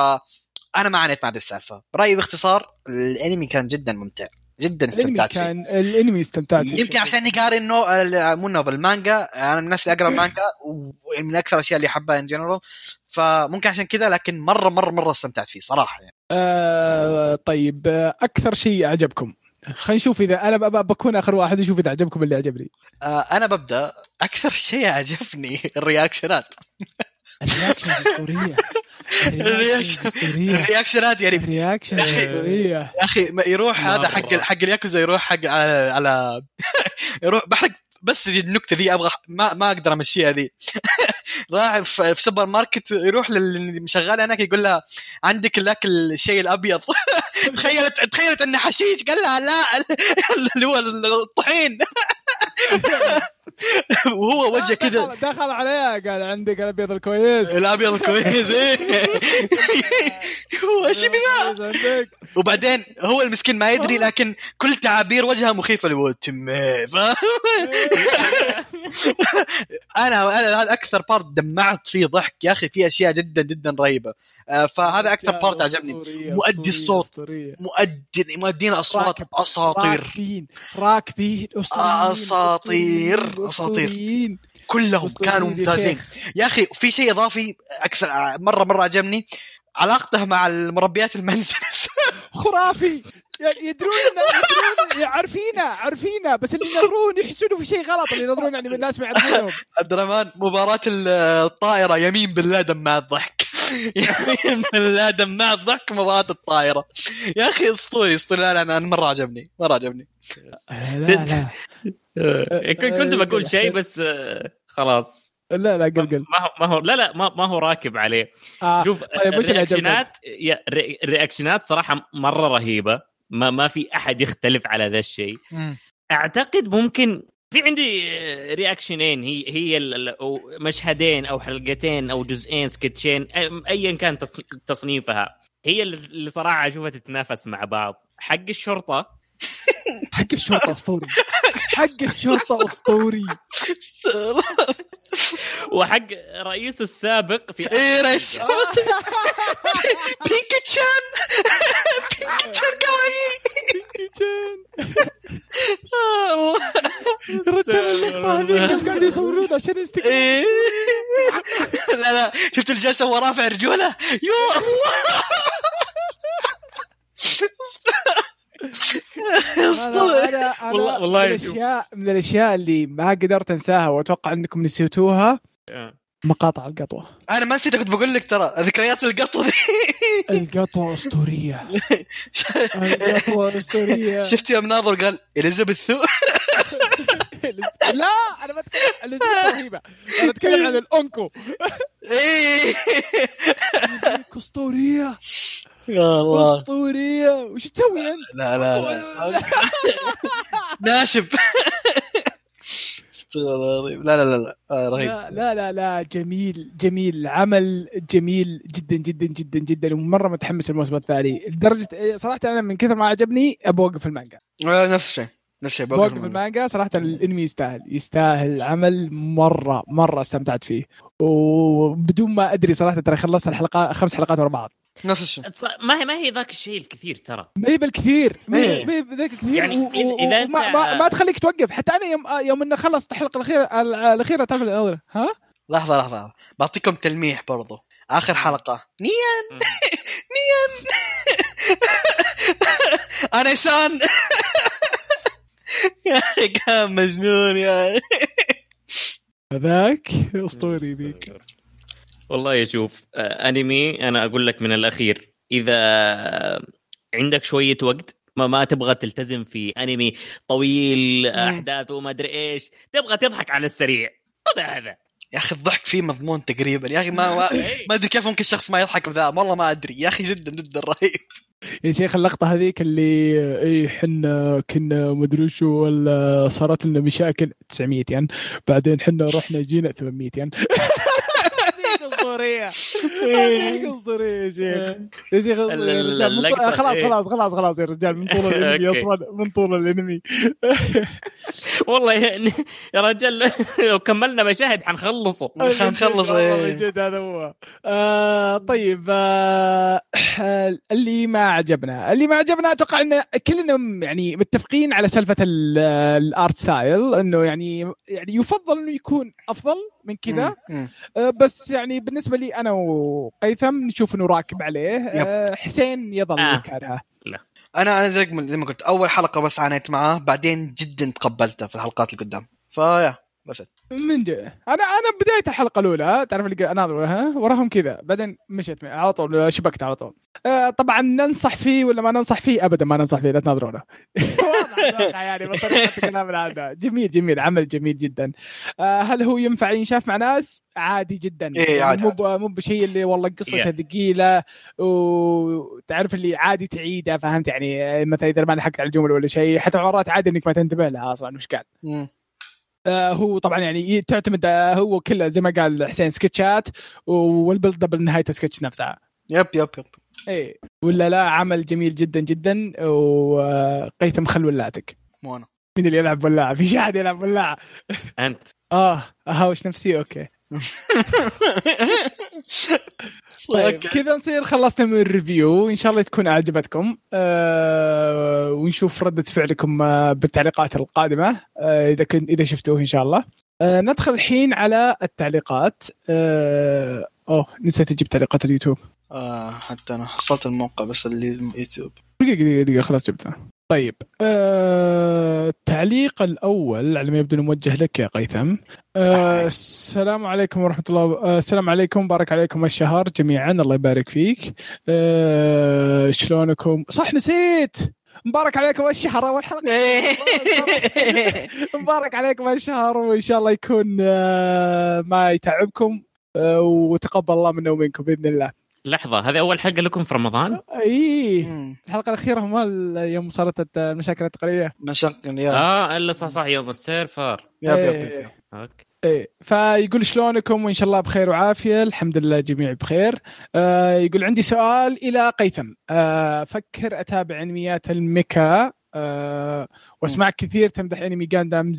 أنا ما عانيت مع هذه السالفة. برأيي باختصار الأنمي كان جدا ممتع. جدا استمتعت فيه. كان الأنمي استمتعت فيه. يمكن عشان قاري إنه ال- مو نوفل مانجا أنا من الناس اللي أقرأ مانجا ومن أكثر الأشياء اللي أحبها in general فممكن عشان كذا لكن مرة مرة مرة استمتعت فيه صراحة يعني. آه طيب آه، أكثر شيء أعجبكم. خلينا نشوف إذا أنا بكون آخر واحد ونشوف إذا عجبكم اللي عجبني. آه أنا ببدأ. أكثر شيء عجبني الرياكشنات. الرياكشن اسطوريه ال reaction- اسطوريه الرياكشنات يعني ال reaction. اسطوريه يا أخي ما يروح هذا حق. حق الياكوزا يروح حق على, على يروح بحرق بس النكتة ذي أبغى ما ما أقدر امشيها ذي راح في في سوبر ماركت يروح للي مشغال هناك يقول لها عندك ذاك الشيء الأبيض. تخيلت تخيلت انه حشيش قال لها لا اللي هو الطحين. وهو وجهه كذا. دخل- دخل عليها قال عندك الأبيض الكويس. الأبيض كويس إيه. هو إيش بذا وبعدين هو المسكين ما يدري لكن كل تعابير وجهه مخيفة هو تمي فاهم؟ أنا أنا هذا أكثر part دمعت فيه ضحك يا أخي في أشياء جدا جدا رهيبة آه، فهذا أكثر part عجبني مؤدي الصوت. مؤدي مؤدين اصوات. أساطير راكبين راكبين أساطير. أسطوريين. كلهم كانوا ممتازين. يا أخي في شيء إضافي أكثر مره مرة عجبني علاقته مع المربيات المنزل خرافي يدرون إن- يدرون عارفينه عارفينه بس اللي ينظرون يحسون في شيء غلط اللي ينظرون يعني من الناس ما يعرفونهم عبد الرحمن مباراة الطائرة يمين بالله دمع الضحك. يمين بالله دمع الضحك مباراة الطائرة. يا أخي اسطوري اسطوري. لا لا أنا مرة عجبني مرة عجبني. لا لا. كنت بقول شيء بس آه، خلاص. لا لا قل قل. ما هو ما هو لا لا ما, ما هو راكب عليه. آه. شوف طيب وش؟ الرياكشنات يا- الري- الرياكشنات صراحة مرة رهيبة. ما ما في أحد يختلف على ذا الشيء. أعتقد ممكن في عندي رياكشنين هي هي ال- ال- أو مشهدين أو حلقتين أو جزئين سكتشين ايا كان تص- تصنيفها. هي اللي اللي صراحة أشوفها تتنافس مع بعض. حق الشرطة حق الشرطة أسطوري. حق الشرطة أسطوري. وحق رئيسه السابق في ايريس بينكتشان بينكتشان كواي رجال اللقطة هذيك قاعد يصورون عشان انستغرام إيه. لا لا. شفت الجلسة وهو رافع رجوله؟ يا الله أنا أنا والله- والله من. الاشياء من الأشياء اللي ما قدرت أنساها وأتوقع أنكم نسيتوها مقاطع القطوة. أنا ما نسيت كنت بقول لك ترى ذكريات القطو ذي القطوة أسطورية. القطوة أسطورية. شفت يوم ناظر قال إليزابيث ثو. لا أنا بتكلم الإزازة رهيبه أنا أتكلم عن الأنكو. إيه. أسطورية. يا الله. اسطوريه وش تسوي أنت؟ لا لا لا. ناشب. اسطوره رهيب لا لا لا لا. آه، رهيب. لا لا لا لا. جميل جميل. عمل جميل جدا جدا جدا جدا. ومرة متحمس الموسم الثاني. لدرجه صراحة أنا من كثر ما عجبني ابى اوقف المانجا. آه، نفس الشيء. نفس الشيء بوقف المانجا. صراحة الأنمي يستاهل. يستاهل عمل مرة مرة استمتعت فيه. وبدون ما أدري صراحة ترى خلصت الحلقات خمس حلقات ورا بعض. نفس الشيء. ما هي ما هي ذاك الشيء الكثير ترى. ما هي بالكثير. ما هي إيه. ما هي بذاك الكثير يعني و- و- إذا أنت- ما, ما تخليك توقف. حتى أنا يوم يوم انه خلصت الحلقة الاخيره الأخيرة تعرف الأول. ها؟ لحظة لحظة. بعطيكم تلميح برضو. آخر حلقة. نيان! نيان! أنا سان يا كان مجنون يا هذاك أسطوري ذيك. والله شوف آه، انمي أنا أقول لك من الأخير إذا عندك شوية وقت ما ما تبغى تلتزم في انمي طويل أحداث وما أدري إيش تبغى تضحك على السريع. هذا هذا. يا أخي الضحك فيه مضمون تقريبا. يا أخي ما ما, ما أدري كيف ممكن شخص ما يضحك بذا والله ما أدري. يا أخي جدا جدا رهيب. يا شيخ اللقطة هذيك اللي اي حنا كنا مدري شو ولا صارت لنا مشاكل. 900 ين. بعدين حنا رحنا جينا 800 ين. هذيك أسطورية؟ هذيك أسطورية يا شيخ. يا شيخ أسطورية. يا اللقطة خلاص إيه. خلاص خلاص خلاص يا رجال من طول الأنمي. أصلا من طول الأنمي. والله يعني يا رجال لو كملنا مشاهد حنخلصه. إيه. من جد هذا هو. آه طيب آه اللي ما عجبنا. اللي ما عجبنا أتوقع إن كلنا يعني متفقين على سالفة ال- ال art style إنه يعني يعني يفضل إنه يكون أفضل. من كذا. آه بس يعني بالنسبة لي أنا وقيثم نشوف إنه راكب عليه. آه حسين يظل آه. مكانها أنا أنا زي ما- زي ما قلت أول حلقة بس عانيت معاه بعدين جدا تقبلته في الحلقات اللي قدام. ف yeah بس من جد. أنا أنا بداية الحلقة الأولى تعرف اللي أناظر ها وراهم كذا. بعدين مشيت على طول شبكت على طول. آه طبعا ننصح فيه ولا ما ننصح فيه؟ ابدا ما ننصح فيه لا تناظرونه واضح يعني بطريقه كلامنا عنه جميل جميل. عمل جميل جدا. آه هل هو ينفع ينشاف مع ناس؟ عادي جدا. إيه، عادي، مو مو بشيء اللي والله قصته Yeah. ثقيلة وتعرف اللي عادي تعيده فهمت يعني؟ مثلا إذا ما لحقت على الجمل ولا شيء حتى مرات عادي إنك ما تنتبه لها أصلا وش قال. آه، هو طبعا يعني تعتمد آه، هو كله زي ما قال حسين سكتشات وال build up لنهاية السكتش نفسها. yep yep yep. إيه. ولا لا عمل جميل جدا جدا وقيثم خل ولاعتك مو أنا. مين اللي يلعب ولاعة؟ في شي أحد يلعب ولاعة؟ أنت. آه اهاوش نفسي؟ okay. طيب. okay. كذا نصير خلصنا من ال review. إن شاء الله تكون اعجبتكم آه ونشوف ردة فعلكم آه بالتعليقات القادمة آه إذا كنت إذا شفتوه إن شاء الله. آه ندخل الحين على التعليقات. آه أوه نسيت أجيب تعليقات اليوتيوب. آه حتى أنا حصلت الموقع بس اللي يوتيوب. دقيقة دقيقة دقيقة خلاص جبتها. طيب آه، التعليق الأول على ما يبدو موجه لك يا قيثم. آه، السلام عليكم ورحمة الله آه، السلام عليكم بارك عليكم الشهر جميعا الله يبارك فيك. آه، شلونكم؟ صح نسيت! مبارك عليكم الشهر أول حلقة. مبارك عليكم الشهر وإن شاء الله يكون آه، ما يتعبكم آه، وتقبل الله منا ومنكم بإذن الله. لحظة هذه أول حلقة لكم في رمضان؟ إي. الحلقة الأخيرة مال يوم صارت المشاكل التقنيه مشقن يا. آه إلا صح صح يوم ال server. إيه. yep okay. إيه فيقول شلونكم؟ وإن شاء الله بخير وعافية. الحمد لله جميع بخير. آه يقول عندي سؤال إلى قيثم. آه فكر أتابع انميات ال mecha. آه واسمعك كثير تمدح انمي Gundam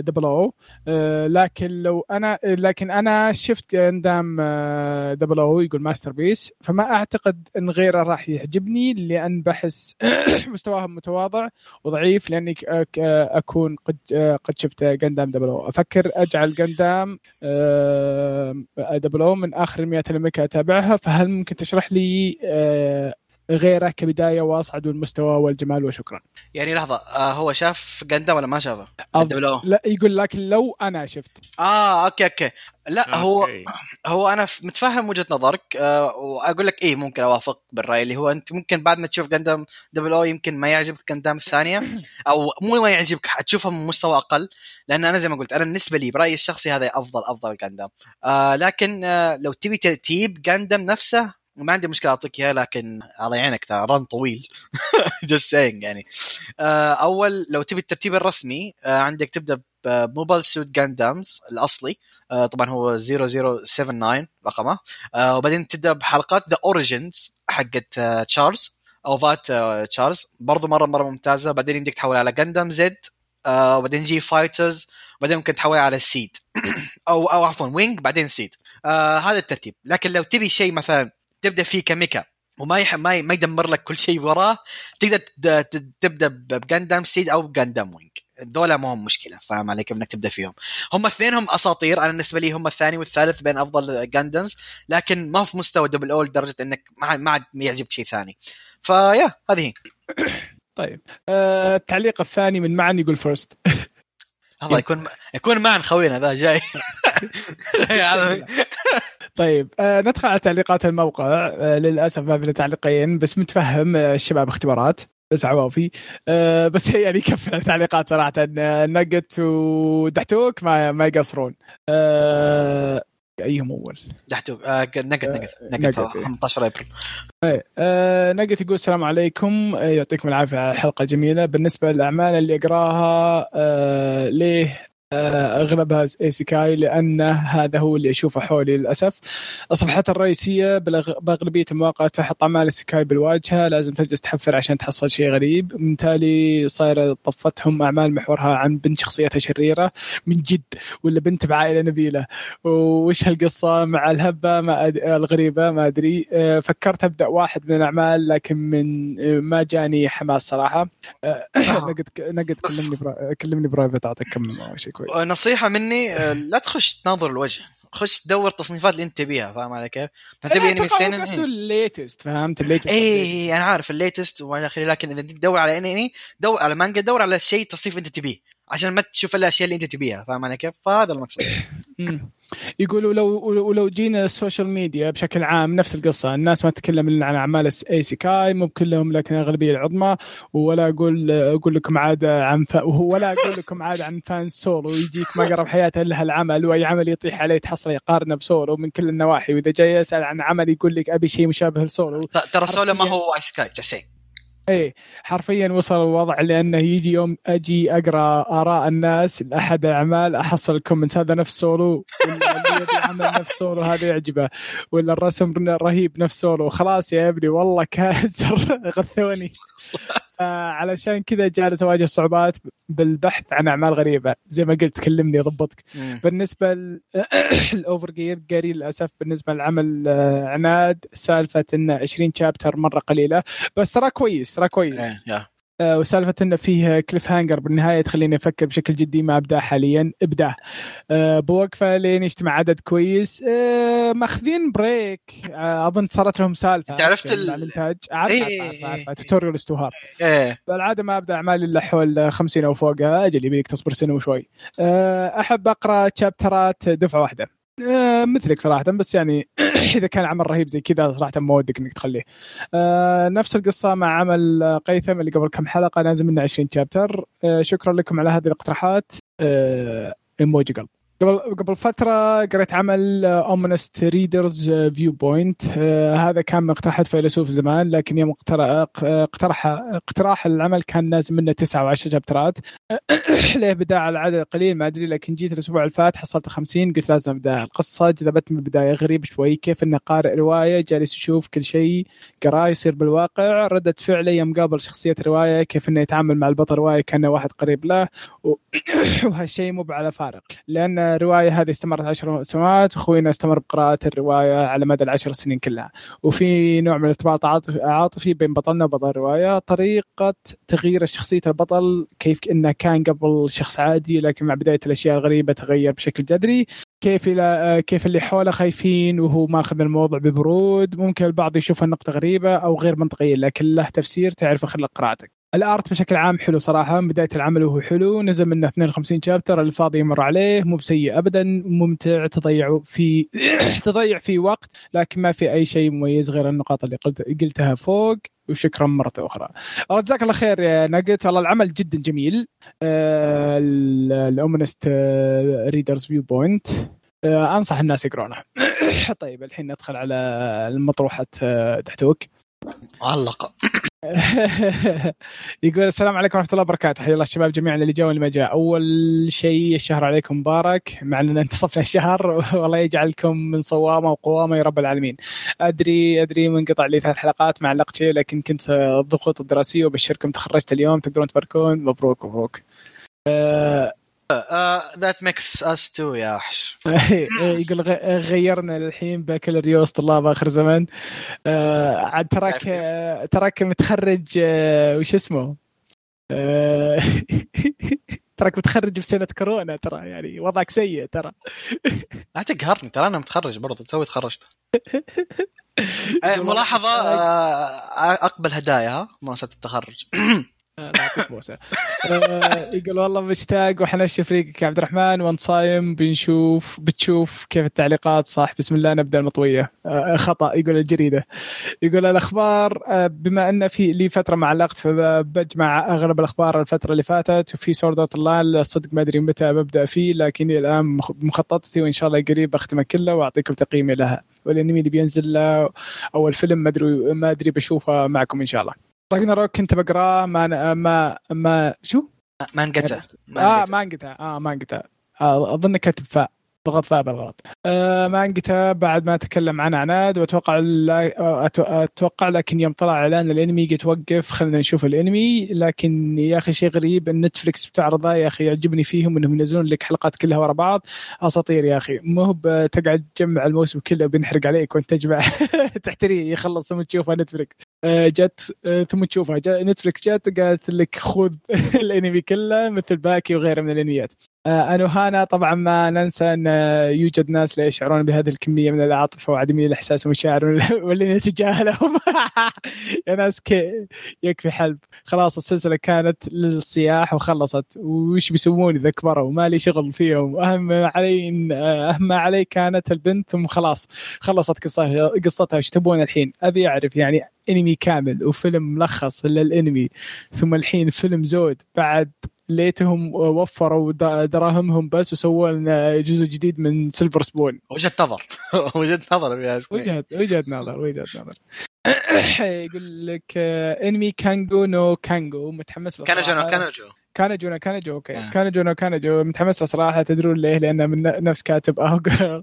double O آه لكن لو أنا لكن أنا شفت Gundam آه double O يقول masterpiece. فما أعتقد إن غيره راح يعجبني لأن بحس مستواهم متواضع وضعيف لأني ك- أكون قد قد شفت Gundam double O أفكر أجعل Gundam double O من آخر انميات ال mecha أتابعها. فهل ممكن تشرح لي آه، غيره كبداية واصعد المستوى والجمال وشكرا. يعني لحظة آه هو شاف Gundam ولا ما شافه؟ أب- double O لا يقول لكن لو أنا شفت. آه okay okay. لا هو okay. هو أنا ف- متفهم وجهة نظرك آه وأقول لك إيه ممكن أوافق بالرأي اللي هو أنت ممكن بعد ما تشوف Gundam double O يمكن ما يعجبك Gundam الثانية أو مو ما يعجبك حتشوفها من مستوى أقل لأن أنا زي ما قلت أنا بالنسبة لي برأيي الشخصي هذا أفضل أفضل Gundam آه لكن آه لو تبي ترتيب Gundam نفسه ما عندي مشكلة اعطيك اياه لكن على عينك ترى run طويل. just saying يعني. آه أول لو تبي الترتيب الرسمي آه عندك تبدأ ب Mobile Suit Gundams الأصلي. آه طبعا هو 0079 رقمه. وبعدين تبدأ بحلقات The Origins حقت تشارلز أو فات تشارلز برضو مرة مرة ممتازة. بعدين يمديك تحول على Gundam Z وبعدين G Fighters بعدين ممكن تحول على SEED أو أو عفوا Wing بعدين SEED آه هذا الترتيب. لكن لو تبي شيء مثلا تبدأ فيه ك mecha. وما يح... ما ي... ما يدمر لك كل شيء وراه. تقدر تبدأ ب Gundam SEED أو Gundam Wing. دولة ما هم مشكلة. فاهم علي كيف إنك تبدأ فيهم. هم اثنينهم أساطير. أنا بالنسبة لي هم الثاني والثالث بين أفضل Gundams لكن ما في مستوى double O لدرجة إنك ما ما عاد يعجبك شيء ثاني. ف yeah هذه طيب. آه التعليق الثاني من معن يقول first الله يكون يكون معنا خوينا ذا جاي. هذا- طيب آه ندخل على تعليقات الموقع. آه للأسف ما بين تعليقين بس متفهم آه الشباب اختبارات. بس عوافي آه بس يعني على التعليقات صراحة؟ آه نقت ودحتوك ما ما يقصرون. آه ايهم أول؟ دحتوك آه نقد نقد نقد، إيه. 18 أبريل. إيه آه نقت يقول السلام عليكم. آه يعطيكم العافية على الحلقة الجميلة. بالنسبة للأعمال اللي أقراها آه ليه آه اغلبها isekai لأن هذا هو اللي أشوفه حولي للأسف. الصفحات الرئيسية بأغلبية المواقع تحط أعمال ال isekai بالواجهة لازم تجلس تحفر عشان تحصل شيء غريب. من تالي صايرة طفتهم أعمال محورها عن بنت شخصيتها شريرة من جد ولا بنت بعائلة نبيلة؟ وش هالقصة؟ مع الهبة ما أد... الغريبة ما أدري. أه، فكرت أبدأ واحد من الأعمال لكن من ما جاني حماس صراحة. أه، نقد نقد كلمني برا... كلمني private أعطيك كم شيء. كويس. نصيحة مني آه، لا تخش تناظر الوجه. خش تدور التصنيفات اللي انت تبيها فاهم علي كيف؟ انت تبي إنمي قصده إيه. الليتست فهمت؟ الليتست اي أنا عارف ال latest والى آخره لكن إذا تدور على إنمي دور على مانجا دور على شيء تصنيف أنت تبيه. عشان ما تشوف الأشياء اللي أنت تبيها فاهم علي كيف؟ فهذا المقصود. يقولوا لو ولو جينا ال social media بشكل عام نفس القصة الناس ما تتكلم إلا عن أعمال isekai مو كلهم لكن الاغلبيه العظمى ولا أقول أقول لكم عاد عن ف... ولا أقول لكم عاد عن fan سولو يجيك ما قرب حياته إلا هالعمل وأي عمل يطيح عليه تحصله يقارنه بسولو من كل النواحي وإذا جاي يسأل عن عمل يقول لك أبي شيء مشابه لسولو ترى سولو ما. هو isekai جسين إيه حرفيا وصل الوضع لأنه يجي يوم أجي أقرأ آراء الناس لأحد الأعمال أحصل ال comment. هذا نفس سولو ولا نفس سولو هذا يعجبه. ولا الرسم رهيب نفس سولو. خلاص يا ابني والله كاسر غثوني. آه علشان كذا جالس أواجه صعوبات بالبحث عن أعمال غريبة زي ما قلت كلمني ضبطك. بالنسبة ال Overgeared قاري للأسف بالنسبة للعمل آه، عناد سالفة إنه 20 chapter مرة قليلة بس ترى كويس ترى إيه، كويس. آه، وسالفة إنه فيه cliffhanger بالنهاية تخليني أفكر بشكل جدي ما ابداه حاليا. ابداه آه، بوقفة لين يجتمع عدد كويس. آه، ماخذين break آه، أظن صارت لهم سالفة. أنت عرفت عرفت ال- الانتاج عارف إيه، عارف إيه، إيه. Tutorial is too hard. إيه. بالعادة ما أبدأ اعمال إلا حول 50 أو فوقها. أجل يبيك تصبر سنة وشوي. أحب أقرأ chapter ات دفعة واحدة. أه، مثلك صراحة بس يعني إذا كان عمل رهيب زي كذا صراحة ما ودك إنك تخليه. أه، نفس القصة مع عمل قيثم اللي قبل كم حلقة نازل منه 20 chapter أه، شكرا لكم على هذه الاقتراحات. إيموجي قلب. قبل قبل فترة قريت عمل Omniscient Reader's Viewpoint هذا كان من اقتراحات فيلسوف زمان لكن يوم اقترح اقترح اقتراح العمل كان نازل منه تسعة و10 شابترات ليه بدا على عدد قليل ما أدري لكن جيت الأسبوع اللي فات حصلت 50 قلت لازم أبدأ. القصة جذبتني من البداية غريب شوي كيف إنه قارئ رواية جالس يشوف كل شيء قراه يصير بالواقع. ردة فعله يوم قابل شخصية رواية كيف إنه يتعامل مع البطل رواية كأنه واحد قريب له. وهالشيء مو على فارق لأن الروايه هذه استمرت عشر سنوات واخوينا استمر بقراءة الرواية على مدى العشر سنين كلها. وفي نوع من الارتباط عاطفي بين بطلنا وبطل الرواية طريقة تغيير شخصية البطل كيف إنه كان قبل شخص عادي لكن مع بداية الأشياء الغريبة تغير بشكل جذري. كيف إلى كيف اللي حوله خايفين وهو ماخذ الموضوع ببرود. ممكن البعض يشوفها نقطه غريبة أو غير منطقية لكن له تفسير تعرف خلال قراءتك. الآرت بشكل عام حلو صراحة من بداية العمل وهو حلو نزل منه 52 شابتر الفاضي يمر عليه مو بسيء ابدا ممتع تضيع في تضيع فيه وقت لكن ما في أي شيء مميز غير النقاط اللي قلت قلتها فوق وشكرا مرة أخرى. الله جزاك الله خير يا ناجت والله العمل جدا جميل. ال Omniscient Reader's Viewpoint أنصح الناس يقرونه. طيب الحين ندخل على المطروحة آه، دحتوك علق يقول السلام عليكم ورحمة الله وبركاته. حيا الله الشباب جميعا اللي جاوا واللي ما جاء أول شيء الشهر عليكم مبارك مع أننا انتصفنا الشهر. والله يجعلكم من صوامة وقوامة يا رب العالمين. أدري أدري منقطع لي ثلاث حلقات ما علقت شيء لكن كنت الضغوط الدراسية وبشركم تخرجت اليوم تقدرون تباركون. مبروك مبروك. آه، that makes us two يا وحش. يقول غيرنا للحين بكالوريوس طلاب اخر زمن آه، عاد تراك آه، تراك متخرج آه، وش اسمه؟ آه، تراك متخرج بسنه كورونا ترى يعني وضعك سيء ترى. لا تقهرني ترى أنا متخرج برضه توي تخرجت. ملاحظة أقبل هدايا ها مناسبه التخرج. لا يعطيك بوسه آه، يقول والله مشتاق وحنشوف فريقك يا عبد الرحمن وأنت صايم بنشوف بتشوف كيف التعليقات. صح بسم الله نبدأ المطوية. آه، خطأ يقول الجريدة. يقول الأخبار آه، بما أن في لي فترة ما علقت فبجمع أغلب الأخبار الفترة اللي فاتت وفي Sword Art الصدق ما أدري متى ببدأ فيه لكني الآن مخ- مخططتي وإن شاء الله قريب أختمه كله وأعطيكم تقييمي لها. والإنمي اللي بينزل له أو الفيلم ما أدري ما أدري بشوفه معكم إن شاء الله. راجناروك كنت بقراه ما ما ما شو؟ ما انقطع آه ما انقطع آه ما انقطع آه أظن كاتب فاء ضغط فاء بالغلط. آه ما انقطع بعد ما تكلم عن عناد وأتوقع لا- أتوقع لكن يوم طلع إعلان الانمي قلت وقف خلينا نشوف الأنمي. لكن يا أخي شيء غريب إن نتفلكس بتعرضه يا أخي يعجبني فيهم إنهم ينزلون لك حلقات كلها ورا بعض. أساطير يا أخي. مو تقعد تجمع الموسم كله بينحرق عليك وأنت تجمع تحتريه يخلص ثم تشوفه نتفلكس جت آه، ثم تشوفها. نتفلكس جت وقالت لك خذ الانمي كله مثل باكي وغيره من الانميات. آه، انوهانا طبعا ما ننسى أن آه، يوجد ناس لا يشعرون بهذه الكمية من العاطفة وعدمي الإحساس والمشاعر واللي نتجاهلهم. يا ناس كي يكفي حلب. خلاص السلسلة كانت للصياح وخلصت. وش بيسوون إذا كبروا؟ ما لي شغل فيهم. أهم علي آه، أهم علي كانت البنت ثم خلاص خلصت قصتها. قصتها تبون الحين؟ أبي أعرف يعني أنمي كامل وفيلم ملخص للأنمي ثم الحين فيلم زود بعد ليتهم وفروا دراهمهم بس وسووا لنا جزء جديد من Silver Spoon وجهة نظر وجهة نظر يا. وجهه وجهة نظر وجهة نظر يقول لك آه، انمي كانجو نو كانجو متحمس له كانجو صراحة. كانجو كانجو نو كانجو okay. آه. كانجو نو كانجو متحمس له صراحة تدرون ليه؟ لأنه من نفس كاتب Aho Girl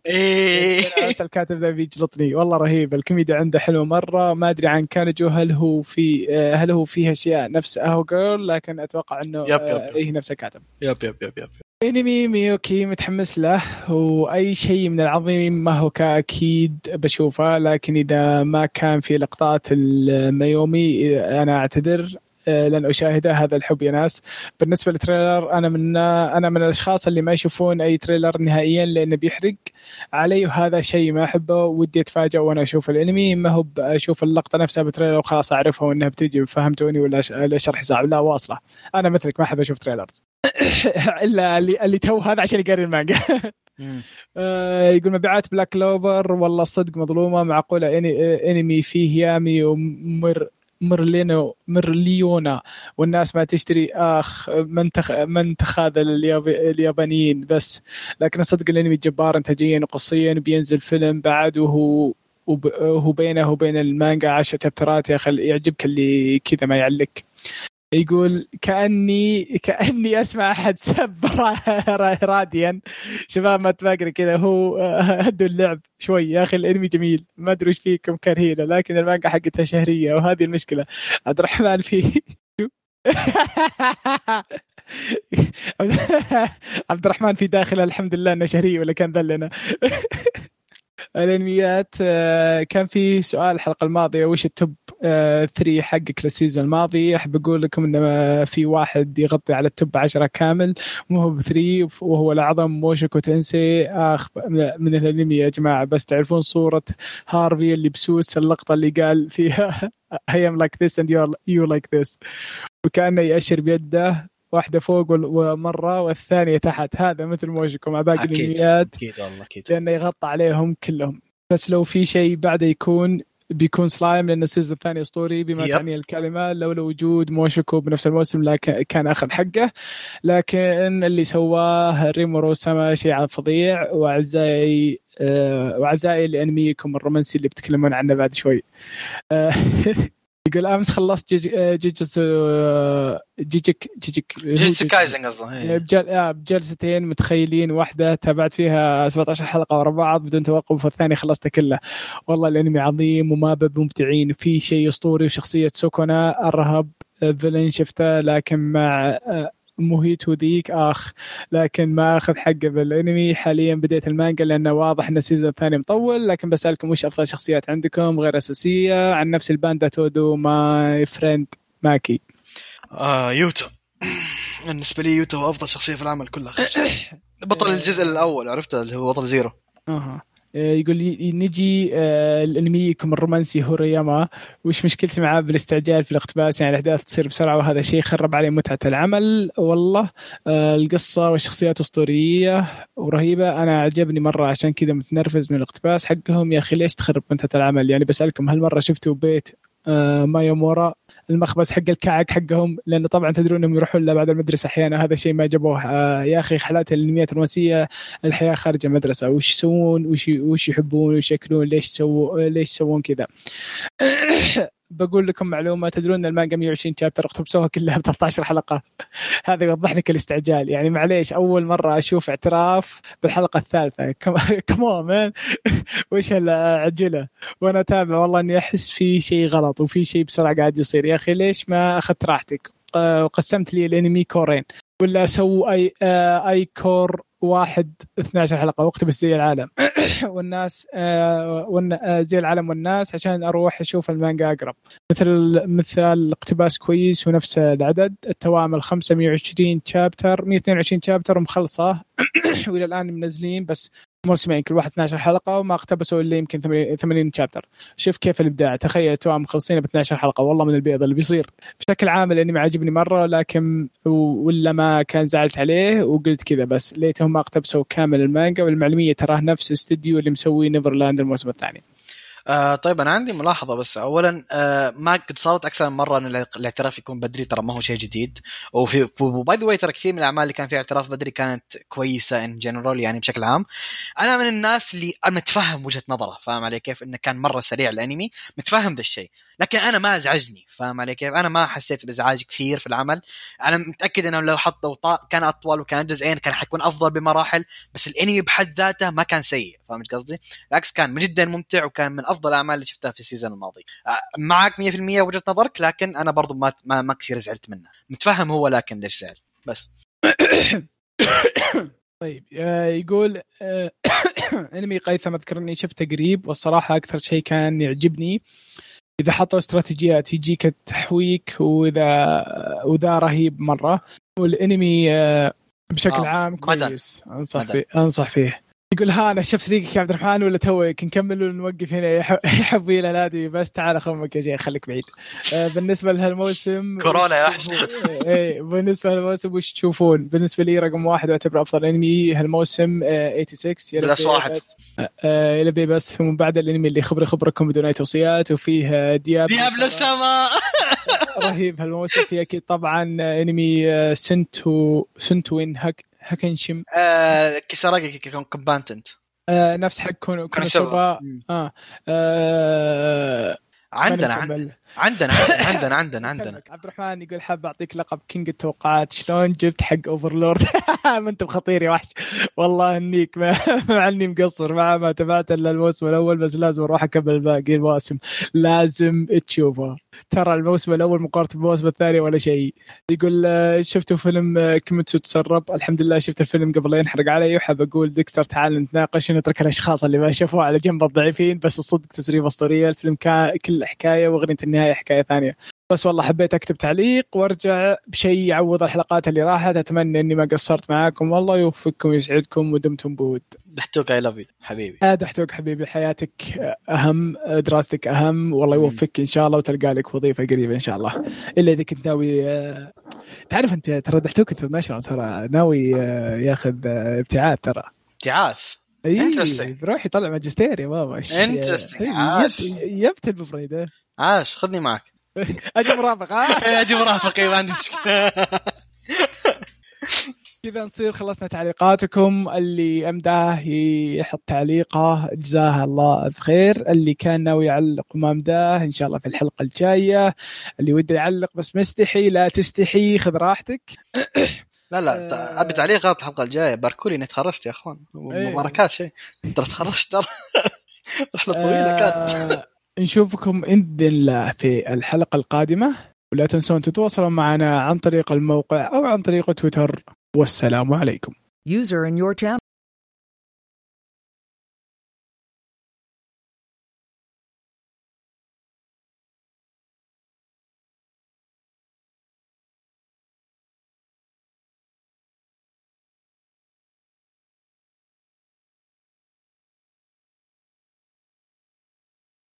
بس الكاتب ذا بيجلطني. والله رهيب. الكوميديا عنده حلوة مرة. ما أدري عن كانجو هل هو في آه، هل هو فيه أشياء نفس Aho Girl لكن أتوقع إنه yep، yep، آه، yep. إيه نفس الكاتب. yep yep yep yep. انمي ميوكي متحمس له. وأي شيء من العظيم ما هو كاكيد بشوفه. لكن إذا ما كان في لقطات الميومي أنا أعتذر. لن اشاهده هذا الحب يا ناس. بالنسبة لل trailer أنا من أنا من الأشخاص اللي ما يشوفون أي trailer نهائيا لأنه بيحرق علي وهذا شيء ما أحبه ودي اتفاجئ وأنا أشوف الأنمي. ما هو أشوف اللقطة نفسها ب trailer وخلاص أعرفها وإنها بتجي فهمتوني؟ ولا شرح صعب لا واصلة. أنا مثلك ما أحب أشوف trailers. إلا اللي اللي تو هذا عشان يقري المانجا. آه، يقول مبيعات Black Clover والله صدق مظلومة معقولة آه، أنمي فيه يامي ومر مرلينو مرليونا والناس ما تشتري آخ من تخ من تخاذل الياب... اليابانيين بس. لكن صدق الإنمي جبار انتاجيا وقصيا بينزل فيلم بعد وهو وب... بينه وبين المانجا عشر شابترات يا أخي يعجبك اللي كذا ما يعلق. يقول كاني كأني أسمع أحد سب را- را- راديا شباب ما تفكر كذا. هو آه، هدوا اللعب شوي. يا أخي الأنمي جميل. ما أدري وش فيكم كارهينه لكن المانجا حقتها شهرية وهذه المشكلة. عبد الرحمن في عبد الرحمن في داخله الحمد لله إنه شهرية ولا كان ذلنا الأنميات آه، كان في سؤال الحلقة الماضية وش ال top 3 حقك لل season الماضي؟ أحب أقول لكم إنه في واحد يغطي على ال top 10 كامل مو هو ب three وهو الاعظم موشكو تنسي. آخ من الأنمي يا جماعة بس تعرفون صورة هارفي اللي بسوس اللقطة اللي قال فيها I am like this and you're you like this. وكأنه يأشر بيده. واحدة فوق ومرة والثانية تحت. هذا مثل موشكو مع باقي. الانميات أكيد والله أكيد. لأنه يغطى عليهم كلهم. بس لو في شيء بعده يكون بيكون سلايم لأن ال season الثاني أسطوري بما. تعني الكلمة. لولا وجود موشكو بنفس الموسم لكن كان أخذ حقه. لكن اللي سواه ريمورو سما شيء فظيع وأعزائي آه، وأعزائي لانميكم الرومانسي اللي بتكلمون عنه بعد شوي. آه، يقول أمس خلصت آه، جيجوتسو آه، جيجك جيجك جيتسو كايزن قصده إيه. آه، بجلستين متخيلين واحدة تابعت فيها 17 حلقة ورا بعض بدون توقف والثانيه خلصتها كلها والله الأنمي عظيم ومابا ممتعين وفي شيء أسطوري وشخصية سوكونا أرهب villain شفته لكن مع ماهيتو ذيك آخ لكن ما أخذ حقه بالانمي. حاليا بديت المانجا لأنه واضح إن ال season الثاني مطول لكن بسألكم وش أفضل شخصيات عندكم؟ غير أساسية. عن نفسي الباندا تودو my friend ماكي. آه يوتا بالنسبة لي يوتا هو أفضل شخصية في العمل كله. بطل الجزء الأول عرفته؟ اللي هو بطل زيرو. أها. يقول لي نجي آه، الانميكم الرومانسي هورياما وش مشكلتي معاه بالاستعجال في الاقتباس؟ يعني الأحداث تصير بسرعة وهذا شيء خرب علي متعة العمل. والله آه، القصة والشخصيات أسطورية ورهيبة. أنا عجبني مرة عشان كذا متنرفز من الاقتباس حقهم. يا أخي ليش تخرب متعة العمل؟ يعني بسألكم هل مرة شفتوا بيت آه، مايامورا المخبز حق الكعك حقهم لأنه طبعا تدرون إنهم يروحون بعد المدرسة أحيانا. هذا شيء ما جابوه. آه، يا أخي حالات الأنميات الرومانسية الحياة خارج المدرسة. وش يسوون؟ وش وش يحبون؟ وش ياكلون؟ ليش سووا ليش يسوون كذا؟ بقول لكم معلومة تدرون إن المانجا 120 شابتر اقتبسوها كلها ب 13 حلقة. هذا يوضح لك الاستعجال. يعني معليش أول مرة أشوف اعتراف بالحلقة الثالثة. كمان مان وش العجله وأنا أتابع والله إني أحس في شيء غلط وفي شيء بسرعة قاعد يصير. يا أخي ليش ما أخذت راحتك؟ آه، وقسمت لي الانمي كورين. ولا أسوي اي آه، أي كور واحد 12 حلقة وأقتبس زي العالم. والناس آه، آه، زي العالم والناس عشان أروح أشوف المانجا أقرب. مثل مثال اقتباس كويس ونفس العدد. التوامل 520 شابتر 122 شابتر ومخلصه وإلى الآن منزلين بس موسمين كل واحد 12 حلقة وما اقتبسوا إلا يمكن 80 80 chapter شوف كيف الإبداع. تخيل توام مخلصين ب 12 حلقة. والله من البيض اللي بيصير. بشكل عام الانمي عجبني مرة لكن ولا ما كان زعلت عليه وقلت كذا بس. ليتهم ما اقتبسوا كامل المانجا. والمعلوميه تراه نفس استوديو اللي مسوي نيفرلاند الموسم الثاني. آه طيب أنا عندي ملاحظة بس. اولا آه ما قد صارت أكثر من مرة إن الاعتراف يكون بدري ترى ما هو شيء جديد. وفي و by the ترى كثير من الأعمال اللي كان فيها اعتراف بدري كانت كويسة in general يعني بشكل عام. أنا من الناس اللي أنا متفهم وجهة نظره فاهم علي كيف؟ إنه كان مرة سريع الأنمي متفهم ذا الشيء. لكن أنا ما أزعجني فاهم علي كيف؟ أنا ما حسيت بإزعاج كثير في العمل. أنا متأكد إنه لو حطوا كان أطول وكان جزئين كان حيكون أفضل بمراحل بس الأنمي بحد ذاته ما كان سيء فهمت قصدي؟ بالعكس كان جدا ممتع وكان من أفضل الاعمال اللي شفتها في ال season الماضي. آه، معك 100% وجهة نظرك لكن أنا برضو ما ما, ما كثير زعلت منه. متفهم هو لكن ليش زعل؟ بس. طيب آه، يقول آه، أنمي قيثم اذكر اني شفته قريب والصراحة أكثر شيء كان يعجبني إذا حطوا استراتيجيات يجيك التحويك وإذا وذا رهيب مرة. والأنمي بشكل آه. عام كويس. أنصح فيه أنصح فيه. يقول ها أنا شفت ريقك يا عبد الرحمن ولا توك؟ نكمل ولا نوقف هنا يحب إلى نادي بس تعال اخمك يا شيخ خليك بعيد. آه بالنسبة لهالموسم كورونا يا وحش إيه بالنسبة لهالموسم وش تشوفون؟ بالنسبة لي رقم واحد اعتبره أفضل أنمي هالموسم آه 86 بلس واحد. آه يلبي بس ثم بعد الأنمي اللي خبرة خبركم بدون اي توصيات وفيه ديابلو ديابلو السماء رهيب هالموسم في أكيد طبعا أنمي سنتو سنتوين هاك هاكنشم آه كيساراجي كومبانتنت آه نفس حق كون كونوسوبا آه. آه عندنا عندنا. عندنا عندنا عندنا عندنا عبد الرحمن يقول حاب أعطيك لقب king التوقعات شلون جبت حق اوفرلورد ما أنت بخطير يا وحش. والله انيك مع إني مقصر مع ما تابعت إلا الموسم الأول بس لازم أروح أكمل باقي المواسم. لازم تشوفه. ترى الموسم الأول مقارنة بالموسم الثاني ولا شيء. يقول آه، شفتوا فيلم آه، كيميتسو تسرب؟ الحمد لله شفت الفيلم قبل لا ينحرق علي وحاب أقول ديكستر تعال نتناقش ونترك الأشخاص اللي ما شافوه على جنب الضعيفين بس الصدق تسريب أسطورية. الفيلم كل حكاية وأغنية النهاية حكاية ثانية. بس والله حبيت أكتب تعليق وأرجع بشيء يعوض الحلقات اللي راحت. أتمنى إني ما قصرت معاكم. والله يوفقكم ويسعدكم ودمتم بود. دحتوك I love حبيبي. آه دحتوك حبيبي. حياتك أهم دراستك أهم. والله يوفقك إن شاء الله وتلقى لك وظيفة قريبة إن شاء الله. إلا إذا كنت ناوي آه، تعرف أنت ترى دحتوك international ترى ناوي آه، ياخذ آه، ابتعاث ترى. ابتعاث؟ اي بروح يطلع ماجستير يا بابا انترستنج عاش. يبت بفريده عاش خذني معك. أجي مرافق ها أجي مرافق ما عندي مشكلة. كذا نصير خلصنا تعليقاتكم. اللي أمداه يحط تعليقه. جزاه الله بخير اللي كان ناوي يعلق وما أمداه إن شاء الله في الحلقة الجاية. اللي وده يعلق بس مستحي لا تستحي خذ راحتك. لا لا آه. أبي تعليقات الحلقة الجاية. باركولي إني تخرجت يا أخوان. إيه. مباركات شيء. ترى تخرجت ترى. رحلة طويلة كانت. آه، نشوفكم باذن الله في الحلقة القادمة. ولا تنسون تتواصلوا معنا عن طريق الموقع أو عن طريق تويتر. والسلام عليكم. User in your channel.